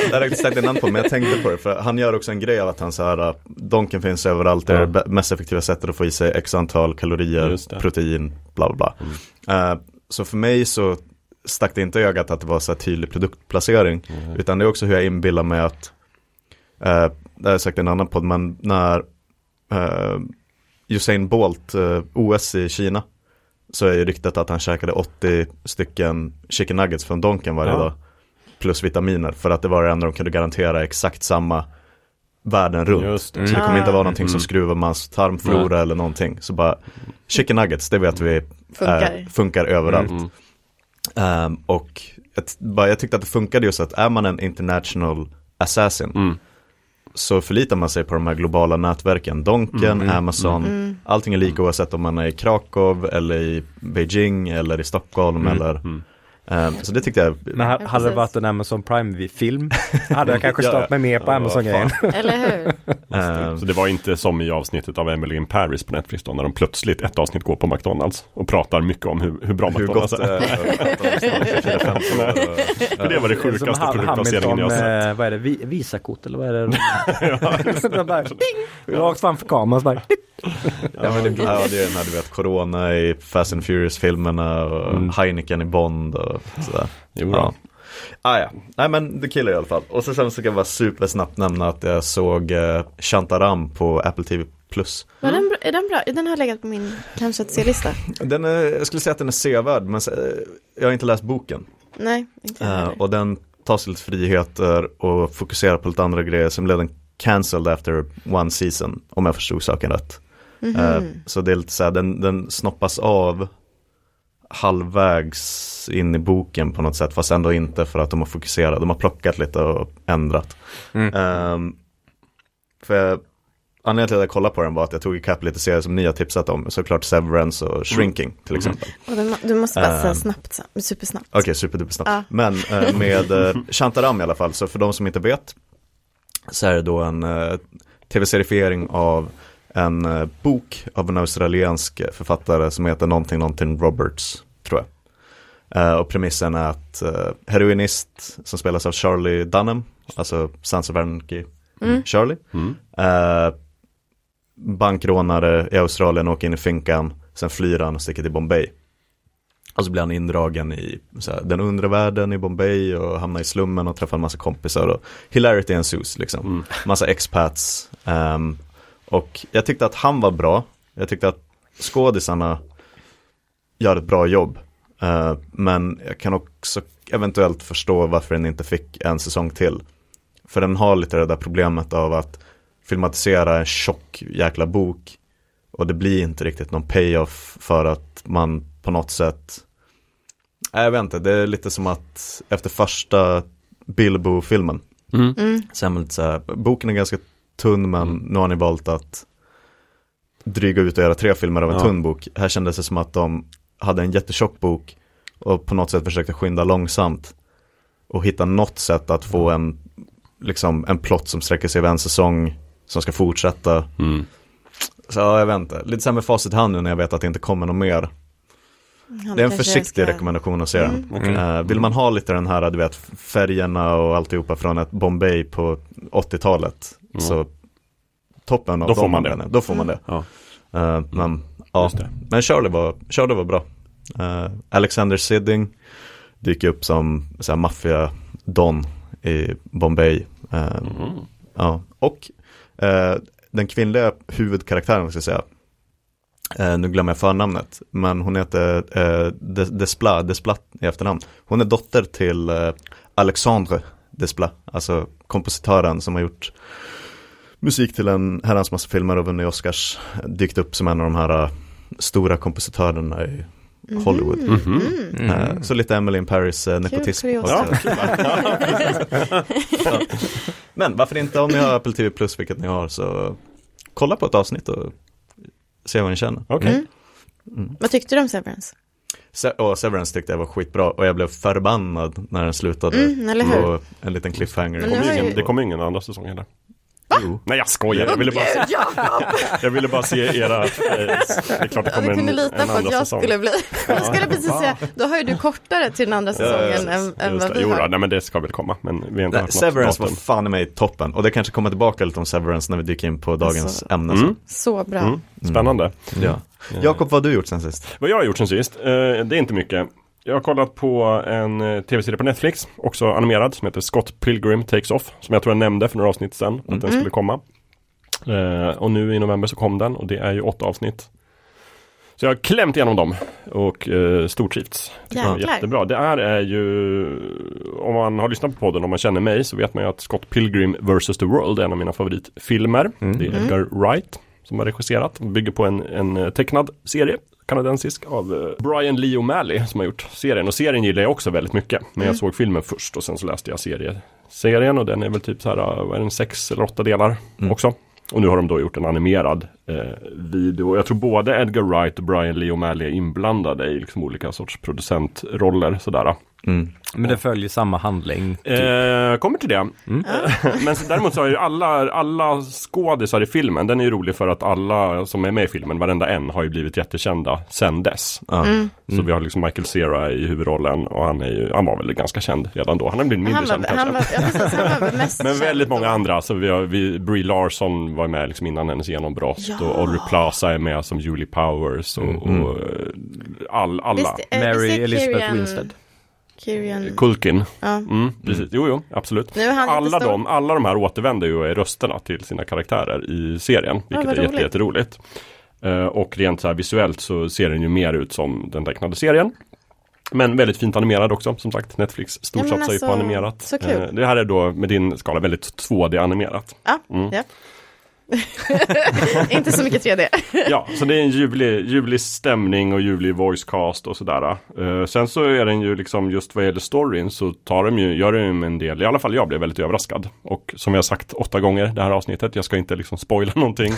Speaker 1: Jag inte sagt det namn på men jag tänkte på det för han gör också en grej av att han så här Donken finns överallt, det är det mest effektiva sättet att få i sig x antal kalorier,
Speaker 3: det.
Speaker 1: protein, bla bla bla. Eh, så för mig så stack det inte i ögat att det var så här tydlig produktplacering.
Speaker 3: Mm.
Speaker 1: Utan det är också hur jag inbillar mig att, eh, det har jag sagt i en annan podd, men när eh, Usain Bolt, eh, OS i Kina, så är ju ryktet att han käkade 80 stycken chicken nuggets från Donken varje
Speaker 3: Ja.
Speaker 1: dag. Plus vitaminer, för att det var det enda de kunde garantera exakt samma världen runt.
Speaker 3: Just det.
Speaker 1: Så det kommer inte vara någonting som
Speaker 3: Mm.
Speaker 1: skruvar mans tarmflora eller någonting. Så bara, chicken nuggets, det vet vi
Speaker 2: Funkar.
Speaker 1: eh, funkar överallt.
Speaker 3: Mm.
Speaker 1: Ehm, och ett, bara, jag tyckte att det funkade just att är man en international assassin
Speaker 3: Mm.
Speaker 1: så förlitar man sig på de här globala nätverken. Donken,
Speaker 3: Mm.
Speaker 1: Amazon,
Speaker 2: Mm.
Speaker 1: allting är lika oavsett om man är i Krakow eller i Beijing eller i Stockholm
Speaker 3: Mm.
Speaker 1: eller Ehm, Så det tyckte jag
Speaker 4: Men hade det varit en Amazon Prime-film hade jag kanske stått mig mer på
Speaker 1: ja,
Speaker 4: Amazon-grejen.
Speaker 2: Eller hur?
Speaker 1: ehm,
Speaker 3: Så det var inte som i avsnittet av Emily in Paris på Netflix då, när de plötsligt ett avsnitt går på McDonalds och pratar mycket om hur, hur bra
Speaker 1: hur
Speaker 3: McDonalds
Speaker 1: gott
Speaker 3: är.
Speaker 1: är det?
Speaker 3: För det var det sjukaste produktplaceringen jag sett.
Speaker 4: eh, vad är det, Vi- Visakort eller vad är det? rakt framför kameran så bara,
Speaker 1: Ja, men det, ja, det är den här du vet, Corona i Fast and Furious-filmerna och
Speaker 3: Mm.
Speaker 1: Heineken i Bond och sådär.
Speaker 3: Jo,
Speaker 1: Ja.
Speaker 3: ja.
Speaker 1: Ah, ja, nej men The Killer i alla fall. Och så sen så ska jag bara supersnabbt nämna att jag såg eh, Shantaram på Apple TV Plus.
Speaker 2: Var den bra? Är den bra? Den har legat på min kanske att se-lista.
Speaker 1: Den är, jag skulle säga att den är sevärd, men eh, jag har inte läst boken.
Speaker 2: Nej, inte
Speaker 1: Eh, och den tar sig lite friheter och fokuserar på lite andra grejer som blev den cancelled after one season, om jag förstod saken rätt.
Speaker 2: Mhm.
Speaker 1: Eh, så det är lite så här, den, den snoppas av halvvägs in i boken på något sätt, fast ändå inte för att de har fokuserat, de har plockat lite och ändrat.
Speaker 4: Mm.
Speaker 1: Ehm, för jag, anledningen till att jag kollade på den var att jag tog ikapp lite serier som ni har tipsat om, såklart Severance och Shrinking till exempel.
Speaker 2: Och den, du måste bara säga
Speaker 1: Ehm.
Speaker 2: snabbt, så- supersnabbt.
Speaker 1: Okej, superdupersnabbt.
Speaker 2: Ja.
Speaker 1: Men eh, med eh, Shantaram i alla fall, så för de som inte vet så är det då en eh, tv-serifiering av en eh, bok av en australiensk författare som heter någonting, någonting Roberts, tror jag. Eh, och premissen är att eh, heroinist som spelas av Charlie Dunham, alltså of Anarchy
Speaker 2: Mm.
Speaker 1: Charlie.
Speaker 3: Mm.
Speaker 1: Eh, bankrånare i Australien åker in i finkan, sen flyr han och sticker till Bombay. Och så blir han indragen i så här, den undre världen i Bombay och hamnar i slummen och träffar en massa kompisar och hilarity ensues liksom.
Speaker 3: Mm.
Speaker 1: Massa expats. ehm, och jag tyckte att han var bra. Jag tyckte att skådisarna gör ett bra jobb. Eh, men jag kan också eventuellt förstå varför den inte fick en säsong till. För den har lite det där problemet av att filmatisera en tjock jäkla bok och det blir inte riktigt någon payoff för att man på något sätt Nej, jag vet inte, det är lite som att efter första Bilbo-filmen
Speaker 3: Mm.
Speaker 2: Mm.
Speaker 1: så är man lite så här, boken är ganska tunn men
Speaker 3: Mm.
Speaker 1: nu har ni valt att dryga ut och göra tre filmer av en
Speaker 3: Ja.
Speaker 1: tunn bok. Här kändes det som att de hade en jättetjock bok och på något sätt försökte skynda långsamt och hitta något sätt att få en, liksom, en plott som sträcker sig över en säsong som ska fortsätta.
Speaker 3: Mm.
Speaker 1: Så ja, jag vet inte, lite med facit hand nu när jag vet att det inte kommer något mer.
Speaker 2: Ja,
Speaker 1: Det är en försiktig
Speaker 2: ska-
Speaker 1: rekommendation att se den.
Speaker 2: Mm.
Speaker 3: Okej.
Speaker 1: Eh, vill man ha lite den här, du vet, färgerna och alltihopa från ett Bombay på 80-talet.
Speaker 3: Mm.
Speaker 1: Så toppen av
Speaker 3: Då får man det.
Speaker 1: Då får man det.
Speaker 3: Ja.
Speaker 1: Eh, men, ja. Men Shirley var, Shirley var bra. Eh, Alexander Sidding dyker upp som så här maffia Don i Bombay. Eh,
Speaker 3: Mm.
Speaker 1: Ja, och den kvinnliga huvudkaraktären, ska jag säga. Eh, nu glömmer jag förnamnet, men hon heter eh, Des- Desplat, Desplat i efternamn. Hon är dotter till eh, Alexandre Desplat, alltså kompositören som har gjort musik till en herrans massa filmer och vunnit Oscars. Dykt upp som en av de här eh, stora kompositörerna i Hollywood.
Speaker 3: Mhm.
Speaker 2: Mm.
Speaker 1: Eh, så lite Emily in Paris eh, nepotism.
Speaker 2: kuriosa.
Speaker 1: Ja. Men varför inte om ni har Apple TV Plus, vilket ni har, så kolla på ett avsnitt och se vad ni känner.
Speaker 3: Okej.
Speaker 2: Mm.
Speaker 1: Mm.
Speaker 2: Vad tyckte du om Severance?
Speaker 1: Se- och Severance tyckte jag var skitbra och jag blev förbannad när den slutade
Speaker 2: Mm, eller hur?
Speaker 1: på en liten cliffhanger.
Speaker 3: Det
Speaker 2: har
Speaker 3: ingen,
Speaker 2: ju-
Speaker 3: det kommer ingen andra säsong heller.
Speaker 1: Jo.
Speaker 3: Nej jag skojar, jag ville bara se, jag ville bara se era, eh, det är klart det
Speaker 2: Ja,
Speaker 3: kommer
Speaker 2: du
Speaker 3: en,
Speaker 2: kunde
Speaker 3: en
Speaker 2: lita på att jag
Speaker 3: säsong.
Speaker 2: skulle bli. Jag skulle precis
Speaker 3: Ja.
Speaker 2: säga, då har ju du kortare till den andra säsongen än, än vad
Speaker 3: det.
Speaker 2: vi
Speaker 3: Jo,
Speaker 2: har.
Speaker 3: nej men det ska väl komma, men vi har inte
Speaker 1: Nej,
Speaker 3: hört något
Speaker 1: Severance var
Speaker 3: datum.
Speaker 1: fan i mig toppen och det kanske kommer tillbaka lite om Severance när vi dyker in på dagens
Speaker 2: Alltså.
Speaker 1: ämne.
Speaker 3: Mm.
Speaker 2: Så bra.
Speaker 3: Mm. Spännande.
Speaker 1: Ja. Jakob, vad har du gjort sen sist?
Speaker 3: Vad jag har gjort sen sist, eh, det är inte mycket. Jag har kollat på en eh, tv-serie på Netflix, också animerad, som heter Scott Pilgrim Takes Off. Som jag tror jag nämnde för några avsnitt sedan, att den skulle komma. Eh, och nu i november så kom den och det är ju åtta avsnitt. Så jag har klämt igenom dem och eh, stortrivts.
Speaker 2: Jäklar.
Speaker 3: Jättebra. Det här är ju, om man har lyssnat på podden, om man känner mig, så vet man ju att Scott Pilgrim vs. The World är en av mina favoritfilmer.
Speaker 1: Mm.
Speaker 3: Det är Edgar Wright som har regisserat. Bygger på en, en eh, tecknad serie, kanadensisk, av eh, Brian Lee O'Malley som har gjort serien. Och serien gillar jag också väldigt mycket. Men jag såg filmen först och sen så läste jag serie, serien och den är väl typ så här, eh, vad är den, sex eller åtta delar
Speaker 1: Mm.
Speaker 3: också. Och nu har de då gjort en animerad eh, video. Jag tror både Edgar Wright och Brian Lee O'Malley är inblandade i liksom olika sorts producentroller sådär.
Speaker 1: Mm.
Speaker 4: Men det följer samma handling. typ.
Speaker 3: Eh, kommer till det.
Speaker 4: Mm.
Speaker 3: Men så, däremot så har ju alla, alla skådisar i filmen, den är ju rolig för att alla som är med i filmen, varenda en, har ju blivit jättekända sen dess.
Speaker 1: Ja.
Speaker 2: Mm.
Speaker 3: Så vi har liksom Michael Cera i huvudrollen och han, är ju, han var väl ganska känd redan då. Han har blivit mindre
Speaker 2: Han var,
Speaker 3: känd kanske.
Speaker 2: han, var, ja, precis, var mest
Speaker 3: Men väldigt många andra, så vi har, vi, Brie Larson var med liksom innan hennes genombrott
Speaker 2: Ja.
Speaker 3: och Audrey Plaza är med som Julie Powers och,
Speaker 1: Mm.
Speaker 3: och eh, all, alla.
Speaker 2: Visst, eh,
Speaker 4: Mary Elizabeth
Speaker 2: Kieran-
Speaker 4: Winstead.
Speaker 2: Kieran,
Speaker 3: Kulkin.
Speaker 2: ja.
Speaker 3: Mm, precis. Jo, jo, absolut. Alla de, alla de här återvänder ju och är rösterna till sina karaktärer i serien.
Speaker 2: Ja,
Speaker 3: Vilket
Speaker 2: vad
Speaker 3: är jätte,
Speaker 2: roligt.
Speaker 3: jätteroligt. Eh, och rent så visuellt så ser den ju mer ut som den tecknade serien. Men väldigt fint animerad också, som sagt. Netflix
Speaker 2: Ja, men
Speaker 3: storsatsar ju på
Speaker 2: alltså,
Speaker 3: animerat.
Speaker 2: så kul.
Speaker 3: Eh, det här är då med din skala väldigt 2D-animerat.
Speaker 2: Ja,
Speaker 3: Mm.
Speaker 2: ja. Inte så mycket 3D.
Speaker 3: Ja, så det är en ljuvlig, ljuvlig stämning och ljuvlig voicecast och sådär. Eh, sen så är den ju liksom just vad gäller storyn så tar de ju, gör de ju en del, i alla fall jag blev väldigt överraskad. Och som jag sagt åtta gånger det här avsnittet, jag ska inte liksom spoila någonting.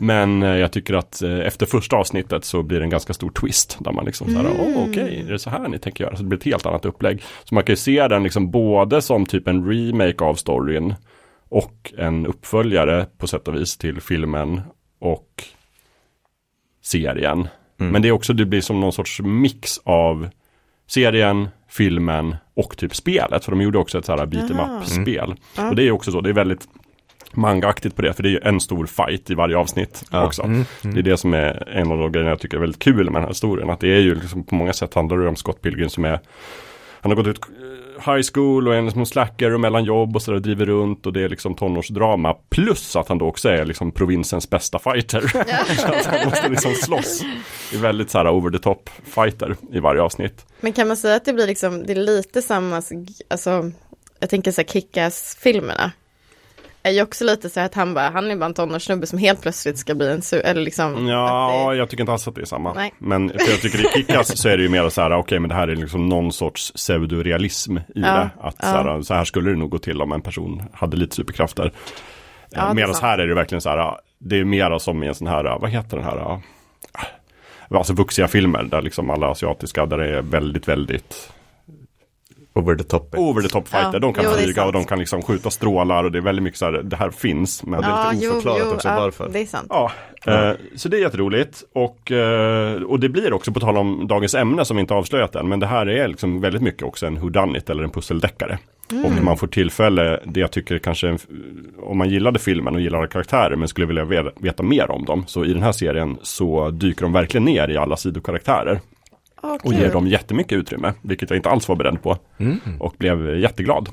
Speaker 3: men eh, jag tycker att eh, efter första avsnittet så blir det en ganska stor twist. Där man liksom såhär, åh okej, är det så här ni tänker göra? Så det blir ett helt annat upplägg. Så man kan ju se den liksom både som typ en remake av storyn och en uppföljare på sätt och vis till filmen och serien.
Speaker 1: Mm.
Speaker 3: Men det är också, det blir som någon sorts mix av serien, filmen och typ spelet. För de gjorde också ett så här beat em up-spel.
Speaker 2: Ja.
Speaker 3: Och det är också så, det är väldigt mangaaktigt på det, för det är ju en stor fight i varje avsnitt
Speaker 1: Ja.
Speaker 3: också.
Speaker 4: Mm,
Speaker 3: Det är det som är en av de grejerna jag tycker är väldigt kul med den här historien. Att det är ju liksom på många sätt handlar det om Scott Pilgrim som är Han har gått ut high school och är en som slacker och mellan jobb och sådär driver runt och det är liksom tonårsdrama. Plus att han då också är liksom provinsens bästa fighter. Så han måste liksom slåss i väldigt så här over the top fighter i varje avsnitt.
Speaker 2: Men kan man säga att det blir liksom, det är lite samma, alltså, jag tänker så här Kick-Ass-filmerna. Är ju också lite så att han bara, han är bara en tonårssnubbe som helt plötsligt ska bli en su, eller liksom.
Speaker 3: Ja,
Speaker 2: det,
Speaker 3: jag tycker inte alls att det är samma.
Speaker 2: Nej.
Speaker 3: Men för jag tycker i Kickass så är det ju mer så här, okej men det här är liksom någon sorts pseudorealism i
Speaker 2: Ja,
Speaker 3: det. Att
Speaker 2: ja.
Speaker 3: så, här, så här skulle det nog gå till om en person hade lite superkrafter.
Speaker 2: Ja,
Speaker 3: Medan här är det verkligen så här, det är mera som i en sån här, vad heter den här, alltså vuxiga filmer där liksom alla asiatiska, där det är väldigt, väldigt
Speaker 1: Over the top.
Speaker 3: over the top fighter.
Speaker 2: Ja,
Speaker 3: de kan
Speaker 2: jo, det är
Speaker 3: flyga och de kan liksom skjuta strålar och det är väldigt mycket så här, det här finns. Men
Speaker 2: ja,
Speaker 1: lite oförklarat också varför.
Speaker 2: det är sant.
Speaker 3: Ja, eh, så det är jätteroligt och, eh, och det blir också på tal om dagens ämne som vi inte avslöjat än. Men det här är liksom väldigt mycket också en whodunit eller en pusseldeckare. Och man får tillfälle, det jag tycker kanske, om man gillade filmen och gillade karaktärer men skulle vilja ve- veta mer om dem. Så i den här serien så dyker de verkligen ner i alla sidokaraktärer.
Speaker 2: Åh,
Speaker 3: Och ger dem jättemycket utrymme, vilket jag inte alls var beredd på. Och blev jätteglad.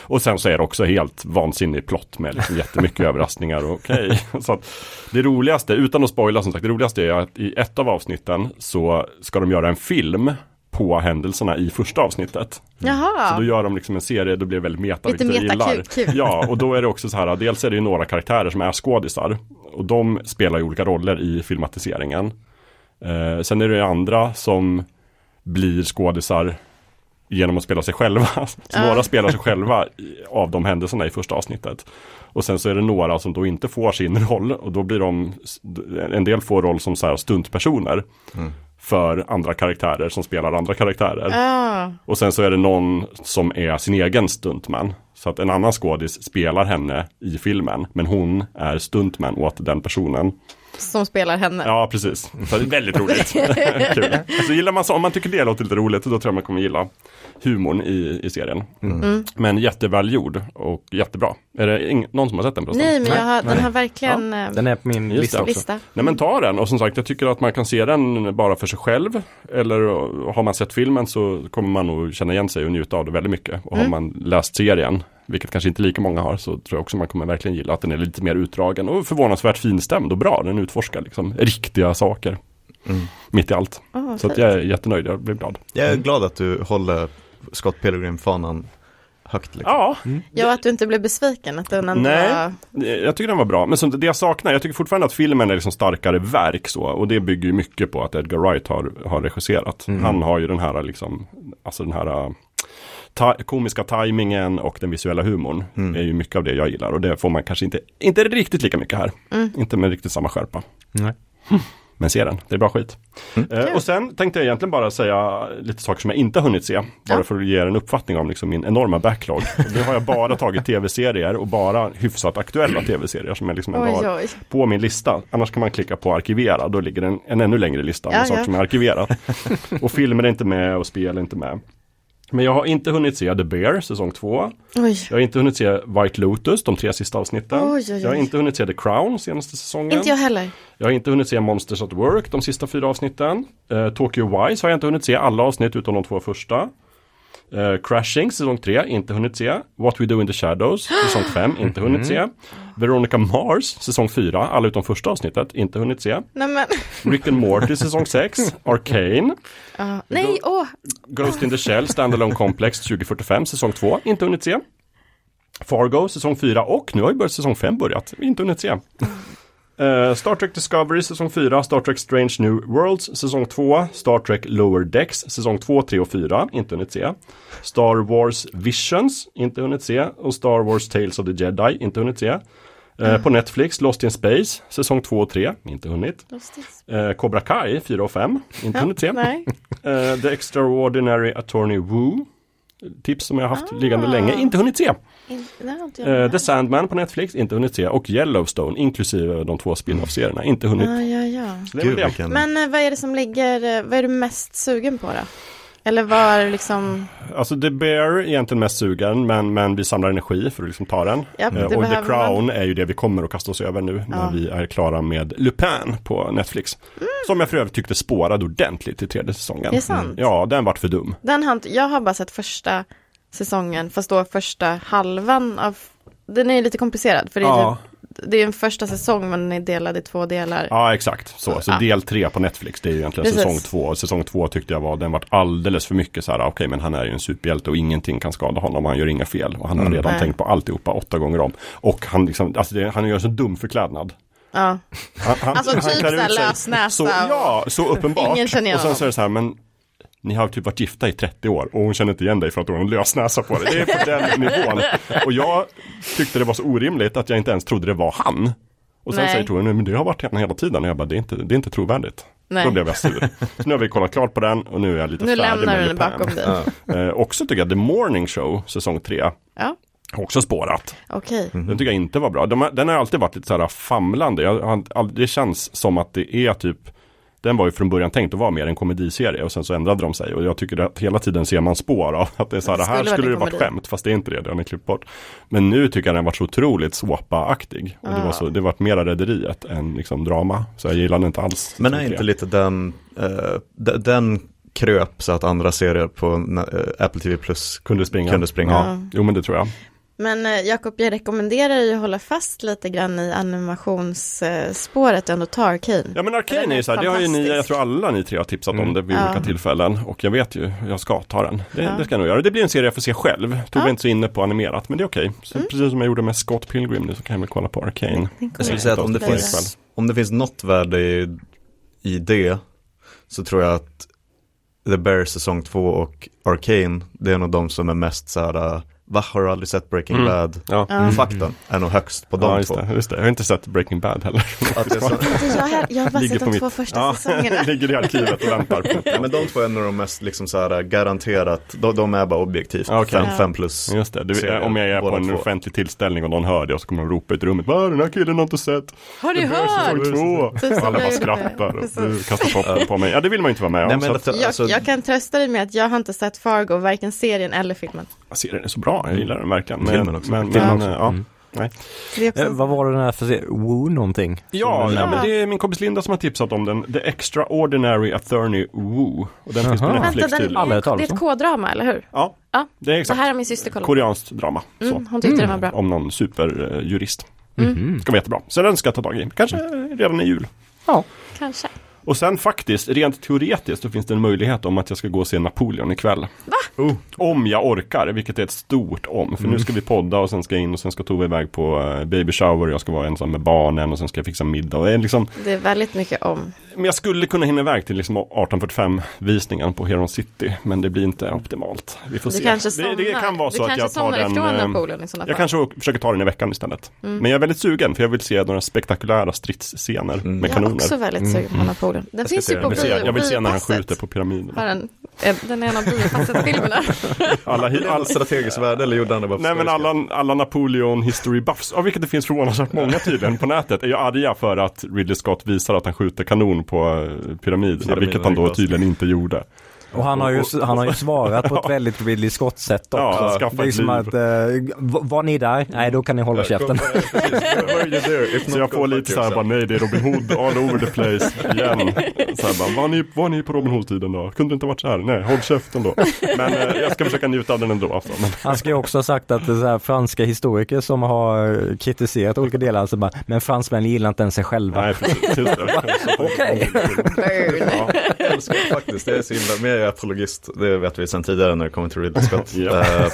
Speaker 3: Och sen så är det också helt vansinnig plott med liksom jättemycket överraskningar. och Okej, så att det roligaste, utan att spoila som sagt, det roligaste är att i ett av avsnitten så ska de göra en film på händelserna i första avsnittet.
Speaker 2: Jaha.
Speaker 3: Så då gör de liksom en serie, då blir det väldigt meta,
Speaker 2: Lite
Speaker 3: vilket jag
Speaker 2: meta,
Speaker 3: gillar.
Speaker 2: kul, kul.
Speaker 3: Ja, och då är det också så här, dels är det ju några karaktärer som är skådisar. Och de spelar ju olika roller i filmatiseringen. Eh, sen är det andra som blir skådisar genom att spela sig själva. Så
Speaker 2: Ja.
Speaker 3: några spelar sig själva av de händelserna i första avsnittet. Och sen så är det några som då inte får sin roll och då blir de, en del får roll som så här stuntpersoner. För andra karaktärer som spelar andra karaktärer.
Speaker 2: Ja,
Speaker 3: Och sen så är det någon som är sin egen stuntman. Så att en annan skådis spelar henne i filmen. Men hon är stuntman åt den personen.
Speaker 2: som spelar henne.
Speaker 3: Ja, precis. Så det är väldigt roligt. Kul. Så gillar man så, om man tycker det låter lite roligt, då tror jag man kommer gilla humorn i, i serien.
Speaker 2: Mm.
Speaker 3: Men jättevälgjord och jättebra. Är det ing- någon som har sett den förresten?
Speaker 2: Nej, men jag har, den
Speaker 4: Nej.
Speaker 2: har verkligen eh,
Speaker 4: Den är på min lista också.
Speaker 2: lista.
Speaker 3: Nej men ta den och som sagt jag tycker att man kan se den bara för sig själv. Eller har man sett filmen så kommer man nog känna igen sig och njuta av det väldigt mycket. Och har man läst serien, vilket kanske inte lika många har, så tror jag också man kommer verkligen gilla att den är lite mer utdragen och förvånansvärt finstämd och bra. Den utforskar liksom riktiga saker. Mitt i allt.
Speaker 2: Åh,
Speaker 3: Så jag är jättenöjd, jag blev glad.
Speaker 1: Jag är glad att du håller Scott Pilgrim-fanan högt. Liksom.
Speaker 3: Ja,
Speaker 2: Ja, att du inte blev besviken. Att den ändå
Speaker 3: Nej.
Speaker 2: var...
Speaker 3: Jag tycker den var bra, men som det jag saknar, jag tycker fortfarande att filmen är liksom starkare verk så, och det bygger ju mycket på att Edgar Wright har, har regisserat. Han har ju den här liksom, alltså den här ta komiska tajmingen och den visuella humorn är ju mycket av det jag gillar och det får man kanske inte, inte riktigt lika mycket här. Inte med riktigt samma skärpa.
Speaker 4: Nej.
Speaker 3: Men se den, det är bra skit. Eh, och sen tänkte jag egentligen bara säga lite saker som jag inte har hunnit se. Bara
Speaker 2: Ja.
Speaker 3: för att ge er en uppfattning om liksom min enorma backlog. Nu har jag bara tagit tv-serier och bara hyfsat aktuella tv-serier som jag liksom ändå
Speaker 2: Oj,
Speaker 3: har
Speaker 2: oj.
Speaker 3: på min lista. Annars kan man klicka på arkivera, då ligger en, en ännu längre lista med
Speaker 2: Ja,
Speaker 3: saker
Speaker 2: ja.
Speaker 3: som är arkiverat. och filmer är inte med och spel är inte med. Men jag har inte hunnit se The Bear, säsong 2.
Speaker 2: Oj.
Speaker 3: Jag har inte hunnit se White Lotus, de tre sista avsnitten.
Speaker 2: Oj, oj, oj.
Speaker 3: Jag har inte hunnit se The Crown, senaste säsongen.
Speaker 2: Inte jag heller.
Speaker 3: Jag har inte hunnit se Monsters at Work, de sista fyra avsnitten. Eh, Tokyo Wise har jag inte hunnit se alla avsnitt utom de två första. Eh, Crashing, säsong 3, inte hunnit se. What We Do In The Shadows, säsong 5, inte hunnit se. Veronica Mars, säsong 4, alla utom första avsnittet, inte hunnit se.
Speaker 2: Nej men,
Speaker 3: Rick and Morty, säsong 6. Arcane,
Speaker 2: ja. nej, åh,
Speaker 3: Ghost in the Shell, Standalone Complex 2045, säsong 2, inte hunnit se. Fargo, säsong 4 och nu har ju börjat säsong 5 börjat, inte hunnit se. Eh, Star Trek Discovery, säsong 4, Star Trek Strange New Worlds, säsong 2, Star Trek Lower Decks, säsong 2, 3 och 4, inte hunnit se. Star Wars Visions, inte hunnit se. Och Star Wars Tales of the Jedi, inte hunnit se. Eh, På Netflix, Lost in Space, säsong 2 och 3, inte hunnit. Eh, Cobra Kai, 4 och 5, inte hunnit se. Eh, The Extraordinary Attorney Woo. Tips som jag har haft liggande länge, inte hunnit se.
Speaker 2: In, inte jag
Speaker 3: Eh, The Sandman på Netflix, inte hunnit se. Och Yellowstone, inklusive de två spin-off-serierna, inte hunnit.
Speaker 2: Ja, ja, ja.
Speaker 3: Så det är väl
Speaker 1: Gud.
Speaker 2: Men eh, vad är det som ligger, eh, vad är du mest sugen på då? Eller var liksom,
Speaker 3: Alltså The Bear är egentligen mest sugen men, men vi samlar energi för att liksom ta den.
Speaker 2: Det
Speaker 3: Eh, och The Crown är ju det vi kommer att kasta oss över nu när
Speaker 2: Ja.
Speaker 3: vi är klara med Lupin på Netflix. Som jag för övrigt tyckte spårade ordentligt i tredje säsongen.
Speaker 2: Det är sant?
Speaker 3: Ja, den vart för dum.
Speaker 2: den har inte, jag har bara sett första säsongen, fast då första halvan av, den är lite komplicerad för det är,
Speaker 4: Ja.
Speaker 2: typ, det är en första säsong men den är delad i två delar.
Speaker 3: Ja, exakt. Så, så
Speaker 2: Ja.
Speaker 3: del tre på Netflix, det är ju egentligen
Speaker 2: Precis.
Speaker 3: säsong två. Och säsong två tyckte jag var, den vart alldeles för mycket så här, okej men han är ju en superhjälte och ingenting kan skada honom, han gör inga fel. Och han har
Speaker 1: Mm.
Speaker 3: redan
Speaker 2: Nej.
Speaker 3: tänkt på alltihopa åtta gånger om. Och han liksom, alltså det, han gör så dum förklädnad.
Speaker 2: Ja.
Speaker 3: Han, han,
Speaker 2: Alltså typ
Speaker 3: klär ut sig
Speaker 2: lösnäsa.
Speaker 3: Så, ja, så uppenbart.
Speaker 2: Ingen känner igen
Speaker 3: och sen så är det så här, men ni har typ varit gifta i 30 år och hon känner inte igen dig för att du har en lösnäsa på dig. Det är på den nivån. Och jag tyckte det var så orimligt att jag inte ens trodde det var han. Och sen
Speaker 2: Nej.
Speaker 3: säger Tore, "Nej, men det har varit han hela tiden. Och jag bara, det är inte, det är inte trovärdigt.
Speaker 2: Nej.
Speaker 3: Då blev jag sur. Så nu har vi kollat klart på den och nu är jag lite
Speaker 2: Nu
Speaker 3: färdig
Speaker 2: lämnar
Speaker 3: med
Speaker 2: den bakom dig.
Speaker 3: Eh, också tycker jag The Morning Show, säsong 3,
Speaker 2: Ja,
Speaker 3: har också spårat.
Speaker 2: okej.
Speaker 3: Den tycker jag inte var bra. De, den har alltid varit lite så här famlande. Jag, det känns som att det är typ den var ju från början tänkt att vara mer en komediserie och sen så ändrade de sig och jag tycker att hela tiden ser man spår av att det är så här,
Speaker 2: Det
Speaker 3: här
Speaker 2: skulle
Speaker 3: det
Speaker 2: varit
Speaker 3: skämt fast det är inte det, det har ni klippt bort. Men nu tycker jag den varit så otroligt såpa-aktig och det var
Speaker 2: Ah.
Speaker 3: så, det varit mera rederiet än liksom drama. Så jag gillade inte alls.
Speaker 1: Men är inte lite den, de- den kröp så att andra serier på eh, Apple TV Plus
Speaker 3: kunde springa?
Speaker 1: kunde springa.
Speaker 3: Ja. Jo men det tror jag.
Speaker 2: Men eh, Jakob, jag rekommenderar ju att hålla fast lite grann i animationsspåret och ändå ta Arcane.
Speaker 3: Ja men
Speaker 2: Den
Speaker 3: Arcane är ju så här, det har ju ni, jag tror alla ni tre har tipsat om
Speaker 4: Mm.
Speaker 3: det vid
Speaker 2: Ja.
Speaker 3: olika tillfällen. Och jag vet ju, jag ska ta den. Det,
Speaker 2: Ja.
Speaker 3: det ska jag nog göra. Det blir en serie jag får se själv. Tog
Speaker 2: Ja.
Speaker 3: jag inte så inne på animerat, men det är okej. Så
Speaker 2: Mm.
Speaker 3: Precis som jag gjorde med Scott Pilgrim nu så kan jag väl kolla på Arcane.
Speaker 1: Jag skulle säga att om det, finns, om det finns något värde i, i det så tror jag att The Bear säsong 2 och Arcane, det är nog de som är mest så här, uh, va, har du aldrig sett Breaking
Speaker 3: Mm.
Speaker 1: Bad?
Speaker 3: Ja.
Speaker 2: Ja.
Speaker 1: Fakta är nog högst på de
Speaker 3: Ja, just
Speaker 1: två.
Speaker 3: det, just det. Jag har inte sett Breaking Bad heller.
Speaker 1: Att det är så,
Speaker 2: Alltså, jag, har, jag har bara
Speaker 3: Ligger
Speaker 2: sett
Speaker 3: på
Speaker 2: de två
Speaker 3: mitt-
Speaker 2: första
Speaker 3: Ja,
Speaker 2: säsongerna.
Speaker 3: ligger i arkivet och väntar på.
Speaker 1: ja, men de två är nog de mest liksom så här garanterat, de, de är bara objektivt
Speaker 3: Ja, okej.
Speaker 1: fem,
Speaker 2: Ja.
Speaker 1: fem plus.
Speaker 3: Just det, du, om jag är på en
Speaker 1: två.
Speaker 3: offentlig tillställning och någon hör det och så kommer de ropa ut i rummet. Va, den här killen har inte sett.
Speaker 2: Har ni hört?
Speaker 3: Alla bara skrattar och du kastar popcorn på mig. Ja, det vill man ju inte vara med om.
Speaker 1: Nej, men
Speaker 2: Jag,
Speaker 1: alltså,
Speaker 2: jag kan trösta dig med att jag har inte sett Fargo, varken serien eller filmen.
Speaker 3: serien är så bra, jag gillar den verkligen. Men,
Speaker 1: Filmen också.
Speaker 3: Men,
Speaker 1: Filmen
Speaker 3: men,
Speaker 1: också.
Speaker 3: ja.
Speaker 4: Mm.
Speaker 2: Det också...
Speaker 4: Eh, vad var det den här för se- Woo någonting?
Speaker 3: Ja,
Speaker 4: Som-
Speaker 3: ja, men det är min kompis Linda som har tipsat om den. The Extraordinary Attorney Woo. Och den finns på. Netflix
Speaker 2: Vänta, den.
Speaker 4: Alla
Speaker 2: det är ett. K-drama, eller hur?
Speaker 3: Ja,
Speaker 2: Ja,
Speaker 3: det är
Speaker 2: Det
Speaker 3: exakt.
Speaker 2: här har min syster kollat.
Speaker 3: Koreanskt drama. Så.
Speaker 2: Mm, hon tyckte den var bra.
Speaker 3: Om någon superjurist.
Speaker 2: Mm.
Speaker 3: Ska vara jättebra. Så den ska jag ta tag i. Kanske redan i jul.
Speaker 4: Ja.
Speaker 2: Kanske.
Speaker 3: Och sen faktiskt, rent teoretiskt, så finns det en möjlighet om att jag ska gå och se Napoleon ikväll. Va?
Speaker 1: Oh.
Speaker 3: Om jag orkar, vilket är ett stort om. För nu ska vi podda och sen ska jag in och sen ska Tove iväg på eh, baby shower. Jag ska vara ensam med barnen och sen ska jag fixa middag. Och det är liksom,
Speaker 2: Det är väldigt mycket om.
Speaker 3: men jag skulle kunna hinna iväg till liksom 1845 visningen på Heron City. Men det blir inte optimalt. Vi får
Speaker 2: Du
Speaker 3: se.
Speaker 2: kanske
Speaker 3: det,
Speaker 2: somnar,
Speaker 3: det kan vara
Speaker 2: du
Speaker 3: så att jag tar den. eh,
Speaker 2: Napoleon i sådana
Speaker 3: Jag
Speaker 2: fall.
Speaker 3: kanske försöker ta den i veckan istället.
Speaker 2: Mm.
Speaker 3: Men jag är väldigt sugen för jag vill se några spektakulära stridsscener
Speaker 1: Mm.
Speaker 3: med
Speaker 2: Jag är
Speaker 3: kanoner.
Speaker 2: också väldigt sugen på Napoleon. Den
Speaker 1: Jag ska
Speaker 2: finns ju
Speaker 1: den.
Speaker 2: på
Speaker 3: se, jag vill se när han skjuter på pyramiden.
Speaker 2: Har den, eh, den är en av biopasset-filmerna.
Speaker 3: Alla, alla,
Speaker 1: strategiskt värde eller gjorde han det bara
Speaker 3: nej men alla, alla Napoleon history buffs, av vilket det finns förvånansvärt många tydligen på nätet, är ju arga för att Ridley Scott visar att han skjuter kanon på eh, pyramiderna, vilket han då
Speaker 1: Pyramiderna,
Speaker 3: tydligen inte gjorde.
Speaker 4: Och han har ju, han har ju svarat på ett väldigt Ridley Scott-sätt också.
Speaker 3: Ja, skaffa
Speaker 4: det är
Speaker 3: ett
Speaker 4: att, eh, var ni där? Nej, då kan ni hålla käften.
Speaker 3: Så jag får lite såhär
Speaker 1: yourself.
Speaker 3: bara, nej det är Robin Hood all over the place igen. Så här bara, var ni, var ni på Robin Hood-tiden då? Kunde det inte varit så här? Nej, håll käften då. Men eh, jag ska försöka njuta av den ändå alltså.
Speaker 4: Han ska ju också ha sagt att det är så här franska historiker som har kritiserat olika delar, alltså bara, men fransmän gillar inte ens sig själva.
Speaker 3: nej, precis.
Speaker 4: Okej.
Speaker 3: Ja.
Speaker 1: Jag älskar faktiskt, det är så himla, men jag är apologist, det vet vi sedan tidigare när det kommer till Ridley Scott.
Speaker 3: Ja.
Speaker 1: Eh,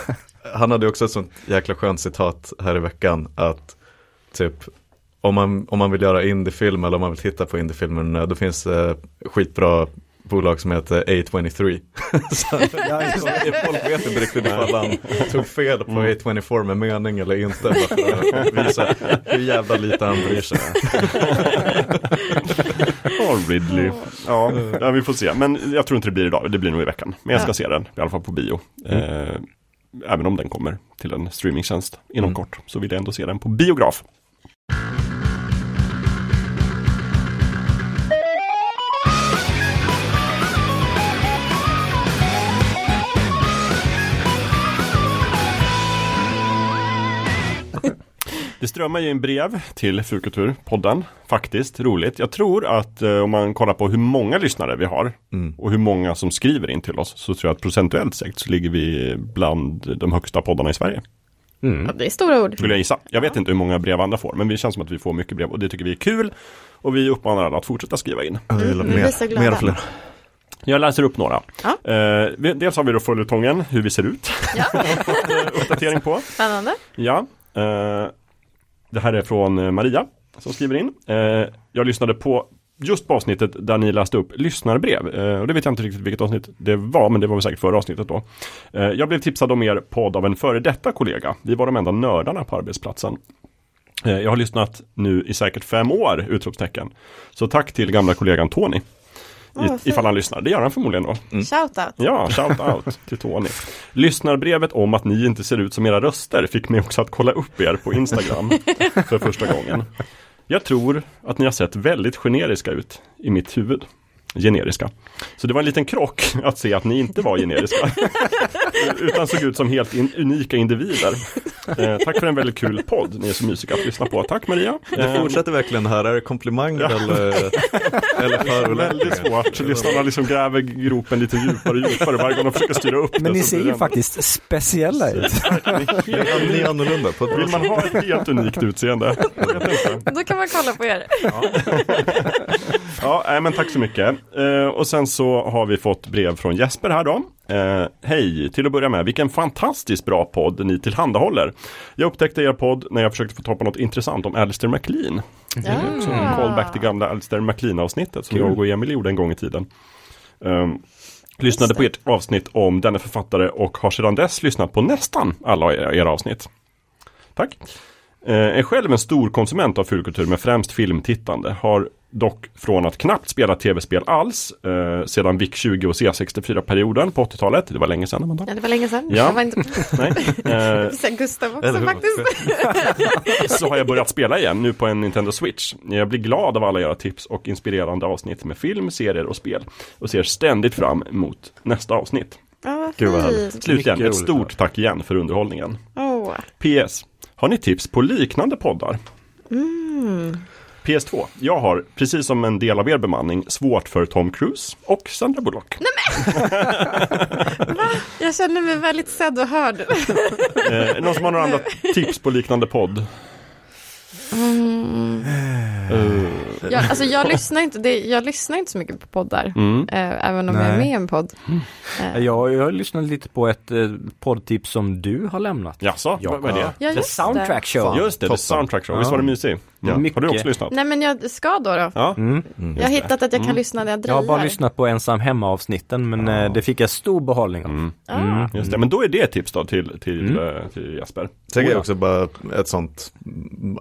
Speaker 1: han hade också ett sånt jäkla skönt citat här i veckan att typ om man, om man vill göra indiefilm eller om man vill titta på indiefilmen eh, då finns det skitbra bolag som heter A23. så, folk vet inte riktigt ifall han tog fel på A24 med mening eller inte. Bara för att visa hur jävla lite han bryr sig.
Speaker 3: Ja, Ridley. Ja, ja, vi får se. Men jag tror inte det blir idag. Det blir nog i veckan. Men jag ska
Speaker 2: Ja.
Speaker 3: se den, i alla fall på bio. Eh, även om den kommer till en streamingtjänst inom
Speaker 1: Mm.
Speaker 3: kort. Så vill jag ändå se den på biograf. Det strömmar ju in brev till Fulkulturpodden. Faktiskt, roligt. Jag tror att eh, om man kollar på hur många lyssnare vi har
Speaker 1: Mm.
Speaker 3: och hur många som skriver in till oss så tror jag att procentuellt sett så ligger vi bland de högsta poddarna i Sverige.
Speaker 4: Mm.
Speaker 2: Ja, det är stora ord.
Speaker 3: Skulle jag gissa. Jag vet inte hur många brev andra får men det känns som att vi får mycket brev och det tycker vi är kul. Och vi uppmanar alla att fortsätta skriva in.
Speaker 2: Mm, så
Speaker 1: mer, mer och fler.
Speaker 3: Jag läser upp några.
Speaker 2: Ja.
Speaker 3: Eh, vi- dels har vi då följetongen, hur vi ser ut.
Speaker 2: Ja,
Speaker 3: Uppdatering på.
Speaker 2: spännande.
Speaker 3: Ja, eh, det här är från eh, Maria som skriver in. Eh, jag lyssnade på just på avsnittet där ni läste upp lyssnarbrev. Eh, och det vet jag inte riktigt vilket avsnitt det var, men det var väl säkert förra avsnittet då. Eh, jag blev tipsad om er podd av en före detta kollega. Vi var de enda nördarna på arbetsplatsen. Eh, jag har lyssnat nu i säkert fem år! Utropstecken. Så tack till gamla kollegan Tony.
Speaker 2: Fint.
Speaker 3: ifall han lyssnar, det gör han förmodligen då.
Speaker 2: Shout out.
Speaker 3: Ja, shout out till Tony. Lyssnarbrevet om att ni inte ser ut som era röster fick mig också att kolla upp er på Instagram för första gången. Jag tror att ni har sett väldigt generiska ut i mitt huvud. Generiska. Så det var en liten krock att se att ni inte var generiska. Utan såg ut som helt in, unika individer. Eh, tack för en väldigt kul podd. Ni är så mysiga att lyssna på. Tack Maria.
Speaker 1: Det
Speaker 3: Eh,
Speaker 1: fortsätter verkligen här, är det komplimanger
Speaker 3: Ja.
Speaker 1: eller, eller förolämpningar?
Speaker 3: Väldigt svårt. Lyssnarna liksom gräver gropen lite djupare och djupare varje gång de försöker styra upp
Speaker 5: Men
Speaker 3: det.
Speaker 5: ni ser ju
Speaker 3: det-
Speaker 5: faktiskt speciella ut.
Speaker 1: Ni är- Ni är annorlunda på
Speaker 3: Vill man ha ett helt unikt utseende?
Speaker 2: Då kan man kolla på er.
Speaker 3: Ja, nej, men tack så mycket. Eh, och sen så har vi fått brev från Jesper här då. Eh, Hej, till att börja med, vilken fantastiskt bra podd ni tillhandahåller. Jag upptäckte er podd när jag försökte få tag på något intressant om Alistair MacLean. Det är också en callback till gamla Alistair MacLean avsnittet som jag och Emil gjorde en gång i tiden. Um, lyssnade på ert avsnitt om denne författare och har sedan dess lyssnat på nästan alla era, era avsnitt. Tack. Eh, är själv en stor konsument av fulkultur med främst filmtittande. Har dock från att knappt spela tv-spel alls eh, sedan VIC 20 och C64-perioden på 80-talet. Det var länge sedan. Amanda.
Speaker 2: Ja, det var länge sedan.
Speaker 3: Ja.
Speaker 2: Jag var inte...
Speaker 3: Nej. Eh,
Speaker 2: Sen Gustav också faktiskt.
Speaker 3: så har jag börjat spela igen nu på en Nintendo Switch. Jag blir glad av alla era tips och inspirerande avsnitt med film, serier och spel. Och ser ständigt fram emot nästa avsnitt.
Speaker 2: Ja, vad
Speaker 1: Gud, vad härligt.
Speaker 3: Slutligen, ett stort tack igen för underhållningen.
Speaker 2: Åh.
Speaker 3: PS. Har ni tips på liknande poddar?
Speaker 2: Mm.
Speaker 3: PS2. Jag har, precis som en del av er bemanning, svårt för Tom Cruise och Sandra Bullock.
Speaker 2: Jag känner mig väldigt sedd och hörd.
Speaker 3: Eh, någon som har några andra tips på liknande podd?
Speaker 2: Mm.
Speaker 3: Eh,
Speaker 2: Jag, alltså jag lyssnar inte, det, jag lyssnar inte så mycket på poddar.
Speaker 3: mm.
Speaker 2: Eh, även om jag är
Speaker 5: Nej.
Speaker 2: med i en podd. Eh,
Speaker 4: Jag, jag har lyssnat lite på ett eh, poddtips som du har lämnat.
Speaker 3: Jaså, vad är det?
Speaker 2: Ja,
Speaker 4: The Soundtrack Show.
Speaker 1: Fan.
Speaker 3: Just det, The
Speaker 1: Toppen.
Speaker 3: Soundtrack Show. Visst var det mysig? Ja. Har
Speaker 4: Mycket.
Speaker 3: du också lyssnat?
Speaker 2: Nej men jag ska då då.
Speaker 3: Ja.
Speaker 4: Mm.
Speaker 2: Jag har hittat att jag kan
Speaker 3: Mm.
Speaker 2: lyssna när jag
Speaker 4: Jag
Speaker 2: drejar.
Speaker 4: har bara lyssnat på ensam hemma-avsnitten men eh, det fick jag stor behållning av.
Speaker 3: Mm.
Speaker 2: Ah.
Speaker 3: Just det, men då är det ett tips då till, till,
Speaker 4: Mm.
Speaker 3: eh, till Jesper.
Speaker 1: Sen är
Speaker 3: Oh, ja.
Speaker 1: också bara ett sånt,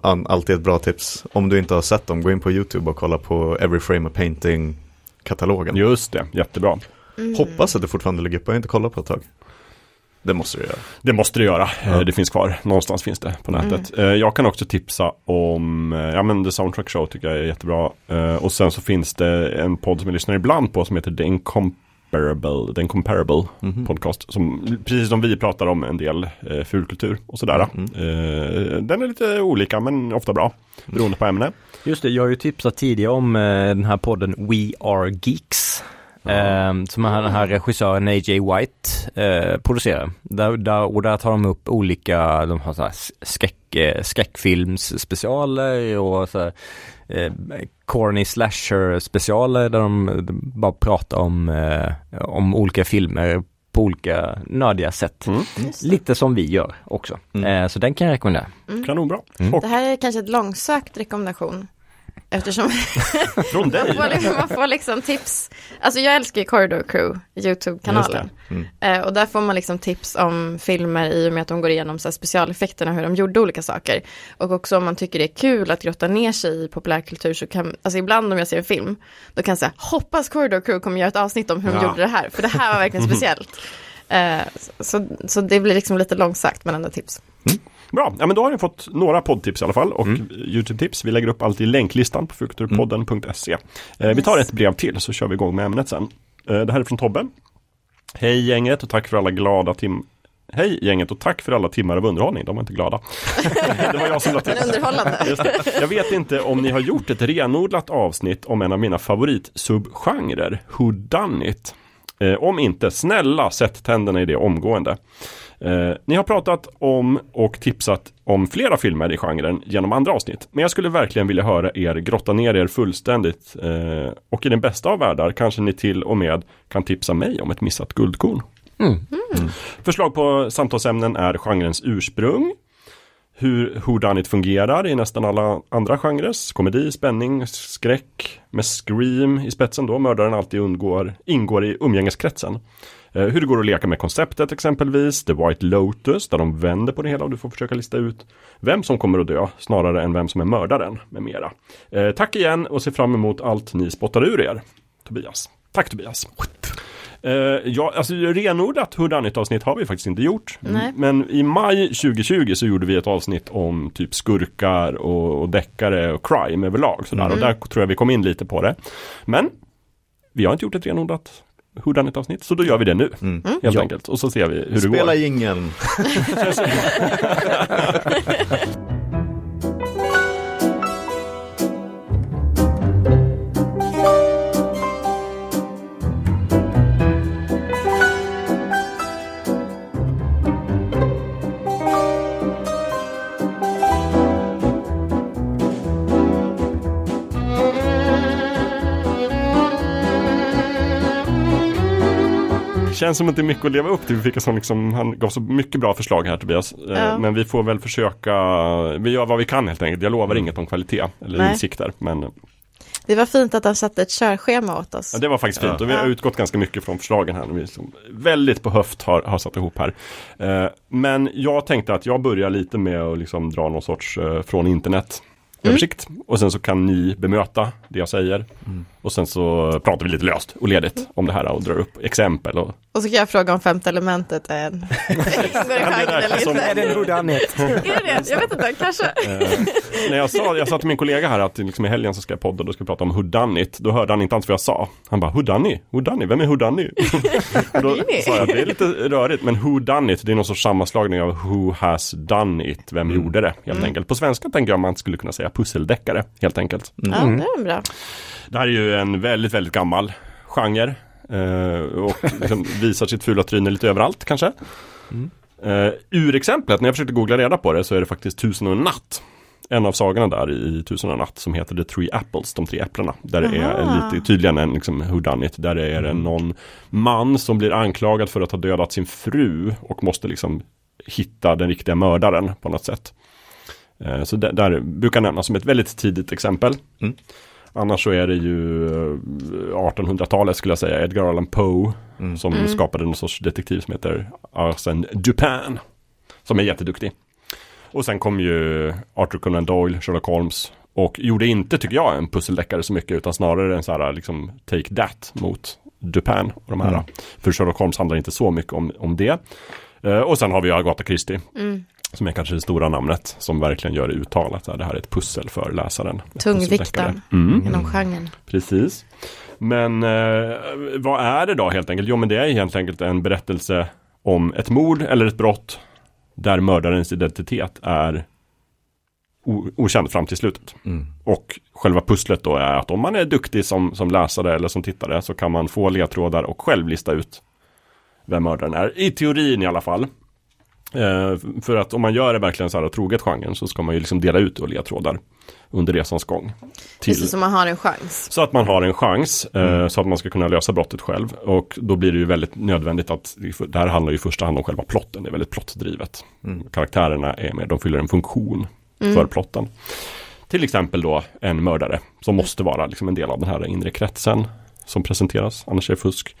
Speaker 1: alltid ett bra tips. Om du inte har sett dem, gå in på YouTube och kolla på Every Frame a Painting-katalogen.
Speaker 3: Just det, jättebra.
Speaker 2: Mm.
Speaker 1: Hoppas att det fortfarande ligger uppe, jag har inte kollat på ett tag. Det måste du göra.
Speaker 3: Det måste du göra.
Speaker 1: Ja.
Speaker 3: Det finns kvar. Någonstans finns det på nätet. Eh, Jag kan också tipsa om, eh, ja men The Soundtrack Show tycker jag är jättebra. Och sen så finns det en podd som jag lyssnar ibland på som heter The Incomparable, The Incomparable
Speaker 1: Mhm.
Speaker 3: podcast. Som, precis som vi pratar om en del eh, fulkultur och sådär.
Speaker 1: Mm.
Speaker 3: Eh, Den är lite olika men ofta bra. Beroende på ämne.
Speaker 4: Just det, jag har ju tipsat tidigare om eh, den här podden We Are Geeks. Eh, som den här regissören A.J. White eh, producerar. Där, där, och där tar de upp olika, de har så här skräck, eh, skräckfilmsspecialer och så här, eh, corny slasher specialer där de, de bara pratar om, eh, om olika filmer på olika nördiga sätt.
Speaker 3: Mm.
Speaker 4: Lite som vi gör också.
Speaker 1: Mm.
Speaker 4: Eh, så den kan jag rekommendera.
Speaker 3: Kanonbra.
Speaker 4: Mm.
Speaker 2: Det här är kanske ett långsökt rekommendation. Eftersom
Speaker 3: från
Speaker 2: man
Speaker 3: dig.
Speaker 2: får, liksom, man får liksom tips. Alltså jag älskar ju Corridor Crew, YouTube-kanalen.
Speaker 1: Mm.
Speaker 2: Eh, och där får man liksom tips om filmer i och med att de går igenom så här specialeffekterna, hur de gjorde olika saker. Och också om man tycker det är kul att grotta ner sig i populärkultur så kan, alltså ibland om jag ser en film, då kan jag säga, hoppas Corridor Crew kommer göra ett avsnitt om hur de
Speaker 3: Ja.
Speaker 2: gjorde det här, för det här var verkligen speciellt. Eh, så, så det blir liksom lite långsökt men ändå tips.
Speaker 3: Bra, ja men då har ni fått några poddtips i alla fall och
Speaker 1: Mm.
Speaker 3: YouTube-tips. Vi lägger upp allt i länklistan på fulkulturpodden.se. Eh, vi tar ett brev till så kör vi igång med ämnet sen. Eh, det här är från Tobbe. Hej gänget och tack för alla glada tim Hej gänget och tack för alla timmar av underhållning, de var inte glada. det var jag som la till.
Speaker 2: Underhållande.
Speaker 3: Just det. Jag vet inte om ni har gjort ett renodlat avsnitt om en av mina favoritsubgenrer, Who Done It? Eh, om inte, snälla sätt tänderna i det omgående. Eh, ni har pratat om och tipsat om flera filmer i genren genom andra avsnitt. Men jag skulle verkligen vilja höra er grotta ner er fullständigt. Eh, och i den bästa av världar kanske ni till och med kan tipsa mig om ett missat guldkorn.
Speaker 4: Mm.
Speaker 3: Förslag på samtalsämnen är genrens ursprung, hur whodunit fungerar i nästan alla andra genrer, komedi, spänning, skräck, med Scream i spetsen då, mördaren alltid undgår, ingår i umgängeskretsen. Eh, hur det går att leka med konceptet exempelvis, The White Lotus, där de vänder på det hela och du får försöka lista ut vem som kommer att dö, snarare än vem som är mördaren, med mera. Eh, tack igen och se fram emot allt ni spottar ur er. Tobias. Tack Tobias. Uh, ja, alltså renodlat Hurdanit avsnitt har vi faktiskt inte gjort.
Speaker 2: Nej.
Speaker 3: Men i maj 2020 så gjorde vi ett avsnitt om typ skurkar och, och deckare och crime överlag. Sådär.
Speaker 2: Mm.
Speaker 3: Och där tror jag vi kom in lite på det. Men vi har inte gjort ett renodlat Hurdanit avsnitt, så då gör vi det nu.
Speaker 1: Mm.
Speaker 3: Helt
Speaker 4: Ja.
Speaker 3: enkelt. Och så ser vi hur det
Speaker 1: Spela
Speaker 3: går. Känns som att det är mycket att leva upp till. Vi fick sån liksom, han gav så mycket bra förslag här Tobias. Eh,
Speaker 2: Ja.
Speaker 3: Men vi får väl försöka, vi gör vad vi kan helt enkelt. Jag lovar inget om kvalitet eller
Speaker 2: Nej.
Speaker 3: insikter. Men
Speaker 2: Det var fint att han satte ett körschema åt oss.
Speaker 3: Ja, det var faktiskt fint och vi har utgått ganska mycket från förslagen här. Vi liksom väldigt på höft har, har satt ihop här. Eh, men jag tänkte att jag börjar lite med att liksom dra någon sorts eh, från internet översikt. Och sen så kan ni bemöta det jag säger. Och sen så pratar vi lite löst och ledigt om det här och drar upp exempel. Och,
Speaker 2: Och så kan jag fråga om femte elementet är en.
Speaker 4: Är det en Hurdanit?
Speaker 2: Är det? Jag vet inte, kanske.
Speaker 3: eh, när jag sa, jag sa till min kollega här att liksom i helgen så ska jag podda och då ska vi prata om Houdanit. Då hörde han inte alls vad jag sa. Han bara, Houdani? Houdani? Vem är Houdani? och då sa jag, det är lite rörigt, men Who done it? Det är någon sorts sammanslagning av Who has done it? Vem gjorde det? Helt enkelt. På svenska tänker jag man skulle kunna säga pusseldeckare, helt enkelt.
Speaker 2: Ja, det är bra.
Speaker 3: Det här är ju en väldigt, väldigt gammal genre. Eh, och liksom visar sitt fula tryne lite överallt kanske. Eh, urexemplet, när jag försökte googla reda på det så är det faktiskt Tusen och en natt. En av sagorna där i Tusen och en natt som heter The Three Apples, de tre äpplena. Där det är lite tydligen en liksom whodunit. Där det är en någon man som blir anklagad för att ha dödat sin fru och måste liksom hitta den riktiga mördaren på något sätt. Eh, Så där, där brukar nämnas som ett väldigt tidigt exempel.
Speaker 1: Mm.
Speaker 3: Annars så är det ju eh, 1800-talet skulle jag säga, Edgar Allan Poe
Speaker 1: Mm.
Speaker 3: som
Speaker 2: Mm.
Speaker 3: skapade en sorts detektiv som heter Arsène Dupin. Som är jätteduktig. Och sen kom ju Arthur Conan Doyle, Sherlock Holmes och gjorde inte, tycker jag, en pusseldeckare så mycket utan snarare en så här liksom Take That mot Dupin och de här.
Speaker 1: Mm.
Speaker 3: För Sherlock Holmes handlar inte så mycket om, om det. Eh, och sen har vi Agatha Christie
Speaker 2: Mm.
Speaker 3: Som är kanske det stora namnet som verkligen gör det uttalat. Det här är ett pussel för läsaren.
Speaker 2: Tungviktaren.
Speaker 3: Mm.
Speaker 2: Inom genren.
Speaker 3: Precis. Men eh, vad är det då helt enkelt? Jo men det är helt enkelt en berättelse om ett mord eller ett brott där mördarens identitet är okänd fram till slutet.
Speaker 1: Mm.
Speaker 3: Och själva pusslet då är att om man är duktig som, som läsare eller som tittare så kan man få ledtrådar och själv lista ut vem mördaren är. I teorin i alla fall. Eh, för att om man gör det verkligen så här troget genren så ska man ju liksom dela ut och ledtrådar under resans gång. Till,
Speaker 2: Just det, så man har en chans.
Speaker 3: så att man har en chans, eh, så att man ska kunna lösa brottet själv. Och då blir det ju väldigt nödvändigt att, det här handlar ju i första hand om själva plotten, det är väldigt plottdrivet.
Speaker 1: Mm.
Speaker 3: Karaktärerna är med, de fyller en funktion för plotten. Till exempel då en mördare som måste vara liksom en del av den här inre kretsen som presenteras, annars är det fusk.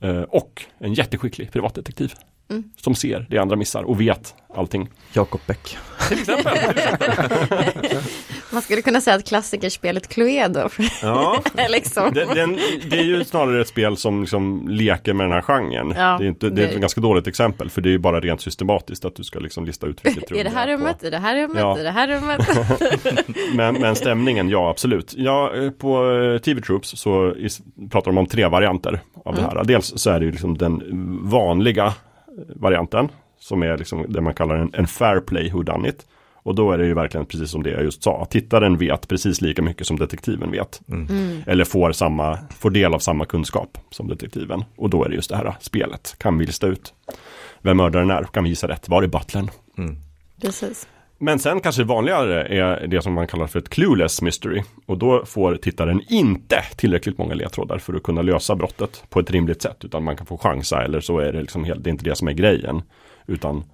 Speaker 3: Eh, och en jätteskicklig privatdetektiv
Speaker 2: Mm.
Speaker 3: som ser det andra missar och vet allting.
Speaker 1: Jakob Beck.
Speaker 3: Till exempel.
Speaker 2: Man skulle kunna säga att klassikerspelet Cluedo.
Speaker 3: ja,
Speaker 2: liksom.
Speaker 3: det, den, det är ju snarare ett spel som liksom leker med den här genren.
Speaker 2: Ja,
Speaker 3: det, är inte, det är ett ganska dåligt exempel för det är ju bara rent systematiskt att du ska liksom lista ut vilket rum
Speaker 2: I det här
Speaker 3: är
Speaker 2: rummet, i det här rummet,
Speaker 3: Ja.
Speaker 2: i det här rummet.
Speaker 3: Men, men stämningen, ja absolut. Ja, eh, på eh, TV Troops så is, pratar de om tre varianter av
Speaker 2: Mm.
Speaker 3: det här. Dels så är det ju liksom den vanliga varianten som är liksom det man kallar en, en fair play whodunit. Och då är det ju verkligen precis som det jag just sa. Tittaren vet precis lika mycket som detektiven vet.
Speaker 2: Mm.
Speaker 3: Eller får, samma, får del av samma kunskap som detektiven. Och då är det just det här spelet. Kan vi lista ut vem mördaren är? Kan vi gissa rätt? Var är butlern?
Speaker 1: Mm.
Speaker 2: Precis.
Speaker 3: Men sen kanske vanligare är det som man kallar för ett clueless mystery. Och då får tittaren inte tillräckligt många ledtrådar för att kunna lösa brottet på ett rimligt sätt. Utan man kan få chansa eller så är det liksom helt, det är inte det som är grejen. Utan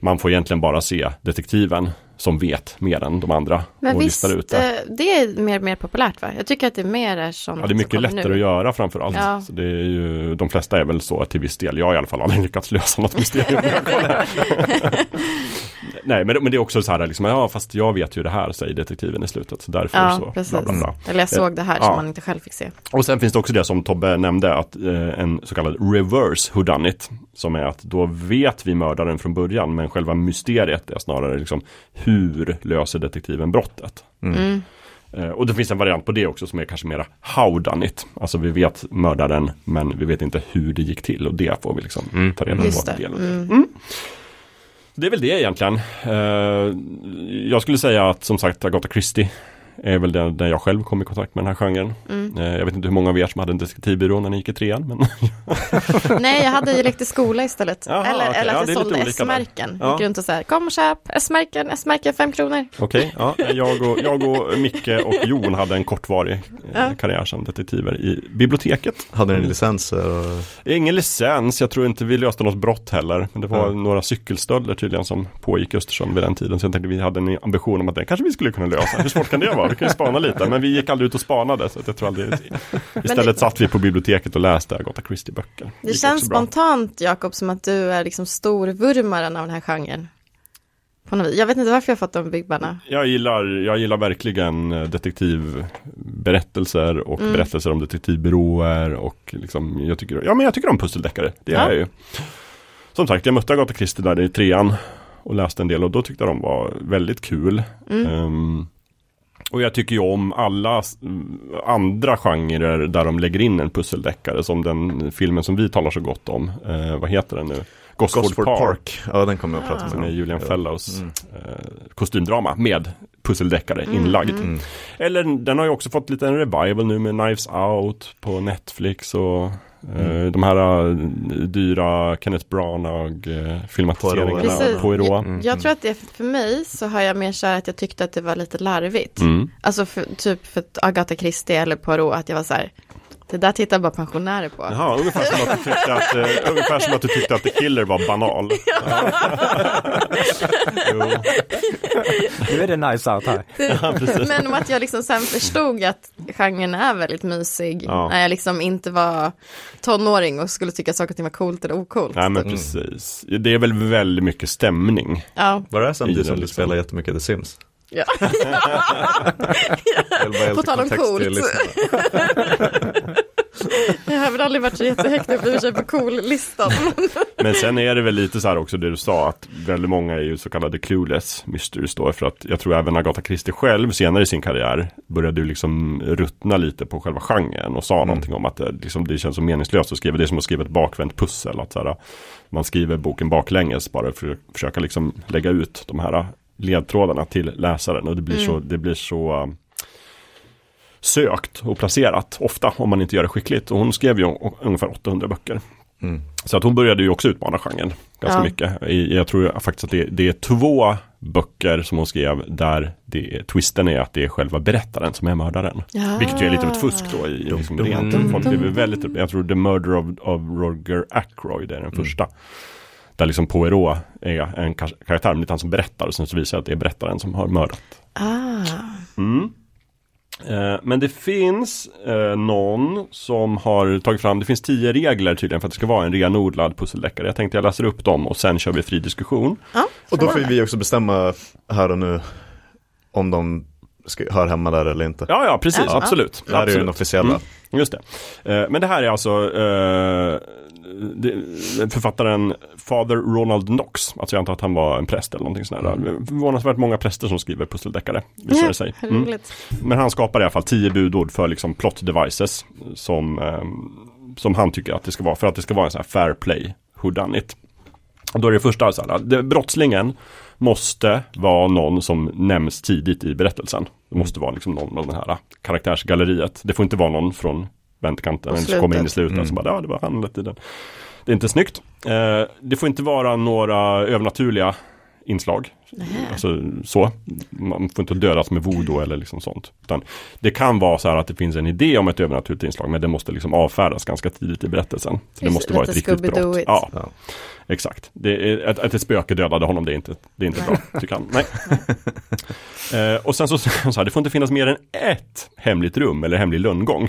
Speaker 3: man får egentligen bara se detektiven som vet mer än de andra
Speaker 2: Men
Speaker 3: och
Speaker 2: visst,
Speaker 3: ut det.
Speaker 2: eh, det är mer, mer populärt va? Jag tycker att det är mer är sånt
Speaker 3: Ja, det är mycket
Speaker 2: som
Speaker 3: lättare
Speaker 2: nu.
Speaker 3: att göra framförallt.
Speaker 2: Ja.
Speaker 3: Så det är ju, de flesta är väl så till viss del. Jag har i alla fall aldrig lyckats lösa något mysterium. Nej, men men det är också så här, liksom, ja fast jag vet ju det här, säger detektiven i slutet. Så därför
Speaker 2: Ja,
Speaker 3: så,
Speaker 2: precis.
Speaker 3: bla, bla, bla.
Speaker 2: Eller jag såg det här
Speaker 3: Ja.
Speaker 2: som man inte själv fick se.
Speaker 3: Och sen finns det också det som Tobbe nämnde, att eh, en så kallad reverse whodunit. Som är att då vet vi mördaren från början, men själva mysteriet är snarare liksom hur löser detektiven brottet?
Speaker 2: Mm.
Speaker 3: Eh, och det finns en variant på det också som är kanske mera how done it. Alltså vi vet mördaren men vi vet inte hur det gick till och det får vi liksom ta reda på.
Speaker 2: Just det.
Speaker 3: del av
Speaker 2: Mm.
Speaker 3: Det är väl det egentligen. Eh, jag skulle säga att som sagt Agatha Christie är väl den där jag själv kom i kontakt med den här genren.
Speaker 2: Mm.
Speaker 3: Eh, jag vet inte hur många av er som hade en detektivbyrå när ni gick i trean. Men
Speaker 2: Nej, jag hade ju lekt i skola istället.
Speaker 3: Jaha,
Speaker 2: eller,
Speaker 3: okej.
Speaker 2: eller
Speaker 3: Ja,
Speaker 2: att
Speaker 3: det
Speaker 2: jag sålde. S-märken.
Speaker 3: Ja.
Speaker 2: Gick runt och så här, kom och köp S-märken, S-märken, fem kronor.
Speaker 3: Okej, ja, jag, och, jag och Micke och Jon hade en kortvarig eh,
Speaker 2: Ja.
Speaker 3: karriär som detektiver i biblioteket.
Speaker 1: Hade ni licenser? Och...
Speaker 3: Ingen licens, jag tror inte vi löste något brott heller. Men det var
Speaker 1: Mm.
Speaker 3: några cykelstöldar tydligen som pågick i Östersund vid den tiden. Så jag tänkte vi hade en ambition om att det kanske vi skulle kunna lösa. Hur svårt kan det vara? Vi kan ju spana lite. Men vi gick aldrig ut och spanade. Så jag tror aldrig... Istället
Speaker 2: det-
Speaker 3: satt vi på biblioteket och läste Agatha Christie-böcker.
Speaker 2: Det
Speaker 3: gick
Speaker 2: känns spontant, Jakob, som att du är liksom storvurmaren av den här genren. På något vis. Jag vet inte varför jag fått de vibbarna.
Speaker 3: Jag gillar, jag gillar verkligen eh, detektivberättelser och
Speaker 2: Mm.
Speaker 3: berättelser om detektivbyråer och liksom, jag tycker, ja men jag tycker om pusseldeckare. Det är
Speaker 2: Ja.
Speaker 3: jag ju. Som sagt, jag mötte Agatha Christie där i trean och läste en del och då tyckte jag de var väldigt kul.
Speaker 2: Mm.
Speaker 3: Ehm, och jag tycker ju om alla andra genrer där de lägger in en pusseldeckare som den filmen som vi talar så gott om. Eh, vad heter den nu? Gosford,
Speaker 1: Gosford
Speaker 3: Park.
Speaker 1: Park. Ja, den kommer jag att prata
Speaker 3: Som
Speaker 1: med
Speaker 3: är
Speaker 1: om.
Speaker 3: Julian
Speaker 1: Ja.
Speaker 3: Fellows
Speaker 1: Mm.
Speaker 3: eh, kostymdrama med pusseldeckare
Speaker 2: Mm,
Speaker 3: inlagd.
Speaker 2: mm.
Speaker 3: Eller den har ju också fått lite en revival nu med Knives Out på Netflix och
Speaker 1: Mm.
Speaker 3: de här eh, dyra Kenneth Branagh filmatiseringarna.
Speaker 2: Precis.
Speaker 3: Poirot.
Speaker 2: Jag,
Speaker 4: Mm.
Speaker 2: jag tror att det för mig så har jag mer så här att jag tyckte att det var lite larvigt.
Speaker 3: Mm.
Speaker 2: Alltså för, typ för Agatha Christie eller Poirot att jag var så här, det där tittar bara pensionärer på.
Speaker 3: Jaha, ungefär som, att du tyckte att, eh, ungefär som att du tyckte att The Killer var banal.
Speaker 4: Nu är det nice out här.
Speaker 2: Men att jag liksom sen förstod att genren är väldigt mysig
Speaker 3: Ja.
Speaker 2: när jag liksom inte var tonåring och skulle tycka saker och ting var coolt eller ocoolt.
Speaker 3: nej men
Speaker 1: Mm.
Speaker 3: precis. Det är väl väldigt mycket stämning.
Speaker 2: Ja.
Speaker 1: Var det här samtidigt som du
Speaker 3: liksom.
Speaker 1: spelar jättemycket The Sims?
Speaker 2: ja. På tal om coolt. Jag har väl aldrig varit så jättehögt upp i sig på cool-listan.
Speaker 3: Men sen är det väl lite så här också det du sa att väldigt många är ju så kallade clueless mysteries då för att jag tror även Agatha Christie själv senare i sin karriär började ju liksom ruttna lite på själva genren och sa
Speaker 1: Mm.
Speaker 3: någonting om att det, liksom, det känns så meningslöst att skriva det är som att skriva ett bakvänt pussel att så här, man skriver boken baklänges bara för att försöka liksom lägga ut de här ledtrådarna till läsaren och det blir
Speaker 2: Mm.
Speaker 3: så, det blir så sökt och placerat ofta om man inte gör det skickligt och hon skrev ju ungefär 800 böcker
Speaker 1: Mm.
Speaker 3: så att hon började ju också utmana genren ganska
Speaker 2: Ja.
Speaker 3: mycket. Jag tror faktiskt att det, det är två böcker som hon skrev där det, twisten är att det är själva berättaren som är mördaren.
Speaker 2: Ja.
Speaker 3: Vilket ju är lite av ett fusk då i, i liksom
Speaker 1: Dum, dum,
Speaker 3: rent.
Speaker 4: dum,
Speaker 3: Folk
Speaker 2: dum, dum.
Speaker 3: väldigt, jag tror The Murder of, of Roger Ackroyd är den
Speaker 1: Mm.
Speaker 3: första. Där liksom Poirot är en kar- karaktär, men det är han som berättar och sen så visar det att det är berättaren som har mördat.
Speaker 2: Ah.
Speaker 3: Mm. Eh, Men det finns eh, någon som har tagit fram, det finns tio regler tydligen för att det ska vara en renodlad pusseldeckare. Jag tänkte jag läser upp dem och sen kör vi fri diskussion.
Speaker 2: Ja,
Speaker 1: Och då får vi också bestämma här och nu om de ska, hör hemma där eller inte.
Speaker 3: Ja, ja, precis,
Speaker 2: Ja.
Speaker 3: absolut.
Speaker 1: Det här är ju den officiella.
Speaker 3: Mm. Just det. Eh, Men det här är alltså eh, författaren Father Ronald Knox. Alltså jag antar att han var en präst eller någonting sånt där. Förvånansvärt många präster som skriver pusseldeckare. Visar det sig. Mm. Men han skapar i alla fall tio budord för liksom plot devices som, ehm, som han tycker att det ska vara för att det ska vara en sån här fair play whodunit. Och då är det första så här, det, brottslingen måste vara någon som nämns tidigt i berättelsen. Det måste vara liksom någon av det här karaktärsgalleriet. Det får inte vara någon från vändkanten som kommer in i slutet
Speaker 1: Mm.
Speaker 3: som bara, ja det var han hela tiden. Det är inte snyggt. Eh, det får inte vara några övernaturliga inslag. Alltså så. Man får inte dödas med voodoo eller liksom sånt. Utan det kan vara så här att det finns en idé om ett övernaturligt inslag men det måste liksom avfärdas ganska tidigt i berättelsen. Så det måste vara ett riktigt brott. Ja,
Speaker 1: Ja.
Speaker 3: exakt. Det är, att, att ett spöke dödade honom det är inte, det är inte bra, tycker han. Nej. eh, och sen så, så här, det får inte finnas mer än ett hemligt rum eller hemlig lönngång.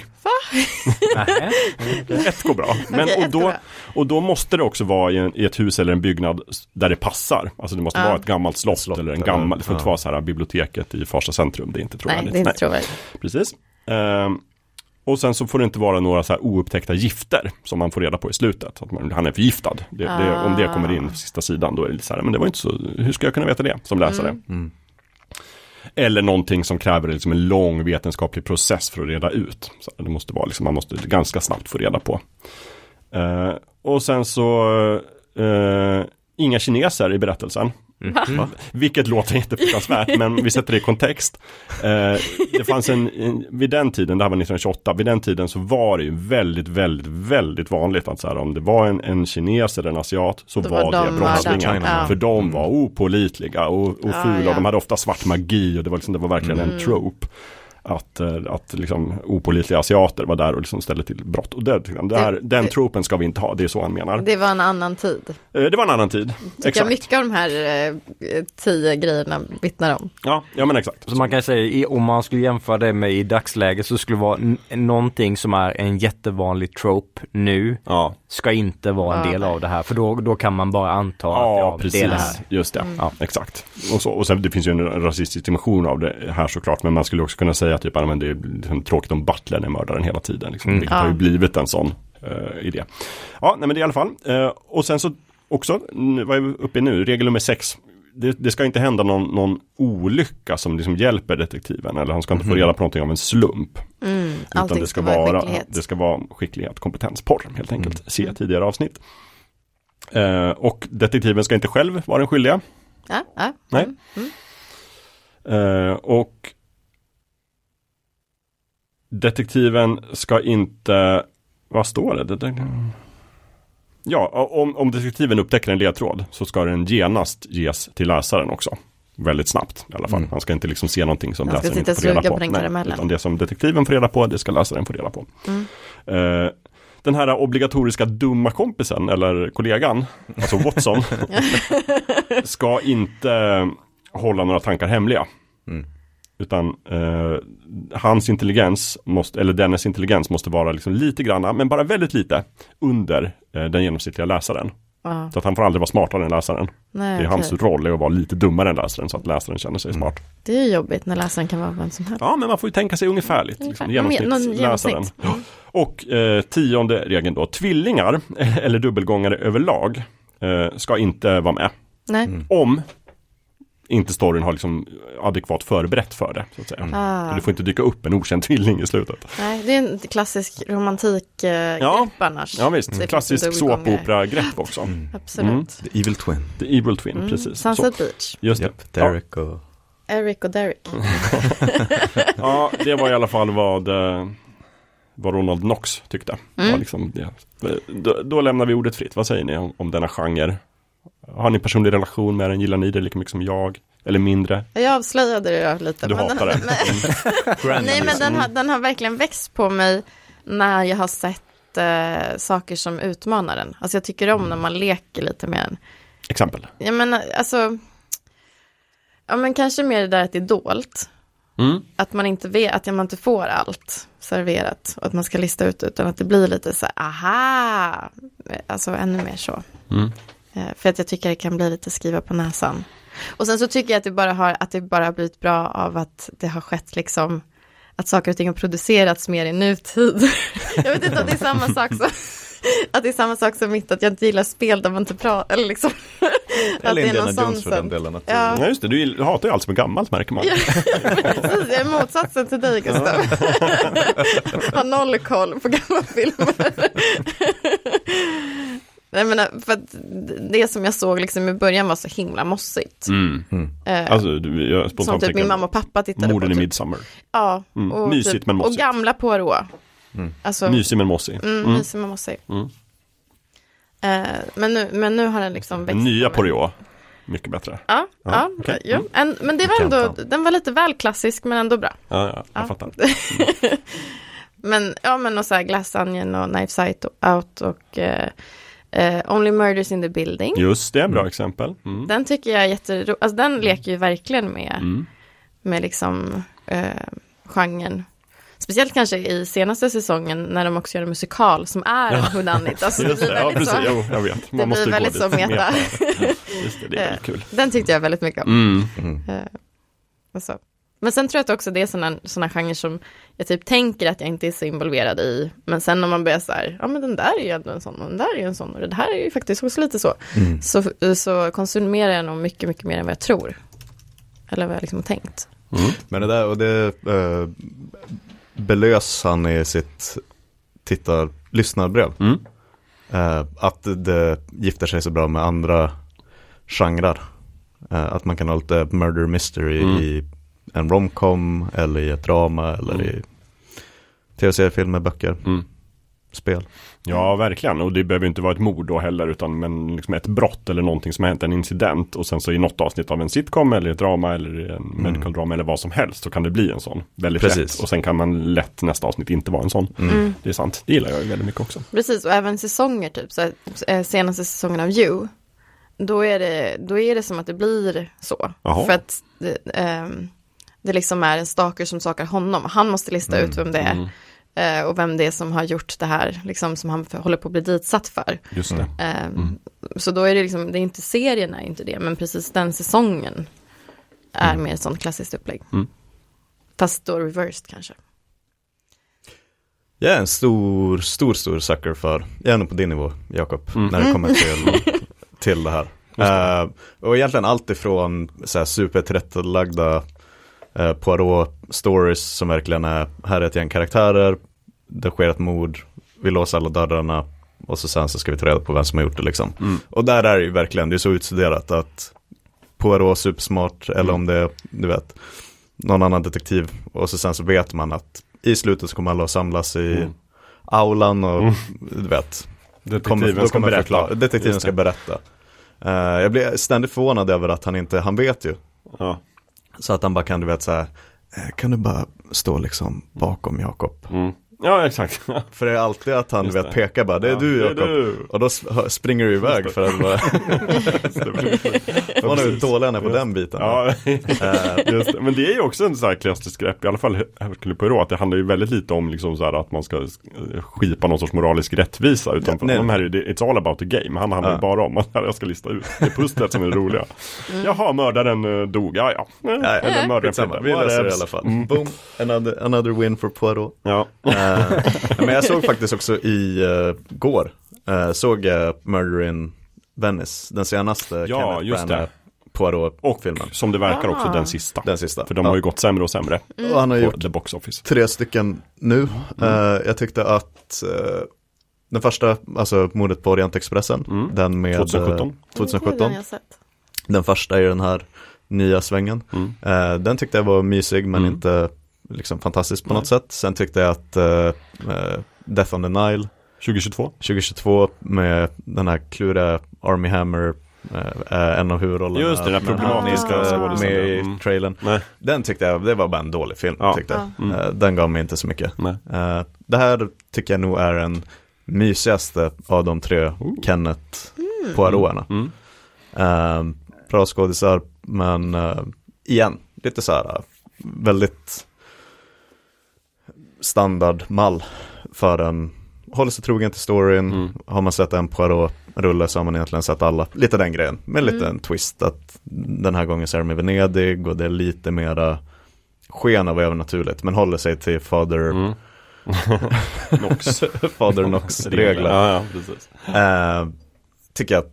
Speaker 3: Ett går bra. Men,
Speaker 2: Okej,
Speaker 3: och, då, och då måste det också vara i, en, i ett hus eller en byggnad där det passar. Alltså det måste
Speaker 2: Ja.
Speaker 3: vara ett gammalt slott,
Speaker 1: Slott
Speaker 3: eller en gammal, det får inte
Speaker 1: ja.
Speaker 3: vara så här biblioteket i Farsta centrum. Det är inte
Speaker 2: Nej,
Speaker 3: trovärdigt.
Speaker 2: det är inte trovärdigt.
Speaker 3: Precis. Ehm, och sen så får det inte vara några så här oupptäckta gifter som man får reda på i slutet. Att man, han är förgiftad. Det, det, om det kommer in på sista sidan då är det lite så här, men det var inte så, hur ska jag kunna veta det som läsare?
Speaker 1: Mm.
Speaker 3: Eller någonting som kräver liksom en lång vetenskaplig process för att reda ut. Så det måste vara liksom, man måste ganska snabbt få reda på. Eh, och sen så, eh, inga kineser i berättelsen.
Speaker 4: Mhm.
Speaker 3: Vilket låter jättefruktansvärt men vi sätter det i kontext. Eh, det fanns en, en, vid den tiden, det här var 1928, vid den tiden så var det ju väldigt, väldigt, väldigt vanligt att så här, om det var en, en kines eller en asiat så
Speaker 2: Då
Speaker 3: var,
Speaker 2: var
Speaker 3: det
Speaker 2: de
Speaker 3: brottslingen.
Speaker 1: mördarna.
Speaker 2: Ja.
Speaker 3: För de var opålitliga och, och
Speaker 2: Ja,
Speaker 3: fula
Speaker 2: ja.
Speaker 3: och de hade ofta svart magi och det var, liksom, det var verkligen en
Speaker 2: Mm.
Speaker 3: trope. Att, eh, att liksom opålitliga asiater var där och liksom ställde till brott. Och det, det här,
Speaker 2: Det-
Speaker 3: den tropen ska vi inte ha, det är så han menar.
Speaker 2: Det var en annan tid.
Speaker 3: Eh, Det var en annan tid.
Speaker 2: Tycker jag
Speaker 3: Exakt.
Speaker 2: mycket av de här eh, tio grejerna vittnar om.
Speaker 3: Ja, ja men exakt.
Speaker 4: Så man kan säga, om man skulle jämföra det med i dagsläget så skulle det vara någonting som är en jättevanlig trope nu
Speaker 3: Ja,
Speaker 4: ska inte vara en
Speaker 2: Ja,
Speaker 4: del av det här för då, då kan man bara anta att
Speaker 3: ja,
Speaker 4: ja,
Speaker 3: precis.
Speaker 4: det är det här.
Speaker 3: Just det,
Speaker 2: Mm.
Speaker 3: ja, exakt. Och, så, och sen det finns ju en rasistisk dimension av det här såklart. Men man skulle också kunna säga typ att men det är liksom tråkigt om butlern är mördaren hela tiden. Liksom.
Speaker 4: Mm.
Speaker 3: Vilket har ju
Speaker 2: Ja.
Speaker 3: blivit en sån eh, idé. Ja, nej, men det är i alla fall. Eh, och sen så också, nu- vad är vi uppe i nu? Regel nummer sex. Det, det ska inte hända någon, någon olycka som liksom hjälper detektiven. Eller han ska inte få reda på någonting av en slump.
Speaker 2: Mm,
Speaker 3: Utan det ska,
Speaker 2: vara
Speaker 3: vara, det ska vara skicklighet, kompetens, porr helt enkelt. Se tidigare avsnitt. Eh, och detektiven ska inte själv vara den skyldiga.
Speaker 2: Ja, ja.
Speaker 3: Nej.
Speaker 2: Mm, mm.
Speaker 3: Eh, och detektiven ska inte, vad står det? Ja, om, om detektiven upptäcker en ledtråd så ska den genast ges till läsaren också. Väldigt snabbt i alla fall.
Speaker 1: Mm.
Speaker 3: Man ska inte liksom se någonting som läsaren inte får reda på.
Speaker 2: på karamellen.
Speaker 3: utan det som detektiven får reda på, det ska läsaren få reda på.
Speaker 2: Mm.
Speaker 3: Eh, den här obligatoriska dumma kompisen eller kollegan, alltså Watson, ska inte hålla några tankar hemliga.
Speaker 1: Mm.
Speaker 3: Utan eh, hans intelligens, måste, eller dennes intelligens måste vara liksom lite granna, men bara väldigt lite, under eh, den genomsnittliga läsaren.
Speaker 2: Ja,
Speaker 3: Så att han får aldrig vara smartare än läsaren.
Speaker 2: nej,
Speaker 3: Det är hans
Speaker 2: okej.
Speaker 3: roll är att vara lite dummare än läsaren så att läsaren känner sig smart.
Speaker 2: Det är jobbigt när läsaren kan vara vem som helst.
Speaker 3: Ja, men man får ju tänka sig ungefärligt.
Speaker 2: Ungefär.
Speaker 3: Liksom, genomsnittsläsaren.
Speaker 2: genomsnitt. Mm.
Speaker 3: Och eh, tionde regeln då, tvillingar eller dubbelgångare överlag eh, ska inte vara med.
Speaker 2: Nej.
Speaker 3: Om inte storyn har liksom adekvat förberett för det. Så att säga.
Speaker 2: Ah.
Speaker 3: Så det får inte dyka upp en okänd tvilling i slutet.
Speaker 2: Nej, det är en klassisk romantikgrepp
Speaker 3: Ja.
Speaker 2: annars.
Speaker 3: Ja visst,
Speaker 2: Det finns
Speaker 3: klassisk såpopera-grepp också.
Speaker 2: Absolut.
Speaker 3: Mm.
Speaker 1: The Evil Twin.
Speaker 3: The Evil Twin,
Speaker 2: Mm.
Speaker 3: precis. Så,
Speaker 2: Sunset Beach.
Speaker 3: just det.
Speaker 1: Yep, Derek och...
Speaker 2: Eric och Derek.
Speaker 3: Ja, det var i alla fall vad, eh, vad Ronald Knox tyckte.
Speaker 2: Mm.
Speaker 3: Ja, liksom det. Då, då lämnar vi ordet fritt. Vad säger ni om, om denna genre? Har ni personlig relation med den? Gillar ni det lika mycket som jag? Eller mindre?
Speaker 2: Jag avslöjade det lite.
Speaker 3: Du
Speaker 2: men
Speaker 3: hatar
Speaker 2: den,
Speaker 3: det.
Speaker 2: Men, nej, men den har, den har verkligen växt på mig när jag har sett eh, saker som utmanar den. Alltså jag tycker om när man leker lite med den.
Speaker 3: Exempel.
Speaker 2: Jag menar, alltså, ja men kanske mer det där att det är dolt.
Speaker 3: Mm.
Speaker 2: Att man inte vet, att man inte får allt serverat och att man ska lista ut utan att det blir lite så här, aha, alltså ännu mer så.
Speaker 3: Mm.
Speaker 2: Eh, För att jag tycker det kan bli lite skriva på näsan. Och sen så tycker jag att det bara har, att det bara har blivit bra av att det har skett liksom, att saker och ting har producerats mer i nutid. jag vet inte om det är samma sak som, att det är samma sak som mitt, att jag inte gillar spel där man inte pratar, eller liksom. att
Speaker 1: Eller
Speaker 2: det är
Speaker 1: Indiana
Speaker 2: någon
Speaker 1: Jones för den delen. Att
Speaker 2: Ja.
Speaker 3: Ja just det, du hatar ju allt som är gammalt märker man.
Speaker 2: Precis, jag är motsatsen till dig Gustav. har noll koll på gamla filmer. Jag menar, för att det som jag såg liksom i början var så himla mossigt.
Speaker 3: Mm.
Speaker 2: Eh,
Speaker 3: Alltså, du, jag
Speaker 2: som
Speaker 3: spontant
Speaker 2: typ min mamma och pappa tittade
Speaker 3: morden
Speaker 2: på.
Speaker 3: i
Speaker 2: Typ.
Speaker 3: Midsommar.
Speaker 2: Ja,
Speaker 3: Mm.
Speaker 2: och,
Speaker 3: Mysigt,
Speaker 2: typ,
Speaker 3: men
Speaker 2: och
Speaker 3: mossigt.
Speaker 2: gamla Poirot. Alltså,
Speaker 3: Mysig men mossig.
Speaker 2: Mm,
Speaker 3: Mm.
Speaker 2: mysig men mossig.
Speaker 3: Mm.
Speaker 2: Eh, men, nu, men nu har den liksom växt.
Speaker 3: Den nya. Poirot, mycket bättre.
Speaker 2: Ja,
Speaker 3: Ja,
Speaker 2: ja,
Speaker 3: okej.
Speaker 2: ja.
Speaker 3: Mm.
Speaker 2: En, men det var ändå, den var lite väl klassisk men ändå bra.
Speaker 3: Ja, ja jag
Speaker 2: Ja.
Speaker 3: fattar.
Speaker 2: Men ja, men och så här Glass Onion och Knives Out och eh, eh, Only Murders in the Building.
Speaker 3: Just det, bra
Speaker 1: Mm.
Speaker 3: exempel. Mm.
Speaker 2: Den tycker jag är jätterolig, alltså den leker ju verkligen med,
Speaker 3: Mm.
Speaker 2: med liksom eh, genren. Speciellt kanske i senaste säsongen när de också gör en musikal som är en whodunit. Alltså det
Speaker 3: Just
Speaker 2: blir
Speaker 3: det, ja
Speaker 2: väldigt
Speaker 3: precis,
Speaker 2: så,
Speaker 3: jo, jag vet.
Speaker 2: det
Speaker 3: Man måste
Speaker 2: blir väldigt
Speaker 3: dit.
Speaker 2: så meta.
Speaker 3: Just det, det är väldigt kul.
Speaker 2: Den tyckte jag väldigt mycket om.
Speaker 3: Mm.
Speaker 1: Mm.
Speaker 2: Eh, och så. Men sen tror jag att också det är sådana, sådana genrer som jag typ tänker att jag inte är så involverad i. Men sen när man börjar så här, ja men den där är ju ändå en sån och den där är ju en sån och det här är ju faktiskt också lite så.
Speaker 1: Mm.
Speaker 2: Så, så konsumerar jag nog mycket, mycket mer än vad jag tror. Eller vad jag liksom har tänkt.
Speaker 3: Mm.
Speaker 1: Men det där, och det eh, belös han i sitt tittar, lyssnarbrev.
Speaker 3: Mm.
Speaker 1: Eh, att det gifter sig så bra med andra genrer. Eh, att man kan ha lite murder mystery
Speaker 3: Mm.
Speaker 1: i en romcom eller i ett drama eller
Speaker 3: Mm.
Speaker 1: i tv-seriefilmer, böcker,
Speaker 3: Mm.
Speaker 1: spel.
Speaker 3: Ja, verkligen. Och det behöver inte vara ett mord då heller, utan men liksom ett brott eller någonting som har hänt, en incident. Och sen så i något avsnitt av en sitcom eller ett drama eller i en medical drama eller vad som helst så kan det bli en sån. Väldigt
Speaker 1: Precis.
Speaker 3: lätt. Och sen kan man lätt nästa avsnitt inte vara en sån.
Speaker 2: Mm.
Speaker 3: Det är sant. Det gillar jag ju väldigt mycket också.
Speaker 2: Precis, och även säsonger typ. Så, eh, senaste säsongen av You. Då är, det, då är det som att det blir så.
Speaker 3: Jaha.
Speaker 2: För att det, ehm, det liksom är en stalker som sakar honom. Han måste lista ut vem det är.
Speaker 3: Mm.
Speaker 2: eh, och vem det är som har gjort det här, liksom som han håller på att bli ditsatt för.
Speaker 3: Just det.
Speaker 2: Ehm, Så då är det liksom, det är inte serierna, är inte det, men precis den säsongen är mer ett sånt klassiskt upplägg.
Speaker 3: Mm.
Speaker 2: Fast då reversed kanske.
Speaker 1: Jag är en stor, stor, stor sucker för, jag är nog på din nivå, Jakob,
Speaker 3: Mm.
Speaker 1: när det kommer till, till det här. Eh, och egentligen allt ifrån så här supertillrättalagda uh, Poirot-stories som verkligen är, här är ett gäng karaktärer, det sker ett mord, vi låser alla dörrarna och så sen så ska vi ta reda på vem som har gjort det liksom.
Speaker 3: Mm.
Speaker 1: Och där är det ju verkligen, det är så utstuderat att Poirot supersmart eller om det är, du vet, någon annan detektiv och så sen så vet man att i slutet så kommer alla att samlas i
Speaker 3: Mm.
Speaker 1: aulan och
Speaker 3: Mm.
Speaker 1: du vet,
Speaker 3: Detektiven
Speaker 1: kommer,
Speaker 3: ska berätta.
Speaker 1: förklara, detektiven ska berätta. Eh, jag blir ständigt förvånad över att han inte, han vet ju.
Speaker 3: Ja.
Speaker 1: Så att han bara kan, du vet så här, eh, kan du bara stå liksom bakom Jakob?
Speaker 3: Mm ja, exakt.
Speaker 1: För det är alltid att han, vet,
Speaker 3: det.
Speaker 1: pekar bara, det är
Speaker 3: Ja,
Speaker 1: du Jakob. Och då springer du iväg för att bara, man är
Speaker 3: precis.
Speaker 1: dålig han är på
Speaker 3: Just-
Speaker 1: den biten.
Speaker 3: Ja,
Speaker 1: Eh,
Speaker 3: just det. Men det är ju också en sån här klassisk grepp, i alla fall Hercule Poirot, att det handlar ju väldigt lite om liksom så här att man ska skipa någon sorts moralisk rättvisa. Utan
Speaker 1: Ja,
Speaker 3: de här är ju, it's all about the game. Han handlar ju
Speaker 1: Ja.
Speaker 3: bara om att jag ska lista ut det pusslet som är det roliga. Jaha, mördaren eh, dog, ja ja.
Speaker 1: ja, ja.
Speaker 3: Eller mördaren
Speaker 1: Skitsamma, vi löser det i alla fall.
Speaker 3: Mm.
Speaker 1: Boom, another, another win for Poirot.
Speaker 3: Ja.
Speaker 1: Eh, men jag såg faktiskt också i uh, går, uh, såg jag Murder in Venice, den senaste
Speaker 3: Ja,
Speaker 1: Kenneth
Speaker 3: just
Speaker 1: Branagh. Poirot-filmen.
Speaker 3: Och som det verkar också
Speaker 2: Ah.
Speaker 3: den sista.
Speaker 1: Den sista.
Speaker 3: För de
Speaker 1: Ja.
Speaker 3: har ju gått sämre och sämre
Speaker 1: Och han har
Speaker 3: på
Speaker 1: gjort
Speaker 3: the box office.
Speaker 1: tre stycken nu. Eh, jag tyckte att eh, den första, alltså mordet på Orientexpressen,
Speaker 3: Mm.
Speaker 1: den med
Speaker 3: 2017.
Speaker 1: eh,
Speaker 2: Det är
Speaker 1: 2017.
Speaker 2: den
Speaker 1: första är den här nya svängen.
Speaker 3: Mm.
Speaker 1: Eh, den tyckte jag var mysig men
Speaker 3: Mm.
Speaker 1: inte liksom fantastisk på
Speaker 3: Nej.
Speaker 1: något sätt. Sen tyckte jag att eh, Death on the Nile
Speaker 3: 2022.
Speaker 1: 2022 med den här kluriga Army Hammer är en av huvudrollerna.
Speaker 3: Just det, den problematiska skådisen.
Speaker 1: med i
Speaker 3: Mm.
Speaker 1: trailern.
Speaker 3: Nej.
Speaker 1: Den tyckte jag, det var bara en dålig film
Speaker 3: Ja.
Speaker 1: tyckte jag.
Speaker 2: Ja.
Speaker 3: Mm.
Speaker 1: Eh, Den gav mig inte så mycket. Det här tycker jag nog är den mysigaste av de tre Kenneth Poirot-erna.
Speaker 3: Mm.
Speaker 1: Eh, Bra skådisar, men igen, lite så här väldigt standardmall för en, håller sig trogen till storyn,
Speaker 3: Mm.
Speaker 1: har man sett en Poirot-rulle så har man egentligen sett alla. Lite den grejen, med en
Speaker 2: Mm.
Speaker 1: liten twist att den här gången så är de i Venedig och det är lite mera sken av övernaturligt, men håller sig till Father,
Speaker 3: Mm. Nox.
Speaker 1: Father Knox-regler.
Speaker 3: Ja, ja.
Speaker 1: Eh, tycker att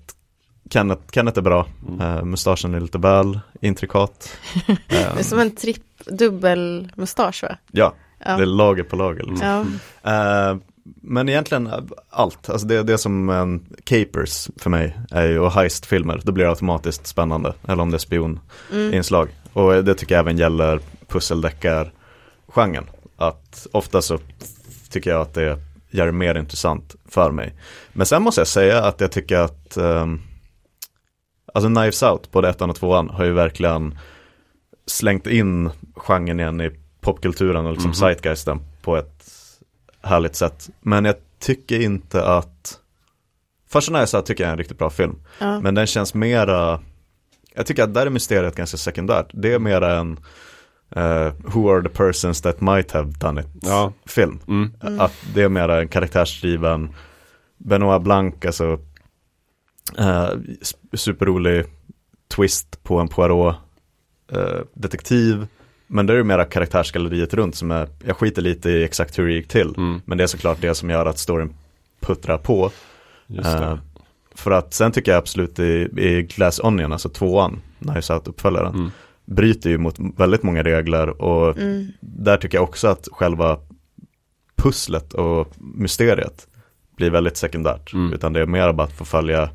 Speaker 1: Kenneth, Kenneth är bra,
Speaker 3: Mm.
Speaker 1: eh, mustaschen är lite väl intrikat.
Speaker 2: Det är som en tripp, dubbel mustasch va?
Speaker 1: ja,
Speaker 2: Ja.
Speaker 1: det är lager på lager. Liksom.
Speaker 2: ja.
Speaker 1: Eh, men egentligen allt, alltså det, det som en capers för mig är ju, och heistfilmer, då blir det automatiskt spännande, eller om det är spioninslag.
Speaker 2: Mm.
Speaker 1: Och det tycker jag även gäller pusseldeckar-genren. Att ofta så tycker jag att det gör det mer intressant för mig. Men sen måste jag säga att jag tycker att um, Alltså Knives Out, både ettan och tvåan, har ju verkligen slängt in genren igen i popkulturen och liksom
Speaker 3: Mhm.
Speaker 1: zeitgeisten på ett härligt sätt. Men jag tycker inte att Knives Out tycker jag är en riktigt bra film.
Speaker 2: Ja.
Speaker 1: Men den känns mera Jag tycker att där är mysteriet ganska sekundärt. Det är mera en eh, Who are the persons that might have done it
Speaker 3: Ja.
Speaker 1: film.
Speaker 3: Mm.
Speaker 1: Att det är mera en karaktärsdriven Benoit Blanc, alltså s- superrolig twist på en Poirot eh, detektiv. Men det är ju mera karaktärsgalleriet runt som är, jag skiter lite i exakt hur det gick till.
Speaker 3: Mm.
Speaker 1: Men det är såklart det som gör att storyn puttrar på.
Speaker 3: Just det.
Speaker 1: Eh, för att sen tycker jag absolut i, i Glass Onion, alltså tvåan, Knives Out-uppföljaren,
Speaker 3: Mm.
Speaker 1: bryter ju mot väldigt många regler och
Speaker 2: Mm.
Speaker 1: där tycker jag också att själva pusslet och mysteriet blir väldigt sekundärt.
Speaker 3: Mm.
Speaker 1: Utan det är mer bara att få följa,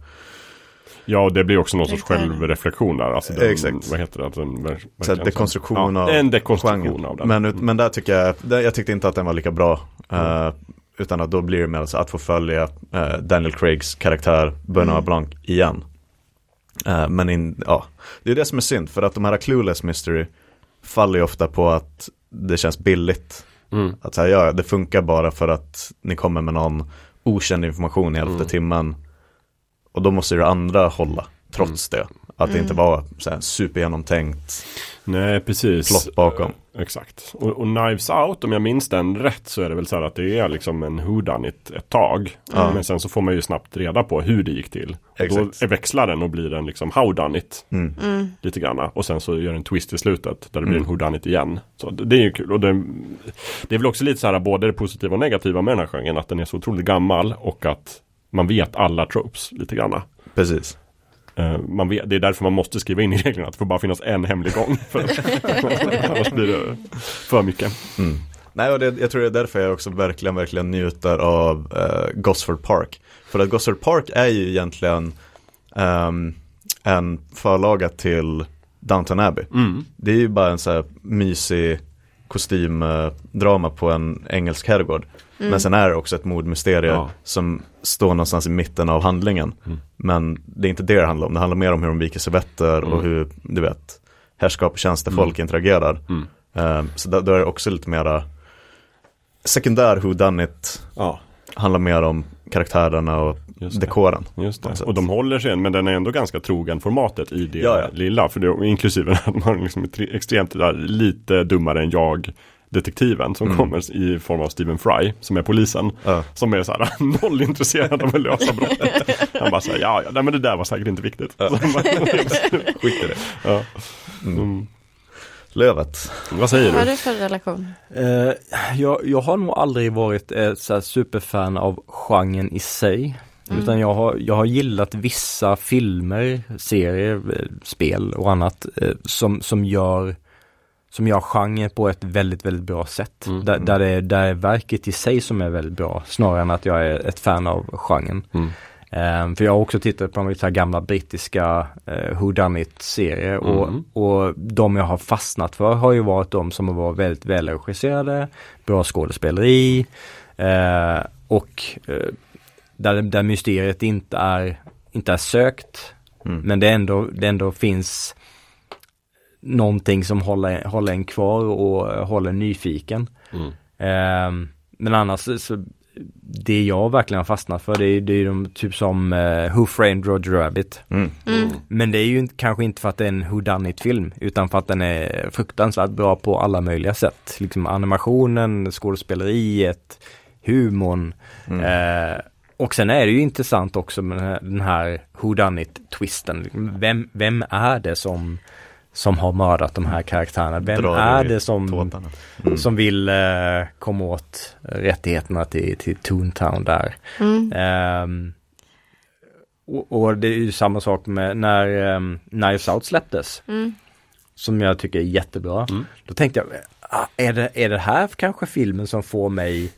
Speaker 3: Ja, och det blir också någon sorts självreflektion där. Alltså den,
Speaker 1: Exakt.
Speaker 3: Vad heter det? Att den, ver-
Speaker 1: så här,
Speaker 3: verkligen
Speaker 1: dekonstruktion
Speaker 3: ja,
Speaker 1: av
Speaker 3: En dekonstruktion av den.
Speaker 1: Men,
Speaker 3: Mm.
Speaker 1: men där tycker jag, där, jag tyckte inte att den var lika bra.
Speaker 3: Mm.
Speaker 1: eh, utan att då blir det mer så att få följa eh, Daniel Craigs karaktär Benoit
Speaker 2: Mm.
Speaker 1: Blanc igen. Eh, men in, ja, det är det som är synd. För att de här Clueless Mystery faller ju ofta på att det känns billigt.
Speaker 3: Mm.
Speaker 1: Att säga, ja, det funkar bara för att ni kommer med någon okänd information i elfte
Speaker 3: Mm.
Speaker 1: timmen. Och då måste ju det andra hålla, trots det. Att det inte var så här supergenomtänkt
Speaker 3: Nej, precis.
Speaker 1: plott bakom.
Speaker 3: Eh, Exakt. Och, och Knives Out, om jag minns den rätt så är det väl så här att det är liksom en whodunit ett tag.
Speaker 1: Ja.
Speaker 3: Men sen så får man ju snabbt reda på hur det gick till. Och
Speaker 1: Exakt.
Speaker 3: då växlar den och blir en liksom howdunit
Speaker 1: Mm.
Speaker 2: Mm.
Speaker 3: lite granna. Och sen så gör en twist i slutet där det blir
Speaker 1: Mm.
Speaker 3: en whodunit igen. Så det, det är ju kul. Och det, det är väl också lite så här både det positiva och negativa med den här genren. Att den är så otroligt gammal och att man vet alla tropes lite granna.
Speaker 1: Precis.
Speaker 3: Man vet, det är därför man måste skriva in i reglerna att det får bara finnas en hemlig gång. För, annars blir det för mycket.
Speaker 1: Mm. Nej, och det, jag tror det är därför jag också verkligen, verkligen njuter av uh, Gosford Park. För att Gosford Park är ju egentligen ehm, en förlaga till Downton Abbey.
Speaker 3: Mm.
Speaker 1: Det är ju bara en så här mysig kostymdrama på en engelsk herrgård.
Speaker 2: Mm.
Speaker 1: Men sen är det också ett mordmysterium
Speaker 3: Ja.
Speaker 1: som står någonstans i mitten av handlingen.
Speaker 3: Mm.
Speaker 1: Men det är inte det det handlar om. Det handlar mer om hur de viker servetter och
Speaker 3: Mm.
Speaker 1: hur, du vet, herrskap och tjänstefolk interagerar.
Speaker 3: Mm.
Speaker 1: Ehm, så då, då är det också lite mera sekundär who done it
Speaker 3: Ja,
Speaker 1: handlar mer om karaktärerna och
Speaker 3: just det.
Speaker 1: dekoren.
Speaker 3: Just det. Och de håller sig, men den är ändå ganska trogen formatet i det
Speaker 1: Ja, ja.
Speaker 3: lilla. För det, inklusive att man liksom är tre- extremt där, lite dummare än jag detektiven som
Speaker 1: Mm.
Speaker 3: kommer i form av Stephen Fry som är polisen.
Speaker 1: Ja.
Speaker 3: Som är så här noll intresserad av att lösa brottet. Han bara säger ja, ja, nej, men det där var säkert inte viktigt. Bara,
Speaker 1: Skit i det.
Speaker 3: ja.
Speaker 1: Mm.
Speaker 3: mm.
Speaker 1: Lövet.
Speaker 3: Vad säger
Speaker 2: Vad är
Speaker 3: du?
Speaker 2: för relation?
Speaker 4: Eh, jag, jag har nog aldrig varit ett så här superfan av genren i sig.
Speaker 2: Mm.
Speaker 4: Utan jag har, jag har gillat vissa filmer, serier, eh, spel och annat eh, som, som gör som gör genren på ett väldigt, väldigt bra sätt.
Speaker 3: Mm.
Speaker 4: Där, där, det är, där är verket i sig som är väldigt bra, snarare än att jag är ett fan av genren.
Speaker 3: Mm.
Speaker 4: Eh, för jag har också tittat på de gamla brittiska eh, whodunit-serier och,
Speaker 3: Mm.
Speaker 4: och de jag har fastnat för har ju varit de som har varit väldigt välregisserade, bra skådespeleri eh, och eh, där, där mysteriet inte är, inte är sökt
Speaker 1: Mm.
Speaker 4: men det ändå, det ändå finns någonting som håller, håller en kvar och eh, håller en nyfiken.
Speaker 3: Mm.
Speaker 4: Ehm, men annars så- det jag verkligen har fastnat för det är, det är de typ som uh, Who Framed Roger Rabbit.
Speaker 1: Mm.
Speaker 2: Mm.
Speaker 4: Men det är ju inte, kanske inte för att det är en whodunit film utan för att den är fruktansvärt bra på alla möjliga sätt. Liksom animationen, skådespeleriet, humorn.
Speaker 1: Mm.
Speaker 4: Eh, och sen är det ju intressant också med den här, den här whodunit-twisten. Vem, vem är det som, som har mördat de här karaktärerna? Vem
Speaker 1: Drar
Speaker 4: är det som.
Speaker 1: Mm.
Speaker 4: som vill eh, komma åt rättigheterna till, till Toontown där?
Speaker 2: Mm.
Speaker 4: Ehm, och, och det är ju samma sak med när um, Knives Out släpptes,
Speaker 2: Mm.
Speaker 4: som jag tycker är jättebra.
Speaker 3: Mm.
Speaker 4: Då tänkte jag, ah, är det, är det här kanske filmen som får mig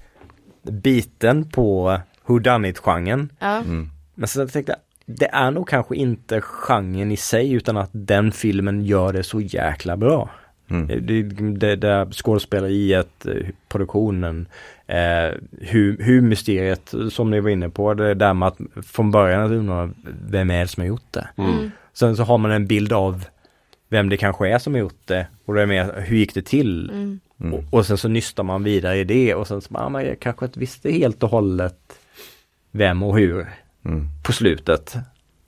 Speaker 4: biten på whodunit-genren.
Speaker 2: Ja.
Speaker 1: Mm.
Speaker 4: Men sen tänkte jag, det är nog kanske inte genren i sig utan att den filmen gör det så jäkla bra.
Speaker 1: Mm.
Speaker 4: Det, det, det skådespeleriet, eh, produktionen, eh, hur, hur mysteriet som ni var inne på, det där med att från början undra vem är det som har gjort det.
Speaker 2: Mm.
Speaker 4: Sen så har man en bild av vem det kanske är som har gjort det och det är mer, hur gick det till?
Speaker 2: Mm.
Speaker 1: Mm.
Speaker 4: Och, och sen så nystar man vidare i det och sen så ah, jag kanske inte visste helt och hållet vem och hur
Speaker 1: Mm.
Speaker 4: på slutet.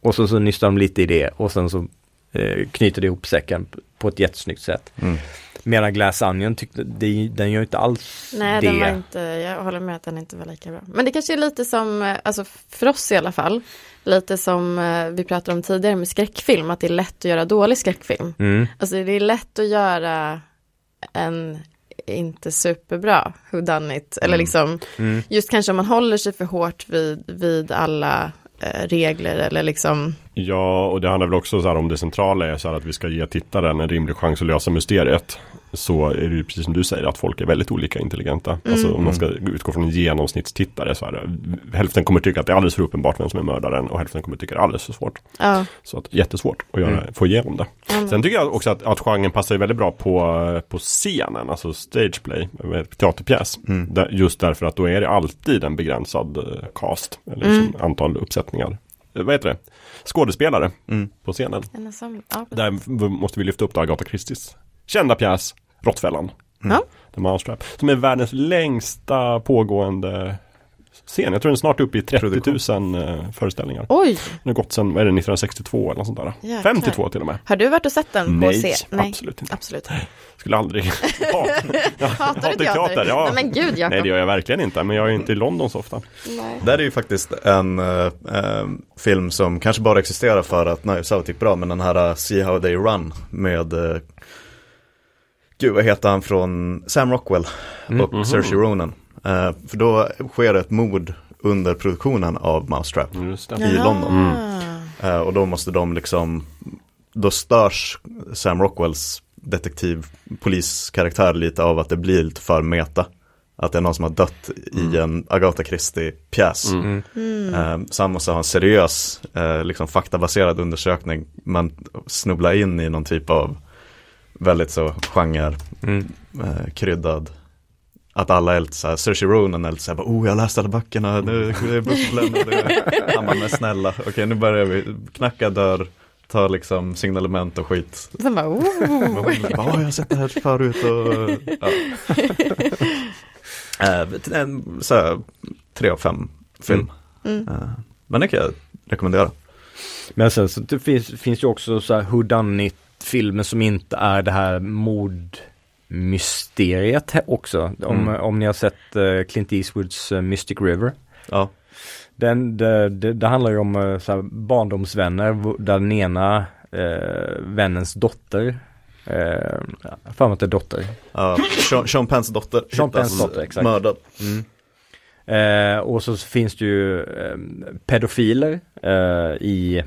Speaker 4: Och så, så nystar de lite i det och sen så eh, knyter det ihop säcken på ett jättesnyggt sätt.
Speaker 1: Mm.
Speaker 4: Medan Glass Onion tyckte, det, den gör inte alls
Speaker 2: Nej,
Speaker 4: det.
Speaker 2: den var inte, jag håller med att den inte var lika bra. Men det kanske är lite som, eh, alltså för oss i alla fall, lite som eh, vi pratade om tidigare med skräckfilm, att det är lätt att göra dålig skräckfilm.
Speaker 4: Mm.
Speaker 2: Alltså det är lätt att göra en inte superbra whodunit, eller
Speaker 1: Mm.
Speaker 2: liksom,
Speaker 4: Mm.
Speaker 2: just kanske om man håller sig för hårt vid, vid alla eh, regler eller liksom,
Speaker 3: Ja, och det handlar väl också så här om det centrala är så här att vi ska ge tittaren en rimlig chans att lösa mysteriet. Så är det ju precis som du säger att folk är väldigt olika intelligenta. Alltså om man ska utgå från en genomsnittstittare så är det hälften kommer tycka att det är alldeles för uppenbart vem som är mördaren och hälften kommer tycka att det är alldeles för svårt.
Speaker 2: ja.
Speaker 3: Så att jättesvårt att göra, få igenom det.
Speaker 2: Mm.
Speaker 3: Sen tycker jag också att, att genren passar väldigt bra på, på scenen, alltså stageplay, teaterpjäs.
Speaker 1: Mm.
Speaker 3: Där, just därför att då är det alltid en begränsad eh, cast, eller
Speaker 2: Mm.
Speaker 3: liksom antal uppsättningar. Eh, Vad heter det? Skådespelare
Speaker 1: Mm.
Speaker 3: på scenen.
Speaker 2: En ensam- ja.
Speaker 3: Där måste vi lyfta upp då Agatha Christies kända pjäs, Råttfällan.
Speaker 2: Ja.
Speaker 3: The Mousetrap. Som är världens längsta pågående scen. Jag tror den är snart uppe i 30 000 eh, föreställningar.
Speaker 2: Oj,
Speaker 3: Den har gått sedan, vad är det, 1962 eller något sånt där.
Speaker 2: Jäklar.
Speaker 3: 52 till och med.
Speaker 2: har du varit och sett den på
Speaker 3: Nej,
Speaker 2: scen?
Speaker 3: absolut inte.
Speaker 2: Absolut.
Speaker 3: Skulle aldrig. Ja, jag
Speaker 2: Hatar du teater?
Speaker 3: Ja.
Speaker 2: Nej men gud Jakob.
Speaker 3: Nej det gör jag verkligen inte, men jag är inte i London så ofta.
Speaker 2: Nej.
Speaker 1: Där är ju faktiskt en eh, film som kanske bara existerar för att Knives Out gick bra, men den här uh, See How They Run med uh, Gud, vad heter han från Sam Rockwell och
Speaker 3: Mhm.
Speaker 1: Saoirse Ronan. Eh, för då sker ett mord under produktionen av Mousetrap
Speaker 3: det.
Speaker 1: i London.
Speaker 2: Jaha.
Speaker 1: Eh, och då måste de liksom, då störs Sam Rockwells detektivpoliskaraktär lite av att det blir lite för meta. Att det är någon som har dött i en Agatha Christie-pjäs.
Speaker 3: Mm.
Speaker 2: Mm.
Speaker 1: Eh, så han måste ha en seriös, liksom faktabaserad undersökning. Men snubbla in i någon typ av väldigt så genre
Speaker 4: Mm.
Speaker 1: eh, kryddad. Att alla är lite såhär, Saoirse Ronan är lite såhär, oh jag läste alla böckerna, nu det är bubblan och det Han bara, men snälla, okej nu börjar vi, knacka dörr, ta liksom signalement och skit.
Speaker 2: Sen bara, oh.
Speaker 1: Bara, "Åh, jag har sett det här förut och ja. Eh, en så här, tre av fem film.
Speaker 2: Mm.
Speaker 1: Eh, men det kan jag rekommendera.
Speaker 4: Men sen så det finns, finns ju också så här whodunit filmer som inte är det här mordmysteriet he- också. Om,
Speaker 1: Mm.
Speaker 4: om ni har sett eh, Clint Eastwoods eh, Mystic River.
Speaker 1: Ja,
Speaker 4: Den, det, det, det handlar ju om eh, så här, barndomsvänner där den ena vännens dotter har för mig att det är dotter.
Speaker 1: ja Sean, Sean Penns dotter
Speaker 4: Sean Penns dotter, exakt.
Speaker 1: mördad.
Speaker 4: Mm. Eh, och så finns det ju eh, pedofiler eh, i,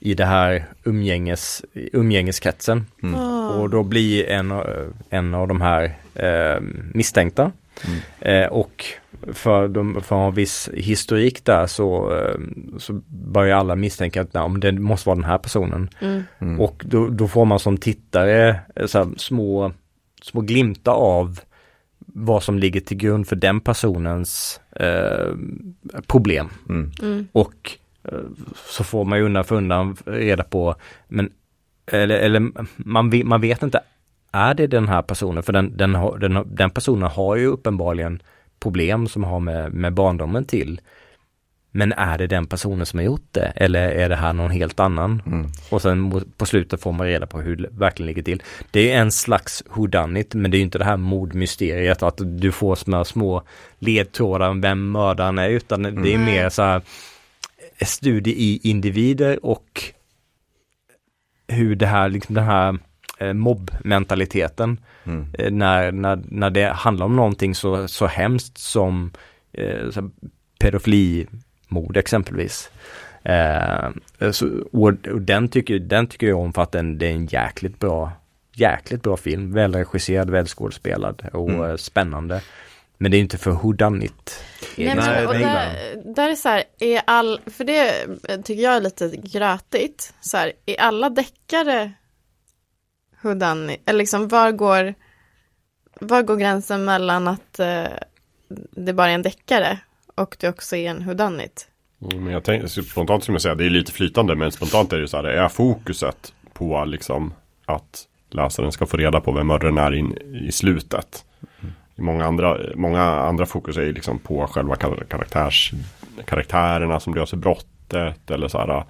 Speaker 4: i det här umgänges, umgängeskretsen.
Speaker 1: Mm.
Speaker 4: Och då blir en, av- en av de här eh, misstänkta.
Speaker 1: Mm.
Speaker 4: Eh, och för, de, för att ha en viss historik där så, eh, så börjar alla misstänka att nej, det måste vara den här personen.
Speaker 2: Mm.
Speaker 1: Mm.
Speaker 4: Och då, då får man som tittare eh, så här, små, små glimtar av vad som ligger till grund för den personens eh, problem.
Speaker 1: Mm.
Speaker 2: Mm.
Speaker 4: Och så får man ju undan för undan reda på, men eller, eller man, man vet inte, är det den här personen? För den, den, den, den personen har ju uppenbarligen problem som har med, med barndomen till. Men är det den personen som har gjort det? Eller är det här någon helt annan?
Speaker 1: Mm.
Speaker 4: Och sen på slutet får man reda på hur det verkligen ligger till. Det är en slags whodunit men det är ju inte det här mordmysteriet att du får små, små ledtrådar om vem mördaren är utan det är
Speaker 2: Mm.
Speaker 4: mer så här eh, studie i individer och hur det här, liksom den här eh, mobbmentaliteten
Speaker 1: Mm.
Speaker 4: eh, när, när, när det handlar om någonting så, så hemskt som eh, så pedofilimord exempelvis. Eh, så, och, och den, tycker, den tycker jag om för att den, det är en jäkligt bra jäkligt bra film, välregisserad, välskådespelad och
Speaker 1: Mm.
Speaker 4: spännande. Men det är inte för whodunit.
Speaker 2: Nej, men, och där, där är så här, är all, för det tycker jag är lite grötigt, så här, är alla deckare whodunit, eller liksom var går, var går gränsen mellan att eh, det bara är en deckare och det också är en whodunit?
Speaker 3: Mm, Men jag tänker, spontant som jag säger, det är lite flytande men spontant är det ju så här, är fokuset på liksom att läsaren ska få reda på vem mördaren är in, i slutet. Många andra, många andra fokus är ju liksom på själva kar- karaktärs, karaktärerna som löser brottet eller så här,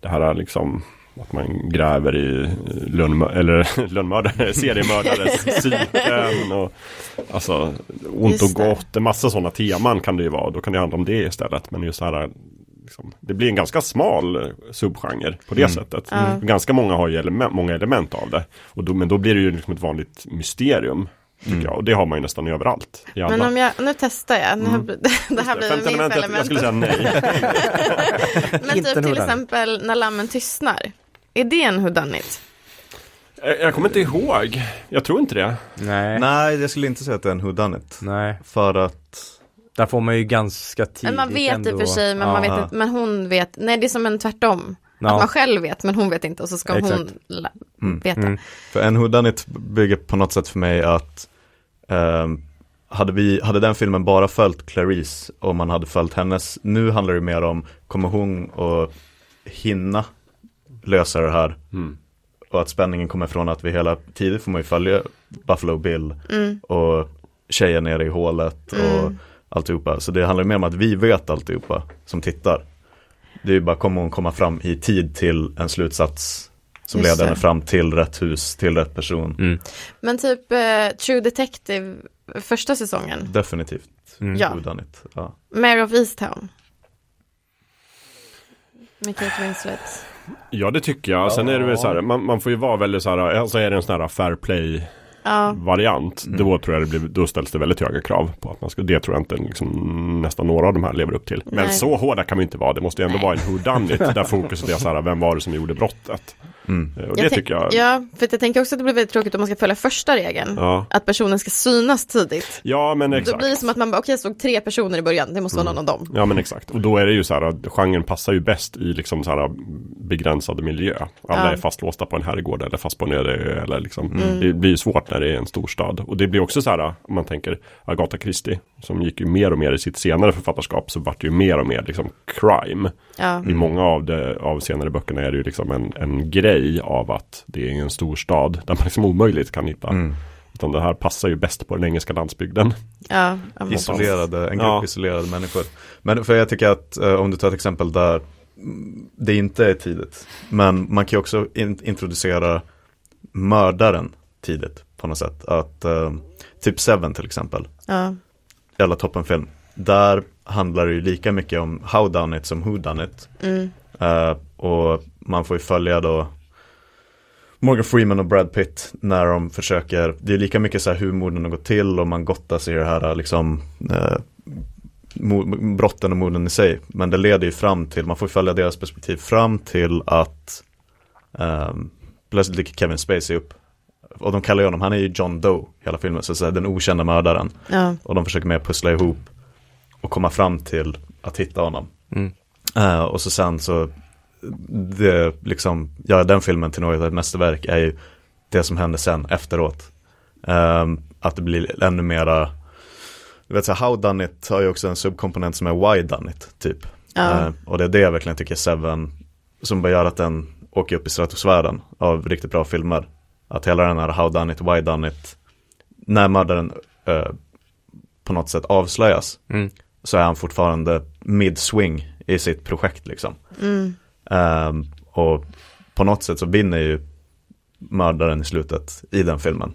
Speaker 3: det här liksom att man gräver i lönnmördare, seriemördares psyken och alltså ont och
Speaker 2: det.
Speaker 3: gott. En massa sådana teman kan det ju vara. Då kan det handla om det istället. Men just så här liksom, det blir en ganska smal subgenre på det sättet.
Speaker 2: Ja.
Speaker 3: Ganska många har ju element, många element av det. Och då, men då blir det ju liksom ett vanligt mysterium. Tycker jag. Och det har man ju nästan överallt.
Speaker 2: Men om jag, nu testar jag, nu har, det här blir minst
Speaker 3: elementet, jag skulle säga nej.
Speaker 2: Men typ till exempel när lammen tystnar, är det en whodunit?
Speaker 3: Jag jag kommer inte ihåg. Jag tror inte det.
Speaker 4: Nej.
Speaker 1: Nej, jag skulle inte säga att det är en whodunit.
Speaker 4: Nej.
Speaker 1: För att,
Speaker 4: Där får man ju ganska tidigt
Speaker 2: Men man vet i och
Speaker 4: ändå-
Speaker 2: för sig, men,
Speaker 4: ja.
Speaker 2: man vet inte, men hon vet, nej det är som en tvärtom.
Speaker 4: Ja.
Speaker 2: Att man själv vet, men hon vet inte och så ska hon
Speaker 4: Exakt.
Speaker 2: la-
Speaker 1: Mm.
Speaker 2: veta.
Speaker 4: Mm.
Speaker 1: för en whodunit bygger på något sätt för mig att ehm, hade, vi, hade den filmen bara följt Clarice och man hade följt hennes, nu handlar det mer om, kommer hon att hinna lösa det här?
Speaker 3: Mm.
Speaker 1: Och att spänningen kommer från att vi hela tiden får man ju följa Buffalo Bill
Speaker 2: Mm.
Speaker 1: och tjejen nere i hålet och
Speaker 2: Mm.
Speaker 1: alltihopa. Så det handlar mer om att vi vet alltihopa som tittar. Det är ju bara kommer hon komma fram i tid till en slutsats som
Speaker 2: Just
Speaker 1: leder henne fram till rätt hus, till rätt person.
Speaker 4: Mm.
Speaker 2: Men typ eh, True Detective, första säsongen,
Speaker 1: Definitivt.
Speaker 4: Mm.
Speaker 2: Ja.
Speaker 1: Ja.
Speaker 2: Mare of Easttown. Med Kate Winslet.
Speaker 3: Ja det tycker jag. Sen är det väl så här, man, man får ju vara väldigt så här, alltså är det en sån här fair play
Speaker 2: Ja,
Speaker 3: variant. Då tror jag det blir, då ställs det väldigt höga krav på att man ska, det tror jag inte liksom, nästan några av de här lever upp till. Men
Speaker 2: Nej.
Speaker 3: så hårda kan vi inte vara, det måste ju ändå
Speaker 2: Nej.
Speaker 3: vara en whodunit där fokuset är så här, vem var det som gjorde brottet?
Speaker 1: Mm.
Speaker 3: Eh, Och det
Speaker 2: jag
Speaker 3: tycker jag,
Speaker 2: ja, för att jag tänker också att det blir väldigt tråkigt om man ska följa första regeln.
Speaker 3: ja.
Speaker 2: Att personen ska synas tidigt.
Speaker 3: Ja men
Speaker 2: Då
Speaker 3: exakt.
Speaker 2: blir det som att man bara, okej jag såg tre personer i början, det måste vara någon av dem.
Speaker 3: Ja men exakt. Och då är det ju så här att genren passar ju bäst i liksom så här begränsad miljö. Alla
Speaker 2: Ja.
Speaker 3: är fastlåsta på en herrgård eller fast på en öde ö eller liksom.
Speaker 2: Mm.
Speaker 3: Det blir ju svårt när det är en storstad. Och det blir också så här om man tänker Agatha Christie som gick ju mer och mer i sitt senare författarskap så vart det ju mer och mer liksom crime.
Speaker 2: Ja,
Speaker 3: I många av, det, av senare böckerna är det ju liksom en, en grej av att det är en storstad där man liksom omöjligt kan hitta.
Speaker 1: Mm.
Speaker 3: Utan det här passar ju bäst på den engelska landsbygden.
Speaker 2: ja,
Speaker 1: Isolerade, en grupp
Speaker 3: Ja.
Speaker 1: isolerade människor. Men för jag tycker att eh, om du tar ett exempel där mm, det inte är tidigt. Men man kan ju också in, introducera mördaren tidigt på något sätt. Att eh, typ Seven till exempel.
Speaker 2: ja,
Speaker 1: Jävla toppenfilm. Där handlar det ju lika mycket om how done it som who done it.
Speaker 2: mm,
Speaker 1: Eh, och man får ju följa då Morgan Freeman och Brad Pitt när de försöker, det är lika mycket så här hur morden har gått till och man gottas i det här liksom eh, brotten och morden i sig. Men det leder ju fram till, man får följa deras perspektiv fram till att um, plötsligt dyker Kevin Spacey upp. Och de kallar ju honom, han är ju John Doe hela filmen, så, så här, den okända mördaren.
Speaker 2: ja,
Speaker 1: Och de försöker med pussla ihop och komma fram till att hitta honom.
Speaker 4: Mm.
Speaker 1: Eh, och så sen så, det liksom, ja den filmen till något av ett mästerverk är ju det som händer sen efteråt. Ehm, att det blir ännu mera, du vet så här, how done it har ju också en subkomponent som är why done it, typ.
Speaker 2: Ja.
Speaker 1: Eh, och det är det jag verkligen tycker Seven, som bara gör att den åker upp i stratosfären av riktigt bra filmer. Att hela den här how done it, why done it, när mördaren eh, på något sätt avslöjas
Speaker 4: Mm.
Speaker 1: så är han fortfarande mid-swing i sitt projekt liksom.
Speaker 2: mm,
Speaker 1: Ehm, och på något sätt så vinner ju mördaren i slutet i den filmen.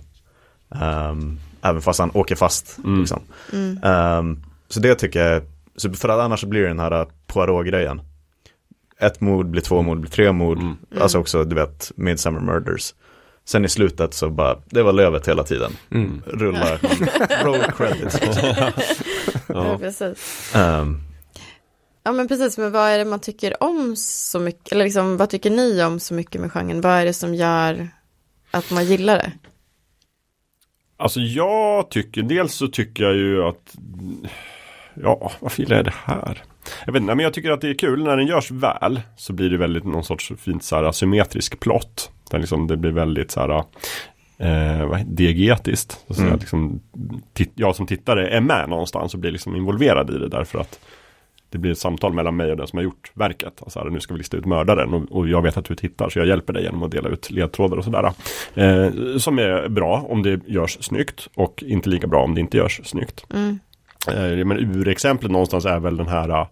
Speaker 1: Ehm, även fast han åker fast.
Speaker 3: Mm.
Speaker 1: Liksom.
Speaker 2: mm,
Speaker 1: Ehm, så det tycker jag, så för att annars så blir det den här Poirot-grejen. Ett mord blir två mord blir tre mord.
Speaker 3: Mm.
Speaker 1: Alltså också du vet Midsummer Murders. Sen i slutet så bara, det var lövet hela tiden.
Speaker 4: Mm.
Speaker 1: Rulla, roll credits.
Speaker 2: ja. precis.
Speaker 1: Ehm,
Speaker 2: Ja men precis, men vad är det man tycker om så mycket, eller liksom vad tycker ni om så mycket med genren? Vad är det som gör att man gillar det?
Speaker 3: Alltså jag tycker, dels så tycker jag ju att Ja, varför gillar jag det här? Jag vet inte, men jag tycker att det är kul när den görs väl så blir det väldigt någon sorts fint så här asymmetrisk plott. Där liksom det blir väldigt så här eh, diegetiskt. Så
Speaker 1: Mm.
Speaker 3: att liksom, jag som tittare är med någonstans och blir liksom involverad i det därför att det blir ett samtal mellan mig och den som har gjort verket. Alltså här, nu ska vi lista ut mördaren och, och jag vet att du tittar så jag hjälper dig genom att dela ut ledtrådar och sådär. Eh, som är bra om det görs snyggt och inte lika bra om det inte görs snyggt.
Speaker 2: Mm.
Speaker 3: Eh, men urexemplet någonstans är väl den här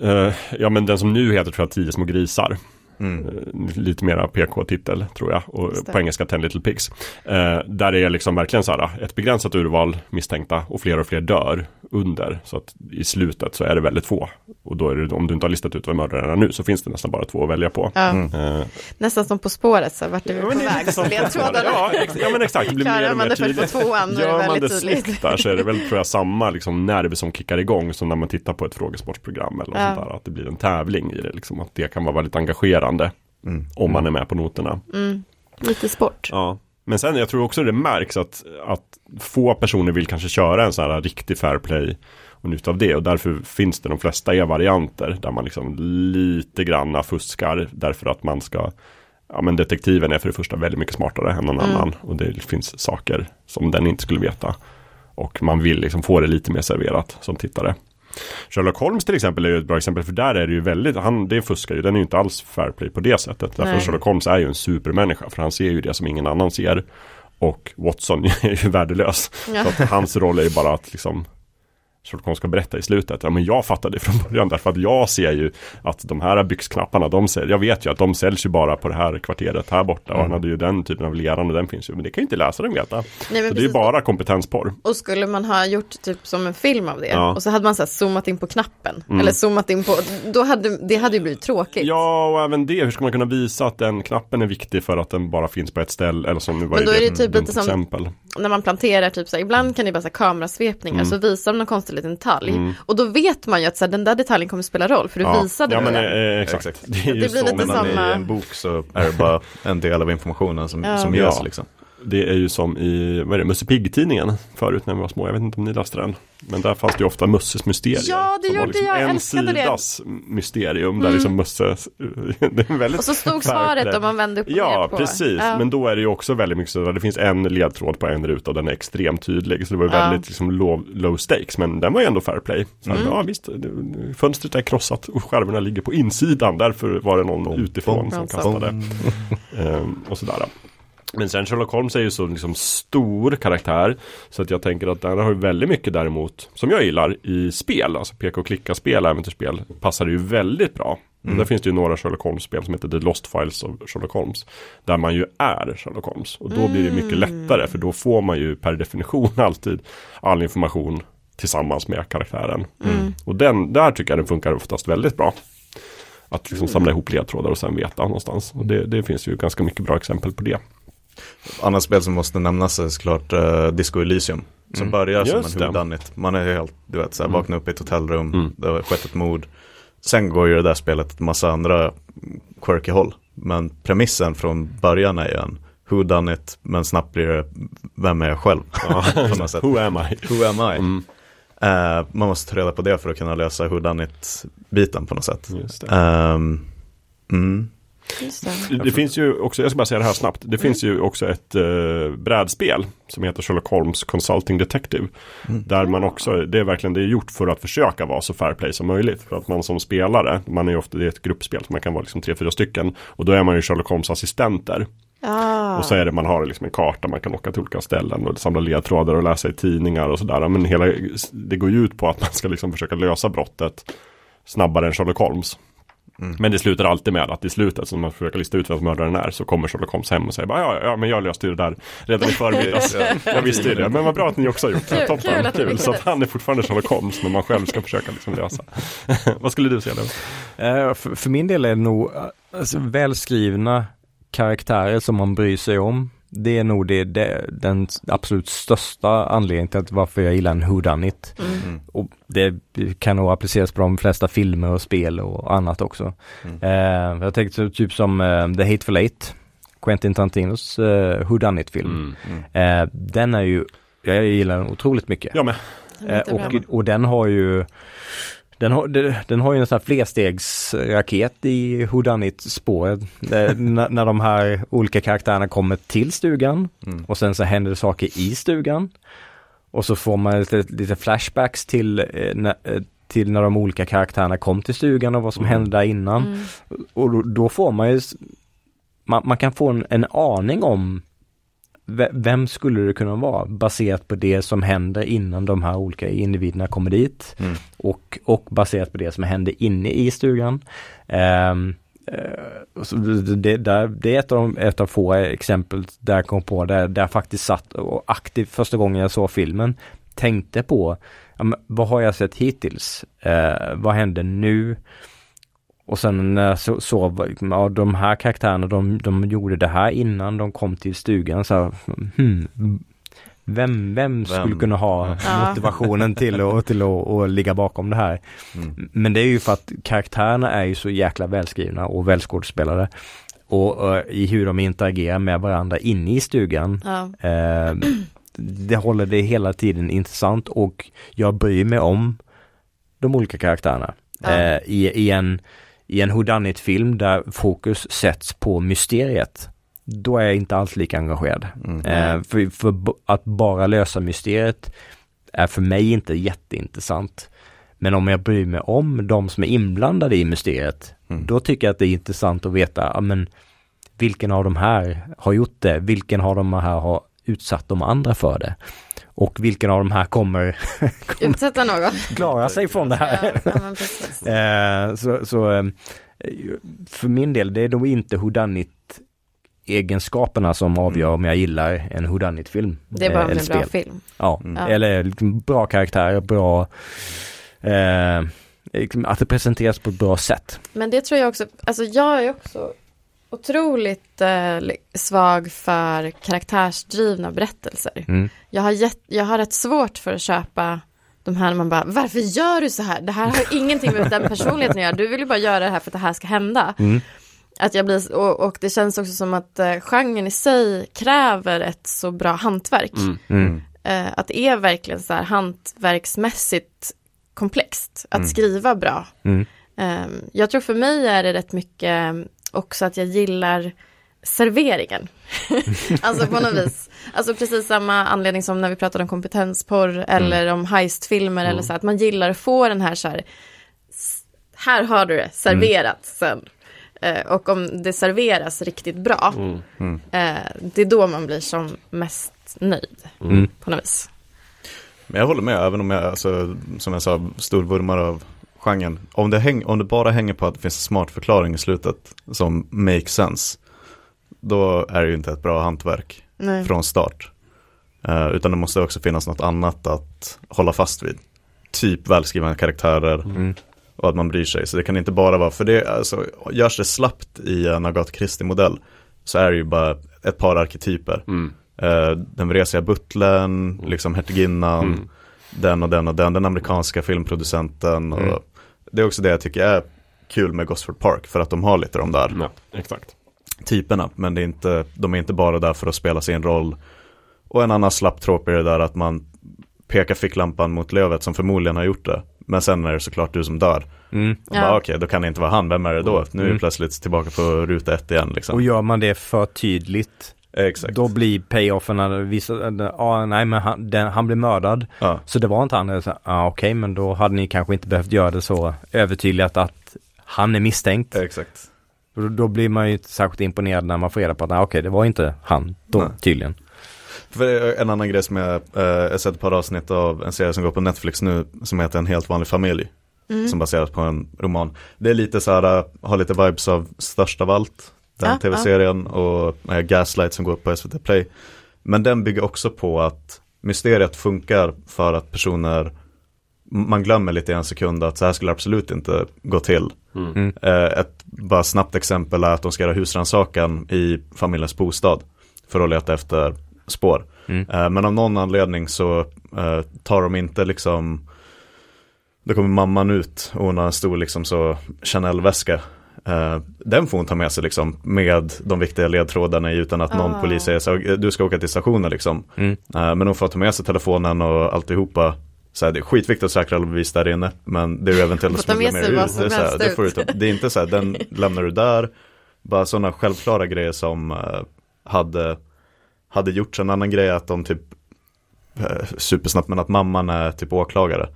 Speaker 3: eh, Ja men den som nu heter tror jag Tio små grisar.
Speaker 1: Mm.
Speaker 3: Eh, Lite mera PK-titel tror jag. Och på engelska Ten Little Pigs. Eh, där är liksom verkligen så här ett begränsat urval misstänkta och fler och fler dör under. Så att i slutet så är det väldigt få. Och då är det, om du inte har listat ut vad mördaren är nu så finns det nästan bara två att välja på.
Speaker 2: Ja,
Speaker 3: Eh,
Speaker 2: Nästan som På spåret, så vart är vi
Speaker 3: ja,
Speaker 2: på väg?
Speaker 3: som-. Ja, ja men exakt, det blir mer
Speaker 2: Klarar
Speaker 3: och
Speaker 2: man
Speaker 3: mer
Speaker 2: det först på
Speaker 3: tydligt.
Speaker 2: tvåan, då är
Speaker 3: Gör
Speaker 2: det
Speaker 3: man det
Speaker 2: väldigt tydligt.
Speaker 3: där så är det väl tror jag samma liksom, nerv som kickar igång som när man tittar på ett frågesportprogram eller
Speaker 2: Ja.
Speaker 3: sånt där. Att det blir en tävling i det liksom. Att det kan vara väldigt engagerande
Speaker 1: Mm.
Speaker 3: om man är med på noterna.
Speaker 2: Mm. Lite sport.
Speaker 3: Ja. Men sen jag tror också det märks att, att få personer vill kanske köra en sån här riktig fair play och njuta av det och därför finns det de flesta e-varianter där man liksom lite granna fuskar därför att man ska Ja men detektiven är för det första väldigt mycket smartare än någon
Speaker 2: Mm.
Speaker 3: annan och det finns saker som den inte skulle veta. Och man vill liksom få det lite mer serverat som tittare. Sherlock Holmes till exempel är ju ett bra exempel för där är det ju väldigt, han, det fuskar ju, den är ju inte alls fair play på det sättet. Därför
Speaker 2: Nej.
Speaker 3: Sherlock Holmes är ju en supermänniska för han ser ju det som ingen annan ser. Och Watson är ju värdelös.
Speaker 2: Ja.
Speaker 3: Så att hans roll är ju bara att liksom Holmes ska berätta i slutet. Ja men jag fattade det från början därför att jag ser ju att de här byxknapparna, de säljs, jag vet ju att de säljs ju bara på det här kvarteret här borta. Och han hade ju den typen av leran och den finns ju. Men det kan ju inte läsaren veta.
Speaker 2: Nej,
Speaker 3: Så det är ju bara kompetensporr.
Speaker 2: Och skulle man ha gjort typ som en film av det
Speaker 3: Ja.
Speaker 2: och så hade man så här zoomat in på knappen
Speaker 3: Mm.
Speaker 2: eller zoomat in på, då hade det hade ju blivit tråkigt.
Speaker 3: Ja, och även det. Hur ska man kunna visa att den knappen är viktig för att den bara finns på ett ställe? Eller som nu var
Speaker 2: Men då
Speaker 3: ju
Speaker 2: är det typ lite som-
Speaker 3: exempel.
Speaker 2: När man planterar typ så här, ibland kan det vara så här kamerasvepningar
Speaker 3: Mm.
Speaker 2: så visar de någon konstig liten detalj och då vet man ju att så här, den där detaljen kommer spela roll för du
Speaker 3: Ja,
Speaker 2: visade
Speaker 3: ja men
Speaker 2: den.
Speaker 3: eh, exakt.
Speaker 1: Exakt.
Speaker 3: Det är ju
Speaker 2: Det blir
Speaker 3: så.
Speaker 2: lite
Speaker 3: Men
Speaker 2: samma-
Speaker 1: i en bok så är det bara en del av informationen som,
Speaker 2: Ja.
Speaker 1: som ges
Speaker 3: Ja.
Speaker 1: liksom.
Speaker 3: Det är ju som i, vad är det, Musse Pigg-tidningen förut när vi var små. Jag vet inte om ni läste den. Men där fanns det ju ofta Musses mysterier.
Speaker 2: Ja, det gjorde jag.
Speaker 3: En
Speaker 2: Älskade det.
Speaker 3: sidas mysterium där
Speaker 2: Mm.
Speaker 3: liksom Musse, det är väldigt
Speaker 2: Och så stod svaret om man vände upp och
Speaker 3: Ja,
Speaker 2: ner på.
Speaker 3: precis.
Speaker 2: Ja.
Speaker 3: Men då är det ju också väldigt mycket så att det finns en ledtråd på en ruta och den är extremt tydlig. Så det var
Speaker 2: Ja.
Speaker 3: väldigt liksom low, low stakes. Men den var ju ändå fair play. Så
Speaker 2: Mm.
Speaker 3: ja visst, fönstret är krossat och skärvorna ligger på insidan. Därför var det någon utifrån som kastade. Ehm, och sådär. Men sen Sherlock Holmes är ju så liksom stor karaktär Så att jag tänker att den har ju väldigt mycket däremot Som jag gillar i spel. Alltså peka och klicka spel, äventyrsspel Passar ju väldigt bra. Och Där finns det ju några Sherlock Holmes-spel som heter The Lost Files of Sherlock Holmes Där man ju är Sherlock Holmes. Och då blir det mycket lättare För då får man ju per definition alltid All information tillsammans med karaktären. Och den, där tycker jag den funkar oftast väldigt bra. Att liksom samla ihop ledtrådar och sen veta någonstans. Och det, det finns ju ganska mycket bra exempel på det
Speaker 1: Annat spel som måste nämnas är såklart uh, Disco Elysium. Som
Speaker 3: Mm.
Speaker 1: börjar som
Speaker 3: Just
Speaker 1: en
Speaker 3: det.
Speaker 1: whodunit. Man är helt, du vet, såhär,
Speaker 3: Mm.
Speaker 1: vaknar upp i ett hotellrum,
Speaker 3: Mm.
Speaker 1: det har skett ett mord. Sen går ju det där spelet ett massa andra quirky håll. Men premissen från början är ju en whodunit, men snabbt blir det, vem är jag själv? sätt.
Speaker 3: Who am I?
Speaker 1: Who am I?
Speaker 3: Mm,
Speaker 1: Eh, man måste ta reda på det för att kunna lösa whodunit-biten på något sätt. Ehm, mm.
Speaker 2: Det.
Speaker 3: Finns ju också, jag ska bara säga det här snabbt. Det finns ju också ett eh, brädspel som heter Sherlock Holmes Consulting Detective. Där man också, det är verkligen det är gjort för att försöka vara så fair play som möjligt. För att man som spelare, man är ju ofta, det är ett gruppspel, så man kan vara liksom tre, fyra stycken. Och då är man ju Sherlock Holmes assistenter.
Speaker 2: Ah.
Speaker 3: Och så är det, man har liksom en karta, man kan åka till olika ställen och samla ledtrådar och läsa i tidningar och sådär. Men hela, det går ju ut på att man ska liksom försöka lösa brottet snabbare än Sherlock Holmes. Men det slutar alltid med att i slutet, som man försöker lista ut vem mördaren är, så kommer Sherlock Holmes hem och säger bara, ja, ja, men jag löste ju det där redan i förmiddags. jag visste ju det, men vad bra att ni också har gjort det. Toppen,
Speaker 2: kul
Speaker 3: kul. Så att han är fortfarande Sherlock Holmes, men man själv ska försöka liksom lösa. vad skulle du säga? Leo?
Speaker 4: Eh, för, för min del är det nog eh, alltså, välskrivna karaktärer som man bryr sig om. Det är nog det, det, den absolut största anledningen till att varför jag gillar en whodunit.
Speaker 2: Mm.
Speaker 4: Och det kan nog appliceras på de flesta filmer och spel och annat också.
Speaker 1: Mm.
Speaker 4: Eh, jag tänkte typ som eh, The Hateful Eight. Quentin Tarantinos uh, Who Done It-film.
Speaker 3: Mm.
Speaker 4: Eh, den är ju, jag gillar den otroligt mycket.
Speaker 3: Jag med.
Speaker 4: Eh, och, och den har ju den har, den, har ju en sån här flerstegsraket i Whodunit-spåret. Där- när, när de här olika karaktärerna kommer till stugan
Speaker 1: Mm.
Speaker 4: och sen så händer det saker i stugan. Och så får man lite, lite flashbacks till, eh, när, eh, till när de olika karaktärerna kom till stugan och vad som
Speaker 3: Mm.
Speaker 4: hände där innan.
Speaker 2: Mm.
Speaker 4: Och då, då får man ju, man, man kan få en, en aning om vem skulle det kunna vara baserat på det som händer innan de här olika individerna kommer dit
Speaker 1: Mm.
Speaker 4: och, och baserat på det som händer inne i stugan. Eh, så det, där, det är ett av, de, ett av få exempel där jag kom på där, där jag faktiskt satt och aktivt första gången jag såg filmen tänkte på ja, vad har jag sett hittills? Eh, vad händer nu? Och sen när jag så, så ja, de här karaktärerna, de, de gjorde det här innan de kom till stugan. Så här, hmm, vem, vem skulle
Speaker 1: Vem?
Speaker 4: kunna ha
Speaker 2: Ja.
Speaker 4: motivationen till att, till att, att ligga bakom det här?
Speaker 1: Mm.
Speaker 4: Men det är ju för att karaktärerna är ju så jäkla välskrivna och välskådespelade. Och, eh, i hur de interagerar med varandra inne i stugan.
Speaker 2: Ja.
Speaker 4: Eh, det håller det hela tiden intressant och jag bryr mig om de olika karaktärerna.
Speaker 2: Ja.
Speaker 4: Eh, i, i en, i en whodunit-film där fokus sätts på mysteriet. Då är jag inte alls lika engagerad.
Speaker 1: Mm.
Speaker 4: Eh, för, för att bara lösa mysteriet är för mig inte jätteintressant. Men om jag bryr mig om de som är inblandade i mysteriet,
Speaker 1: Mm.
Speaker 4: då tycker jag att det är intressant att veta, ja, men vilken av de här har gjort det? Vilken av de här har utsatt de andra för det? Och vilken av de här kommer
Speaker 2: Utsätta någon.
Speaker 4: klara sig från det här?
Speaker 2: Ja.
Speaker 4: Eh, så, så eh, för min del, det är nog inte whodunit egenskaperna som avgör om jag gillar en whodunit film
Speaker 2: Det är bara
Speaker 4: eh,
Speaker 2: en
Speaker 4: eller
Speaker 2: bra
Speaker 4: spel.
Speaker 2: film.
Speaker 4: Ja,
Speaker 1: Mm.
Speaker 4: Eller liksom bra karaktärer, bra eh, liksom att det presenteras på ett bra sätt.
Speaker 2: Men det tror jag också, alltså jag är också otroligt eh, svag för karaktärsdrivna berättelser.
Speaker 4: Mm.
Speaker 2: Jag har, gett, jag har rätt svårt för att köpa de här, man bara, varför gör du så här? Det här har ingenting med den personligheten att göra, du vill ju bara göra det här för att det här ska hända.
Speaker 4: Mm.
Speaker 2: Att jag blir, och, och det känns också som att eh, genren i sig kräver ett så bra hantverk.
Speaker 3: Mm.
Speaker 4: Mm.
Speaker 2: Eh, att det är verkligen så här hantverksmässigt komplext att
Speaker 1: Mm.
Speaker 2: skriva bra.
Speaker 4: Mm.
Speaker 2: Eh, jag tror för mig är det rätt mycket också att jag gillar serveringen. alltså på något vis. Alltså precis samma anledning som när vi pratade om kompetensporr eller om heistfilmer eller så att man gillar att få den här så här här har du det serverat sen. Eh, och om det serveras riktigt bra,
Speaker 3: Mm.
Speaker 1: Mm.
Speaker 2: eh, det är då man blir som mest nöjd
Speaker 4: Mm.
Speaker 2: på något vis.
Speaker 1: Men jag håller med, även om jag, alltså, som jag sa, storvurmare av genren. Om det, häng, om det bara hänger på att det finns en smart förklaring i slutet som makes sense, då är det ju inte ett bra hantverk
Speaker 2: Nej.
Speaker 1: från start. Eh, utan det måste också finnas något annat att hålla fast vid. Typ välskrivna karaktärer
Speaker 4: Mm.
Speaker 1: och att man bryr sig. Så det kan inte bara vara, för det, alltså, görs det slappt i en Agatha Christie-modell så är det ju bara ett par arketyper.
Speaker 3: Mm.
Speaker 1: Eh, den vresiga butlern, liksom hertiginnan,
Speaker 3: Mm.
Speaker 1: den och den och den, den amerikanska filmproducenten. Och
Speaker 4: Mm.
Speaker 1: Det är också det jag tycker är kul med Gosford Park, för att de har lite de där
Speaker 3: Ja, exakt.
Speaker 1: typerna. Men det är inte, de är inte bara där för att spela sin roll. Och en annan slapp tråp är det där att man pekar ficklampan mot lövet som förmodligen har gjort det. Men sen är det såklart du som dör.
Speaker 4: Mm.
Speaker 2: Ja.
Speaker 1: bara, Okej, då kan det inte vara han, vem är det då? Nu är vi
Speaker 4: Mm.
Speaker 1: plötsligt tillbaka på ruta ett igen liksom.
Speaker 4: Och gör man det för tydligt,
Speaker 1: Exakt.
Speaker 4: då blir payoffen att visa, ja nej men han, den, han blev mördad.
Speaker 1: Ja.
Speaker 4: Så det var inte han, ja ah, okej men då hade ni kanske inte behövt göra det så övertydligt att han är misstänkt.
Speaker 1: Exakt.
Speaker 4: Då, då blir man ju inte särskilt imponerad när man får reda på att ah, okej det var inte han då
Speaker 1: Nej.
Speaker 4: tydligen.
Speaker 1: För en annan grej som jag, eh, jag sett ett par avsnitt av en serie som går på Netflix nu som heter En helt vanlig familj.
Speaker 2: Mm.
Speaker 1: Som baseras på en roman. Det är lite så här, eh, har lite vibes av Störst av allt. Den
Speaker 2: Ja,
Speaker 1: tv-serien och eh, Gaslight som går på SVT Play. Men den bygger också på att mysteriet funkar för att personer man glömmer lite i en sekund att så här skulle absolut inte gå till.
Speaker 3: Mm.
Speaker 4: Mm.
Speaker 1: Eh, Ett bara snabbt exempel är att de ska göra husrannsakan i familjens bostad för att leta efter spår.
Speaker 4: Mm.
Speaker 1: Eh, Men av någon anledning så tar de inte liksom Då kommer mamman ut och hon har en stor liksom så Chanel-väska Eh, den får hon ta med sig liksom med de viktiga ledtrådarna i utan att någon
Speaker 2: Ah.
Speaker 1: polis säger så du ska åka till stationen liksom.
Speaker 4: Mm.
Speaker 1: Eh, men hon får ta med sig telefonen och alltihopa. Så här, det är skitviktigt att säkra alla bevis där inne. Men det är ju eventuellt smuggla
Speaker 2: med
Speaker 1: ut. Det är, så här, det, får du
Speaker 2: ut.
Speaker 1: ta, det är inte så här, den lämnar du där. Bara sådana självklara grejer som eh, hade, hade gjorts. En annan grej att de typ eh, supersnabbt men att mamman är typ åklagare.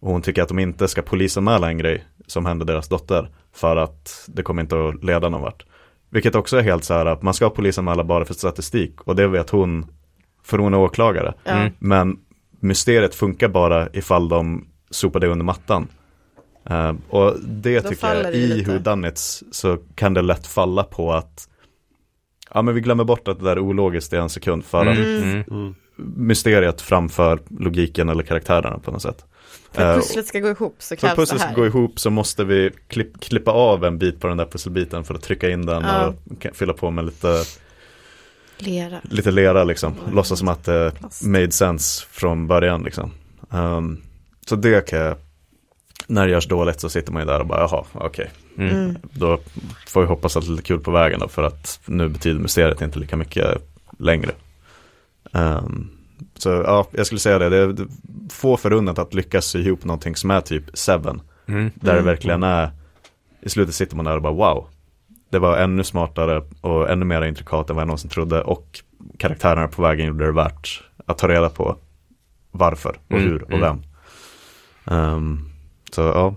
Speaker 1: Och hon tycker att de inte ska polisanmäla en grej som hände deras dotter. För att det kommer inte att leda någon vart. Vilket också är helt så här att man ska polisanmäla bara för statistik. Och det vet hon, för hon är åklagare.
Speaker 4: Mm.
Speaker 1: Men mysteriet funkar bara ifall de sopar det under mattan. Eh, och det
Speaker 2: Då
Speaker 1: tycker jag, i whodunits så kan det lätt falla på att Ja men vi glömmer bort att det där är ologiskt i en sekund för att
Speaker 4: Mm. Mm.
Speaker 3: Mm.
Speaker 1: mysteriet framför logiken eller karaktärerna på något sätt.
Speaker 2: För att
Speaker 1: Eh,
Speaker 2: pusslet ska gå ihop så
Speaker 1: för
Speaker 2: krävs
Speaker 1: att
Speaker 2: det
Speaker 1: pusslet ska
Speaker 2: här.
Speaker 1: gå ihop så måste vi klipp, klippa av en bit på den där pusselbiten för att trycka in den
Speaker 2: Ja.
Speaker 1: och fylla på med lite,
Speaker 2: Lera.
Speaker 1: lite lera liksom.
Speaker 2: Mm.
Speaker 1: Låtsas som att det made sense från början liksom. Ehm, så det kan jag, när det görs dåligt så sitter man ju där och bara jaha, okej.
Speaker 4: Mm.
Speaker 2: Mm.
Speaker 1: Då får vi hoppas att det är lite kul på vägen då för att nu betyder mysteriet inte lika mycket längre. Ehm, så ja, jag skulle säga det, det är få förunnat att lyckas sy ihop någonting som är typ Seven.
Speaker 4: Mm.
Speaker 1: Där
Speaker 2: Mm.
Speaker 1: det verkligen är, i slutet sitter man där och bara wow. Det var ännu smartare och ännu mer intrikat än vad jag någonsin trodde och karaktärerna på vägen gjorde det värt att ta reda på varför och
Speaker 4: Mm,
Speaker 1: hur och
Speaker 4: mm.
Speaker 1: vem. Ehm, så ja,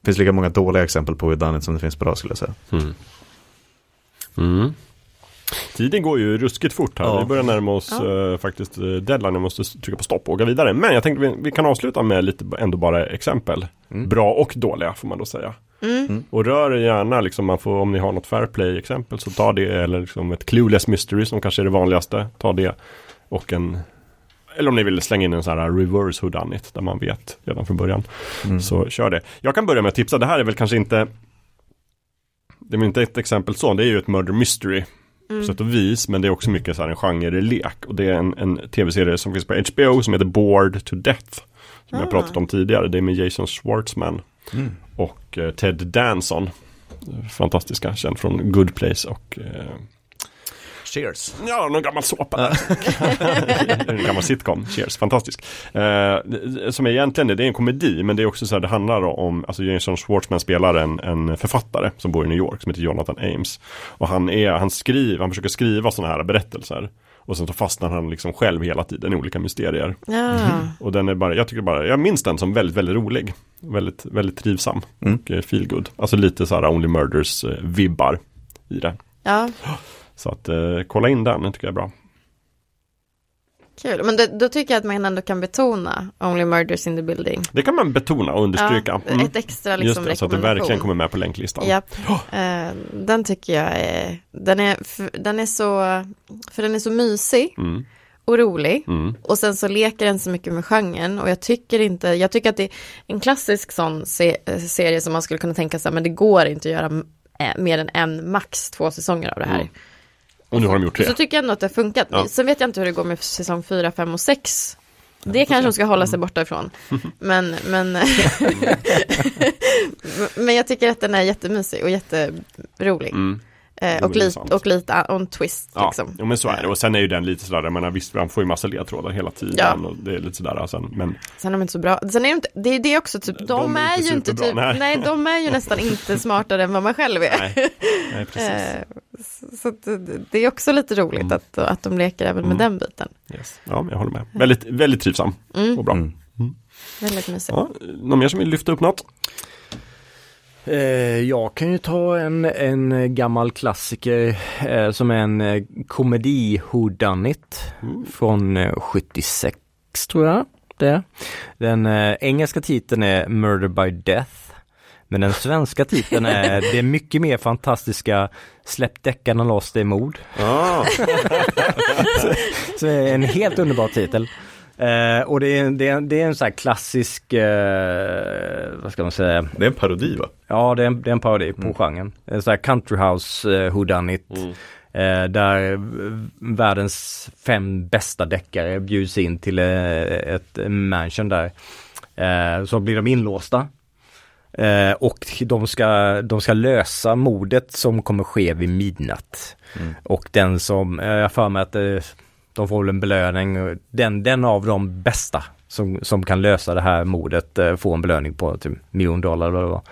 Speaker 1: det finns lika många dåliga exempel på hur som det finns bra skulle jag säga.
Speaker 3: Mm. Mm. Tiden går ju ruskigt fort här.
Speaker 1: Ja.
Speaker 3: Vi börjar närma oss eh, faktiskt eh, deadline. Jag måste trycka på stopp och åka vidare. Men jag tänkte vi, vi kan avsluta med lite ändå bara exempel.
Speaker 4: Mm.
Speaker 3: Bra och dåliga får man då säga.
Speaker 2: Mm.
Speaker 3: Och rör gärna liksom, man får, om ni har något fair play exempel så ta det. Eller liksom ett clueless mystery som kanske är det vanligaste. Ta det. Och en eller om ni vill slänga in en sån här reverse whodunit där man vet redan från början.
Speaker 1: Mm.
Speaker 3: Så kör det. Jag kan börja med att tipsa. Det här är väl kanske inte Det är inte ett exempel så. Det är ju ett murder mystery på
Speaker 2: Mm.
Speaker 3: sätt och vis. Men det är också mycket så här en genre-lek. Och det är en, en tv-serie som finns på HBO som heter Bored to Death. Som jag
Speaker 2: Ah.
Speaker 3: pratat om tidigare. Det är med Jason Schwartzman
Speaker 1: Mm.
Speaker 3: och eh, Ted Danson. Fantastiska, känd från Good Place och eh,
Speaker 1: Cheers.
Speaker 3: Ja, någon gammal såpa där. en gammal sitcom, cheers, fantastisk. Eh, som är egentligen det, det är en komedi men det är också så här, det handlar om, alltså Jason Schwartzman spelar en, en författare som bor i New York som heter Jonathan Ames. Och han är, han skriver, han försöker skriva sådana här berättelser. Och sen så fastnar han liksom själv hela tiden i olika mysterier.
Speaker 2: Ja.
Speaker 3: Och den är bara, jag tycker bara, jag minns den som väldigt, väldigt rolig. Väldigt, väldigt trivsam.
Speaker 1: Mm.
Speaker 3: Och eh, feel good. Alltså lite så här Only Murders eh, vibbar i det.
Speaker 2: ja,
Speaker 3: Så att eh, kolla in den, den tycker jag är bra.
Speaker 2: kul. Men då, då tycker jag att man ändå kan betona Only Murders in the Building.
Speaker 3: Det kan man betona och understryka.
Speaker 2: Ja,
Speaker 3: Mm.
Speaker 2: ett extra
Speaker 3: Just
Speaker 2: liksom
Speaker 3: det, så att det
Speaker 2: rekommendation.
Speaker 3: verkligen kommer med på länklistan.
Speaker 2: Japp. Eh, den tycker jag är, den är, den är så, för den är så mysig
Speaker 3: Mm.
Speaker 2: och rolig.
Speaker 3: Mm.
Speaker 2: Och sen så leker den så mycket med genren och jag tycker inte, jag tycker att det är en klassisk sån se, eh, serie som man skulle kunna tänka sig, men det går inte att göra eh, mer än en, max två säsonger av det här.
Speaker 3: Mm. Och nu har de gjort tre.
Speaker 2: Så tycker jag ändå att det har funkat.
Speaker 3: Ja.
Speaker 2: Sen vet jag inte hur det går med säsong 4, 5 och 6. Det kanske de ska hålla
Speaker 3: Mm.
Speaker 2: sig borta ifrån. Men, men, men jag tycker att den är jättemysig och jätterolig.
Speaker 3: Mm.
Speaker 2: Eh, och,
Speaker 3: sant.
Speaker 2: och lite och en twist
Speaker 3: Ja,
Speaker 2: liksom.
Speaker 3: jo, men så är det. Och sen är ju den lite sådär, jag menar visst, man får ju massa ledtrådar hela tiden.
Speaker 2: Ja.
Speaker 3: Och det är lite sådär sen, men
Speaker 2: Sen är de inte så bra. Sen är de inte, det är det också, typ, de,
Speaker 3: De är
Speaker 2: är,
Speaker 3: inte
Speaker 2: ju inte typ,
Speaker 3: nej.
Speaker 2: nej. de är ju nästan inte smartare än vad man själv är.
Speaker 3: nej, nej precis.
Speaker 2: Eh, så- så att det- det är också lite roligt
Speaker 3: Mm.
Speaker 2: att, att de leker även med den biten.
Speaker 3: Yes. Ja, jag håller med. Väldigt, väldigt trivsam
Speaker 2: Mm,
Speaker 3: och bra.
Speaker 1: Mm.
Speaker 2: väldigt mysigt.
Speaker 3: Ja, någon mer som vill lyfta upp något?
Speaker 4: Eh, jag kan ju ta en, en gammal klassiker eh, som är en eh, komedi whodunit
Speaker 3: Mm.
Speaker 4: från eh, 76 tror jag det är. Den eh, engelska titeln är Murder by Death. Men den svenska titeln är Det mycket mer fantastiska Släpp deckarna loss, det är mord.
Speaker 3: Ah,
Speaker 4: Så är en helt underbar titel. Eh, och det är, det, är, det är en sån här klassisk, eh, vad ska man säga,
Speaker 1: Det är en parodi va?
Speaker 4: Ja, det är en, det är en parodi på genren. En sån här country house uh, whodunit.
Speaker 3: Mm.
Speaker 4: Eh, där eh, världens fem bästa deckare bjuds in till eh, ett mansion där. Eh, så blir de inlåsta. Eh, och de ska, de ska lösa mordet som kommer ske vid midnatt.
Speaker 1: Mm.
Speaker 4: Och den som, eh, jag har för mig att eh, de får väl en belöning, den, den av de bästa som, som kan lösa det här mordet eh, får en belöning på typ miljon dollar eller vad det var.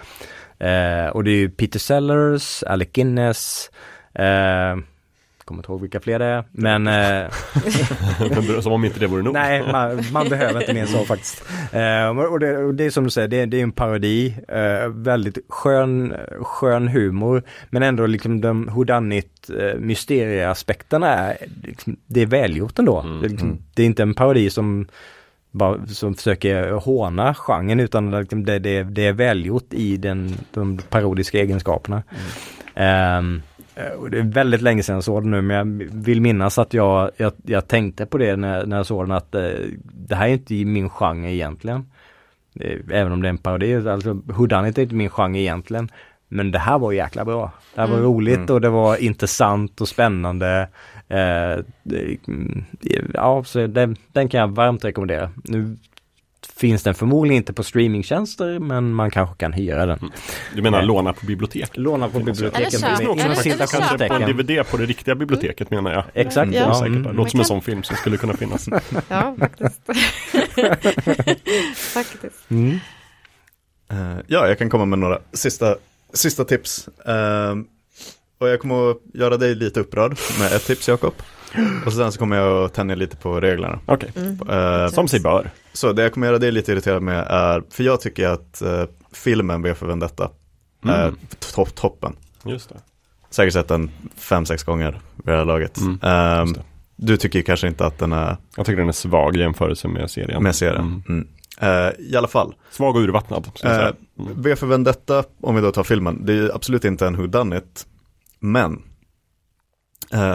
Speaker 4: Eh, och det är ju Peter Sellers, Alec Guinness, eh, kommer inte ihåg vilka fler det är, men eh,
Speaker 3: Som om inte det vore nog.
Speaker 4: nej, man, man behöver inte mer än så faktiskt. Eh, och, det, och det är som du säger, det, det är en parodi, eh, väldigt skön, skön humor, men ändå liksom de whodunit eh, mysterieaspekterna är, liksom, det är välgjort ändå.
Speaker 3: Mm,
Speaker 4: det, är liksom,
Speaker 1: mm.
Speaker 4: det är inte en parodi som bara, som försöker håna genren utan liksom det, det, det är välgjort i den, de parodiska egenskaperna. Ehm, eh, och det är väldigt länge sedan jag såg den nu men jag vill minnas att jag, jag, jag tänkte på det när, när jag såg den att eh, det här är inte min genre egentligen. Eh, Även om det är en parodi, alltså Whodunit är inte min genre egentligen. Men det här var jäkla bra. Det här var
Speaker 2: Mm.
Speaker 4: roligt
Speaker 1: Mm.
Speaker 4: och det var intressant och spännande. Eh, ja, så den, den kan jag varmt rekommendera. Nu finns den förmodligen inte på streamingtjänster men man kanske kan hyra den.
Speaker 3: Du menar låna på biblioteket?
Speaker 4: Låna på biblioteket.
Speaker 2: Eller köpa. Eller- eller
Speaker 3: kanske på en. DVD på det riktiga biblioteket menar jag.
Speaker 4: Exakt.
Speaker 1: Mm.
Speaker 2: Ja.
Speaker 4: Mm.
Speaker 2: Man
Speaker 3: låter som en
Speaker 2: kan-
Speaker 3: sån film som skulle kunna finnas.
Speaker 2: Ja, faktiskt. faktiskt.
Speaker 4: Mm.
Speaker 1: Eh, ja, jag kan komma med några sista, sista tips. Eh, och jag kommer att göra dig lite upprörd med ett tips, Jakob. Och sen så kommer jag att tänja lite på reglerna.
Speaker 3: Okej,
Speaker 2: Mm.
Speaker 1: Eh,
Speaker 3: som sig bör.
Speaker 1: så det jag kommer göra dig lite irriterad med är, för jag tycker att eh, filmen V för Vendetta är
Speaker 3: Mm.
Speaker 1: topp, toppen.
Speaker 3: Just det.
Speaker 1: Säkert sett den fem, sex gånger vid det här laget.
Speaker 3: Mm, just det.
Speaker 1: du tycker kanske inte att den är
Speaker 3: Jag tycker den är svag i jämförelse med serien.
Speaker 1: med serien.
Speaker 3: Mm.
Speaker 1: Mm. Eh, I alla fall,
Speaker 3: Svag och urvattnad. Ska jag säga. Mm.
Speaker 1: V för Vendetta, om vi då tar filmen, det är absolut inte en whodunit, men eh,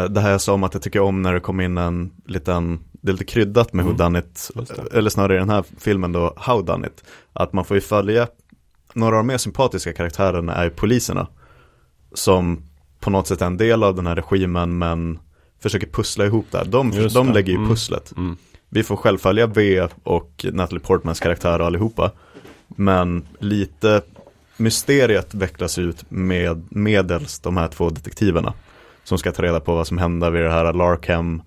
Speaker 1: det här jag sa om att jag tycker om när det kommer in en liten, det är lite kryddat med
Speaker 3: Mm. Just det.
Speaker 1: eller snarare i den här filmen då, howdunit, att man får ju följa, några av de mer sympatiska karaktärerna är ju poliserna, som på något sätt är en del av den här regimen, men försöker pussla ihop det här. De,
Speaker 3: Just
Speaker 1: de
Speaker 3: det.
Speaker 1: lägger ju
Speaker 3: Mm.
Speaker 1: pusslet.
Speaker 3: Mm.
Speaker 1: Vi får själv följa V och Natalie Portmans karaktär allihopa. Men lite mysteriet vecklas ut med medels de här två detektiverna. Som ska ta reda på vad som händer vid det här Larkham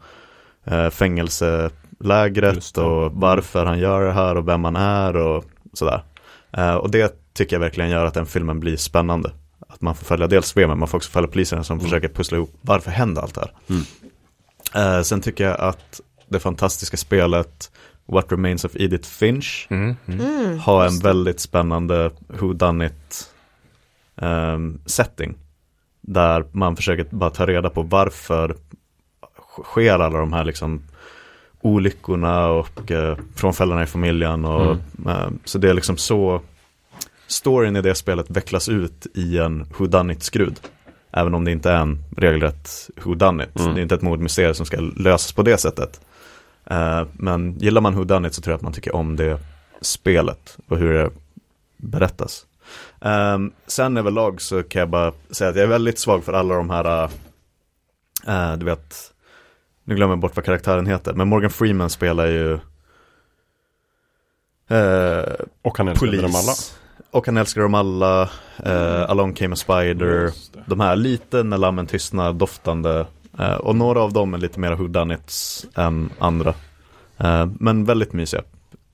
Speaker 1: eh, fängelselägret och varför han gör det här och vem han är och sådär. Eh, och det tycker jag verkligen gör att den filmen blir spännande. Att man får följa dels V men man får också följa poliserna som
Speaker 3: Mm.
Speaker 1: försöker pussla ihop varför händer allt det här.
Speaker 3: Mm.
Speaker 1: Eh, sen tycker jag att det fantastiska spelet What Remains of Edith Finch
Speaker 4: Mm. Mm.
Speaker 1: Har en väldigt spännande who done it ehm, setting. Där man försöker bara ta reda på varför sker alla de här liksom olyckorna och eh, frånfällorna i familjen. Och, eh, så det är liksom så storyn i det spelet vecklas ut i en who done it skrud. Även om det inte är en regelrätt who done it.
Speaker 3: Mm.
Speaker 1: Det är inte ett mordmysterium som ska lösas på det sättet. Eh, men gillar man who done it så tror jag att man tycker om det spelet och hur det berättas. Um, sen överlag så kan jag bara säga att jag är väldigt svag för alla de här, eh, du vet, nu glömmer jag bort vad karaktären heter, men Morgan Freeman spelar ju eh,
Speaker 3: Och han älskar
Speaker 1: polis.
Speaker 3: dem alla.
Speaker 1: Och han älskar dem alla, eh, Along came a spider, de här lite när lammen tystnar doftande. Eh, och några av dem är lite mer whodunits än andra. Men väldigt mysiga.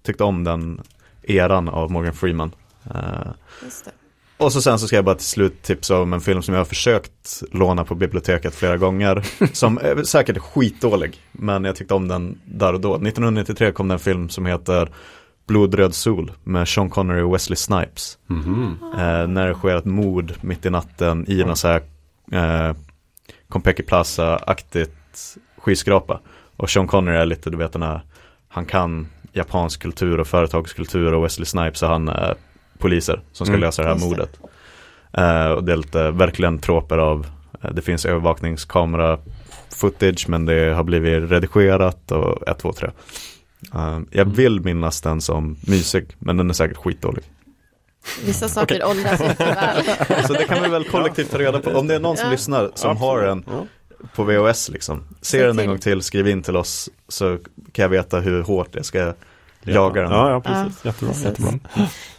Speaker 1: Tyckte om den eran av Morgan Freeman. Eh,
Speaker 2: Just det.
Speaker 1: och så sen så ska jag bara till slut tipsa om en film som jag har försökt låna på biblioteket flera gånger. Som är säkert skitdålig, men jag tyckte om den där och då. 1993 kom det en film som heter Blodröd sol med Sean Connery och Wesley Snipes.
Speaker 3: Mhm.
Speaker 1: Eh, när det sker ett mord mitt i natten i någon så här eh, Compeki Plaza-aktigt skyskrapa. Och Sean Connery är lite, du vet den här, han kan japansk kultur och företagskultur och Wesley Snipes och han är poliser som ska
Speaker 3: Mm.
Speaker 1: lösa det här
Speaker 2: det.
Speaker 1: mordet. Eh, och det är lite, verkligen tråper av, eh, det finns övervakningskamera footage men det har blivit redigerat och 1, 2, 3. Eh, jag vill minnas den som mysig men den är säkert skitdålig.
Speaker 2: Vissa saker åldras inte väl.
Speaker 1: Så det kan vi väl kollektivt ta reda på. Om det är någon som
Speaker 2: Ja.
Speaker 1: lyssnar som har
Speaker 3: Absolut.
Speaker 1: den
Speaker 3: Ja.
Speaker 1: på VHS liksom. Se den en gång till, skriv in till oss så kan jag veta hur hårt jag ska jaga den.
Speaker 3: Ja, ja, precis.
Speaker 2: Ja,
Speaker 3: jättebra.
Speaker 2: precis.
Speaker 3: jättebra.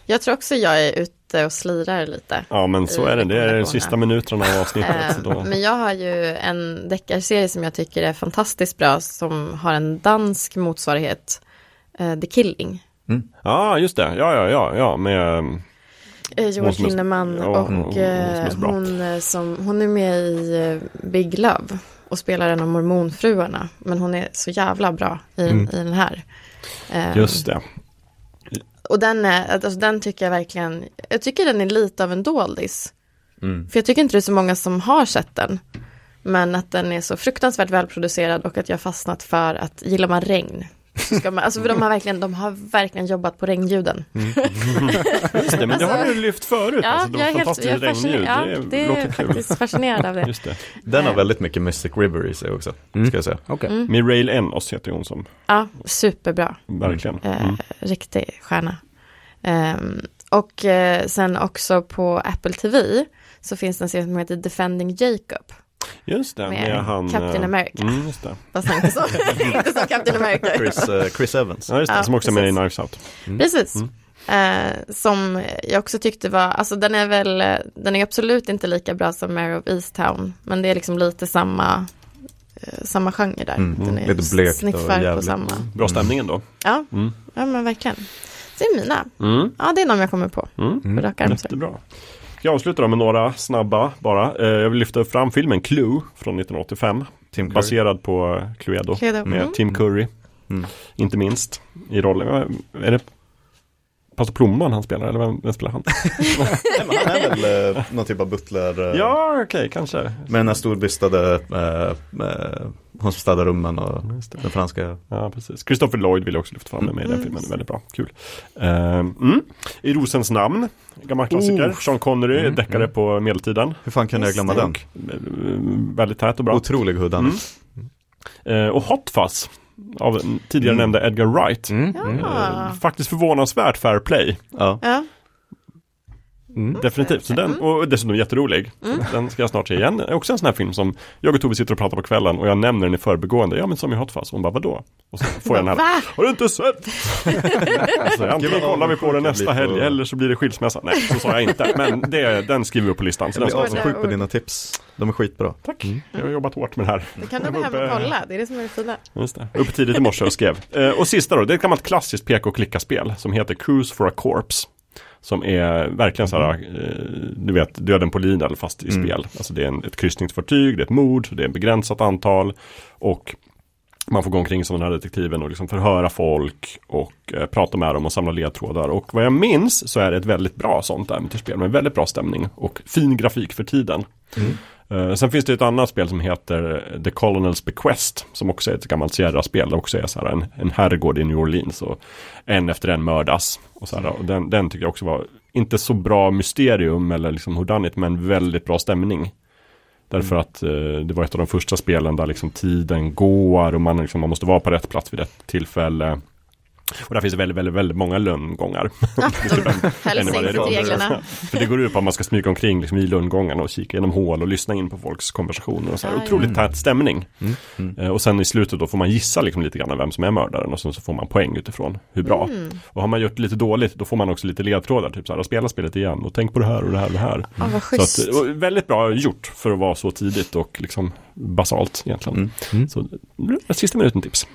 Speaker 2: Jag tror också jag är ut, ute och slirar lite.
Speaker 3: Ja men så är det, det är de sista minuterna av avsnittet. så
Speaker 2: Eh,
Speaker 3: då.
Speaker 2: Men jag har ju en deckarserie som jag tycker är fantastiskt bra som har en dansk motsvarighet. eh, The Killing.
Speaker 3: Ja just det, ja ja ja, ja med
Speaker 2: Eh, Joel
Speaker 3: som är-
Speaker 2: Kinnaman
Speaker 3: ja,
Speaker 2: och
Speaker 3: hon- hon som
Speaker 2: eh, hon, eh, som, hon är med i eh, Big Love och spelar en av mormonfruarna. Men hon är så jävla bra i,
Speaker 3: Mm.
Speaker 2: i den här. Eh,
Speaker 3: just det.
Speaker 2: Och den, är, alltså, den tycker jag verkligen, jag tycker den är lite av en doldis.
Speaker 1: Mm.
Speaker 2: För jag tycker inte det är så många som har sett den. Men att den är så fruktansvärt välproducerad och att jag fastnat för att gillar man regn. Ska man, alltså för de har verkligen, de har verkligen jobbat på regnljuden.
Speaker 3: Just det, men det har du lyft förut.
Speaker 2: Ja,
Speaker 3: alltså, de
Speaker 2: jag är helt
Speaker 3: fantastiska
Speaker 2: jag är fascinerad,
Speaker 3: regnljud.
Speaker 2: ja, det är
Speaker 3: låter kul.
Speaker 2: faktiskt fascinerad av det.
Speaker 3: Just det.
Speaker 1: Den har
Speaker 2: Eh.
Speaker 1: väldigt mycket Mystic River i sig också,
Speaker 4: Mm.
Speaker 1: ska jag säga.
Speaker 4: Okej.
Speaker 2: Mm.
Speaker 3: Mirail Enos heter hon som,
Speaker 2: Ja, superbra.
Speaker 3: verkligen.
Speaker 2: Eh,
Speaker 3: Mm.
Speaker 2: Riktig stjärna. Ehm, och eh, sen också på Apple TV så finns det en serie som heter Defending Jacob.
Speaker 3: Just det,
Speaker 2: med
Speaker 3: med han...
Speaker 2: Captain
Speaker 3: eh,
Speaker 2: America.
Speaker 3: Mm, just det.
Speaker 2: Fast han inte så, inte som Captain America.
Speaker 1: Chris, eh, Chris Evans.
Speaker 3: Ja, just det,
Speaker 2: Ja,
Speaker 3: som också är med i
Speaker 2: precis.
Speaker 3: Knives Out.
Speaker 2: Precis.
Speaker 3: Mm.
Speaker 2: Eh, som jag också tyckte var, alltså den är väl, eh, den är absolut inte lika bra som Mare of Easttown. Men det är liksom lite samma, eh, samma genre där.
Speaker 1: Mm,
Speaker 2: Den är
Speaker 1: lite blekt och
Speaker 2: på
Speaker 1: jävligt.
Speaker 2: samma.
Speaker 3: Bra stämningen då.
Speaker 2: Ja,
Speaker 3: Mm.
Speaker 2: ja men verkligen. Det är mina.
Speaker 3: Mm.
Speaker 2: Ja, det är de jag kommer på.
Speaker 3: Mm.
Speaker 2: På rak arm.
Speaker 3: Jättebra. Ska jag avsluta då med några snabba bara. Eh, Jag vill lyfta fram filmen Clue från 1985.
Speaker 1: Tim Curry.
Speaker 3: Baserad på Cluedo.
Speaker 2: Cluedo.
Speaker 3: Med
Speaker 2: Mm.
Speaker 3: Tim Curry.
Speaker 1: Mm.
Speaker 3: Inte minst i rollen. Är det Pastor Plomman han spelar eller vem, vem spelar han?
Speaker 1: Nej, han är väl eh, någon typ av butler. eh,
Speaker 3: ja okej kanske.
Speaker 1: Med den här storbystade, eh, eh, hon som städar rummen och den franska.
Speaker 3: Ja, precis. Christopher Lloyd vill jag också lyfta fram med mig i den
Speaker 2: Mm.
Speaker 3: filmen. Väldigt bra. Kul. Ehm, mm. I Rosens namn. Gammal klassiker.
Speaker 1: Oh.
Speaker 3: Sean Connery,
Speaker 1: Mm,
Speaker 3: deckare
Speaker 1: mm.
Speaker 3: på medeltiden.
Speaker 1: Hur fan kunde jag glömma den?
Speaker 3: Eh, väldigt tät och bra.
Speaker 1: Otrolig huddan.
Speaker 3: Mm. Eh, och Hot Fuzz. Av tidigare
Speaker 1: Mm.
Speaker 3: nämnda Edgar Wright.
Speaker 4: Mm.
Speaker 2: Ja.
Speaker 4: Mm.
Speaker 3: Eh, faktiskt förvånansvärt fair play.
Speaker 1: Ja.
Speaker 2: Ja,
Speaker 4: Mm.
Speaker 3: Definitivt. Så den, och dessutom jätterolig.
Speaker 2: Mm.
Speaker 3: Den ska jag snart se igen. Också en sån här film som jag och Tove sitter och pratar på kvällen och jag nämner den i förbegående. Ja men som i Hot Fuzz. Hon bara vadå? Och så får jag den här.
Speaker 2: Va?
Speaker 3: Har du inte sett? alltså, antingen kollar vi på den nästa helg
Speaker 1: på-
Speaker 3: eller så blir det skilsmässa. Nej, så sa jag inte. Men det, den skriver vi upp på listan. Så
Speaker 1: Jag blir
Speaker 2: avundsjuk.
Speaker 1: på dina tips. De är skitbra.
Speaker 3: tack. Jag har jobbat hårt med det här.
Speaker 2: det kan du och
Speaker 3: uppe-
Speaker 2: kolla. Det är det som är det fina.
Speaker 3: Just det. Upp tidigt i morse och skrev. Eh, och sista då, det är ett gammalt klassiskt peka och klicka-spel som heter Cruise for a Corpse. Som är verkligen så här, eh, du vet, döden på Lidl fast i
Speaker 1: Mm.
Speaker 3: spel. Alltså det är en, ett kryssningsfartyg, det är ett mord, det är ett begränsat antal. Och man får gå omkring som den här detektiven och liksom förhöra folk och eh, prata med dem och samla ledtrådar. Och vad jag minns så är det ett väldigt bra sånt äventyrsspel med väldigt bra stämning och fin grafik för tiden. Eh, sen finns det ett annat spel som heter The Colonel's Bequest som också är ett gammalt Sierra-spel. Det också är så här en, en herrgård i New Orleans och en efter en mördas. Och så här, och den, den tycker jag också var inte så bra mysterium eller liksom hurdanit men väldigt bra stämning. Därför att eh, det var ett av de första spelen där liksom tiden går och man, liksom, man måste vara på rätt plats vid rätt tillfälle. Och där finns det väldigt, väldigt, väldigt många lönngångar.
Speaker 2: Hälsningsreglerna.
Speaker 3: För det går ut på att man ska smyga omkring liksom, i lönngångarna och kika genom hål och lyssna in på folks konversationer och så här. Otroligt tät stämning.
Speaker 1: Mm. Mm.
Speaker 3: Eh, Och sen i slutet då får man gissa liksom lite grann vem som är mördaren och sen så får man poäng utifrån hur bra.
Speaker 2: Mm.
Speaker 3: Och har man gjort lite dåligt då får man också lite ledtrådar, typ så här, spela spelet igen och tänk på det här och det här och det här.
Speaker 2: Ja, vad
Speaker 3: Så att, väldigt bra gjort för att vara så tidigt och liksom basalt egentligen.
Speaker 1: Mm.
Speaker 4: Mm.
Speaker 3: Så sista minuten tips.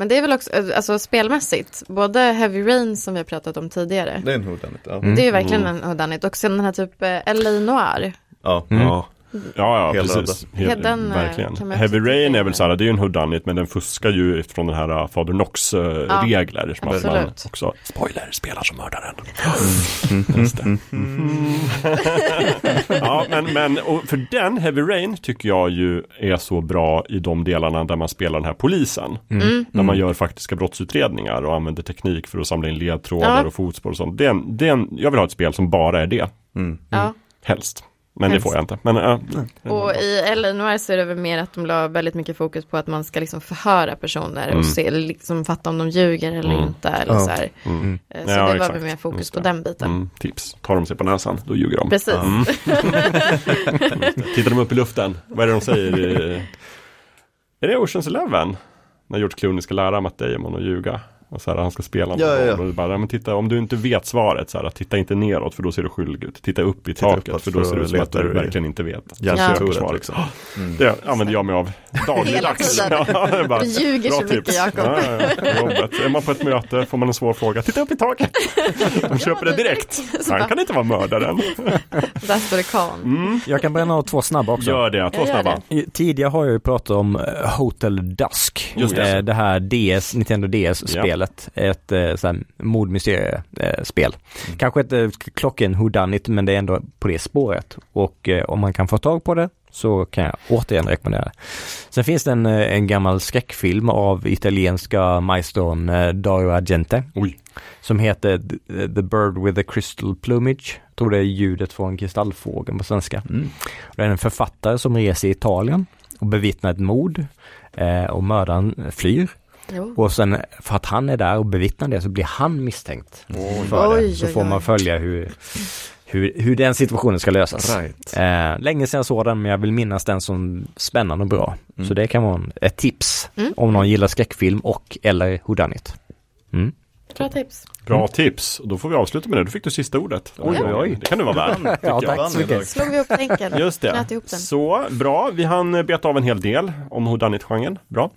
Speaker 2: Men det är väl också, alltså spelmässigt, både Heavy Rain som vi har pratat om tidigare.
Speaker 1: Det är en huddanit. Ja.
Speaker 4: Mm.
Speaker 2: Det är ju verkligen en huddanit. Och sen den här typ eh, LA Noir.
Speaker 1: Ja.
Speaker 4: Mm.
Speaker 3: Ja. Ja, ja, precis.
Speaker 2: Helt- den, eh,
Speaker 3: verkligen. Heavy Rain är väl så här, det är ju en whodunit men den fuskar ju från den här uh, Fader Knox
Speaker 2: Ja,
Speaker 3: regler. Som att man
Speaker 2: absolut.
Speaker 3: också, spoiler, spelar som mördaren.
Speaker 1: Mm.
Speaker 3: Ja, men, men och för den, Heavy Rain, tycker jag ju är så bra i de delarna där man spelar den här polisen.
Speaker 2: Mm.
Speaker 3: När man gör faktiska brottsutredningar och använder teknik för att samla in ledtrådar
Speaker 2: Ja.
Speaker 3: och fotspår och sånt. Det är en, det är en, jag vill ha ett spel som bara är det,
Speaker 1: Mm.
Speaker 3: Helst. Men
Speaker 2: Helst.
Speaker 3: det får jag inte. Men, äh,
Speaker 2: Och i LA Noir så är det väl mer att de la väldigt mycket fokus på att man ska liksom förhöra personer
Speaker 3: Mm.
Speaker 2: och se, liksom fatta om de ljuger eller
Speaker 3: Mm.
Speaker 2: inte. Eller
Speaker 1: Ja.
Speaker 2: så här.
Speaker 3: mm.
Speaker 2: Eh, Så
Speaker 3: Ja,
Speaker 2: det var
Speaker 3: exakt.
Speaker 2: väl mer fokus på den biten.
Speaker 3: Mm, tips. Tar de sig på näsan, då ljuger de.
Speaker 2: Precis.
Speaker 3: Mm. Tittar de upp i luften, vad är det de säger? i- Är det Oceans Eleven? När George Clooney ska lära Matt Damon att ljuga. Och så här, han ska spela någon
Speaker 1: Ja, ja, ja.
Speaker 3: roll och du bara, "Ja, men titta, om du inte vet svaret, så här, titta inte neråt för då ser du skyldig ut. Titta upp i
Speaker 1: Titta
Speaker 3: taket
Speaker 1: uppåt
Speaker 3: för då
Speaker 1: för
Speaker 3: ser
Speaker 1: att
Speaker 3: ut som att du verkligen inte vet.
Speaker 1: Hjälpkontoret
Speaker 3: svaret.
Speaker 1: liksom. Mm.
Speaker 3: Det använder jag mig av dagligdags.
Speaker 2: Hela tiden.
Speaker 3: Ja, det är bara,
Speaker 2: Du ljuger så mycket. Jakob.
Speaker 3: Ja, ja, ja. Är man på ett möte får man en svår fråga, titta upp i taket. De köper det direkt. Han kan inte vara mördaren.
Speaker 2: It can.
Speaker 4: Jag kan bränna av två snabba också.
Speaker 3: Gör det, två snabba.
Speaker 4: Tidigare har jag ju pratat om eh, Hotel Dusk.
Speaker 3: Just det.
Speaker 4: Eh, det här DS, Nintendo DS-spelet. Ett eh, mordmysterie-spel.
Speaker 3: Mm.
Speaker 4: Kanske ett eh, klocken whodunit men det är ändå på det spåret. Och eh, om man kan få tag på det så kan jag återigen rekommendera det. Sen finns det en, eh, en gammal skräckfilm av italienska maestron eh, Dario Argente
Speaker 3: Oj,
Speaker 4: som heter The The Bird with the Crystal Plumage. Jag tror det är ljudet från kristallfågeln på svenska.
Speaker 1: Mm.
Speaker 4: Det är en författare som reser i Italien och bevittnar ett mord eh, och mördaren flyr.
Speaker 2: Jo.
Speaker 4: Och sen för att han är där och bevittnar det så blir han misstänkt för
Speaker 2: Oj,
Speaker 4: det. Så
Speaker 2: oj,
Speaker 4: får man
Speaker 2: oj.
Speaker 4: följa hur, hur, hur den situationen ska lösas.
Speaker 1: Right.
Speaker 4: Eh, länge sedan jag såg den men jag vill minnas den som spännande och bra.
Speaker 1: Mm.
Speaker 4: Så det kan vara en- ett tips
Speaker 2: Mm.
Speaker 4: om någon gillar skräckfilm och eller whodunit. Mm.
Speaker 2: Bra tips.
Speaker 3: bra tips. Då får vi avsluta med det. Då fick du sista ordet.
Speaker 2: Oj, oj,
Speaker 4: oj.
Speaker 3: Det kan du vara värd.
Speaker 4: Ja,
Speaker 3: jag.
Speaker 4: tack
Speaker 1: Vann
Speaker 4: så mycket.
Speaker 2: Slog vi upp länken?
Speaker 3: Just det.
Speaker 2: Ihop den.
Speaker 3: Så bra, vi hann beta av en hel del om whodunit-genren. Bra.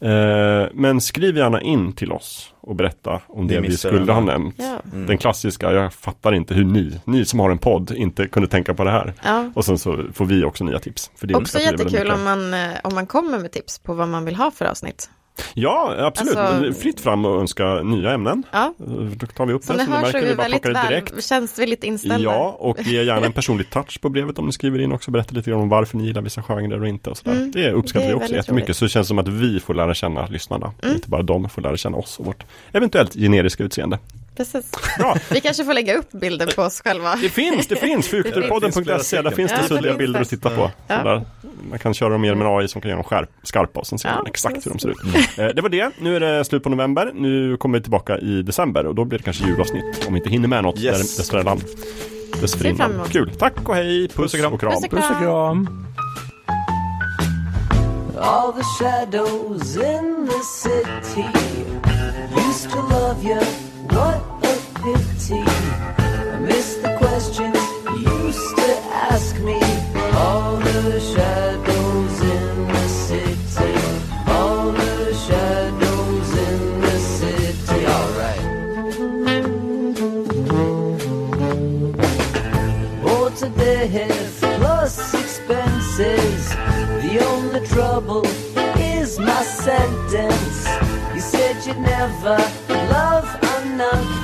Speaker 3: Eh, men skriv gärna in till oss och berätta om det,
Speaker 1: Det
Speaker 3: vi skulle ha nämnt.
Speaker 2: Ja.
Speaker 1: Mm.
Speaker 3: Den klassiska, jag fattar inte hur ni, ni som har en podd, inte kunde tänka på det här.
Speaker 2: ja.
Speaker 3: Och sen så får vi också nya tips. För det
Speaker 2: Också jättekul om man, eh, om man kommer med tips på vad man vill ha för avsnitt.
Speaker 3: Ja, absolut.
Speaker 2: Alltså-
Speaker 3: Fritt fram och önska nya ämnen.
Speaker 2: Ja,
Speaker 3: Då tar vi upp
Speaker 2: som
Speaker 3: det så ni
Speaker 2: hör så är
Speaker 3: vi
Speaker 2: väldigt väl, väldigt inställda.
Speaker 3: Ja, och ge gärna en personlig touch på brevet om ni skriver in också. Berätta lite grann om varför ni gillar vissa genrer och inte. Och sådär.
Speaker 2: Mm,
Speaker 3: det uppskattar
Speaker 2: det
Speaker 3: vi också jättemycket.
Speaker 2: roligt.
Speaker 3: Så det känns som att vi får lära känna lyssnarna.
Speaker 2: Mm.
Speaker 3: Inte bara de får lära känna oss och vårt eventuellt generiska utseende.
Speaker 2: Precis.
Speaker 3: Bra,
Speaker 2: Vi kanske får lägga upp bilder på oss själva.
Speaker 3: det finns, det finns. Fukterpodden.se, där finns det
Speaker 2: Ja,
Speaker 3: suddiga
Speaker 2: finns
Speaker 3: bilder att titta på.
Speaker 2: Ja.
Speaker 3: Där, man kan köra dem mer med AI som kan göra dem skärp, skarpa och sen ser
Speaker 2: Ja,
Speaker 3: man exakt hur de ser ut.
Speaker 2: precis.
Speaker 3: Eh, Det var det. Nu är det slut på november. Nu kommer vi tillbaka i december och då blir det kanske julavsnitt. Om vi inte hinner med något
Speaker 1: Yes.
Speaker 3: dessförinnan. Dessförinnan. Kul. Tack och hej. Puss,
Speaker 1: Puss och kram.
Speaker 3: och kram.
Speaker 2: Puss och
Speaker 4: Puss och kram!
Speaker 5: All the shadows in the city used to love you. What a pity. I miss the questions you used to ask me. All the shadows in the city. All the shadows in the city. All right. Oh, today plus expenses. The only trouble is my sentence. You said you'd never love enough.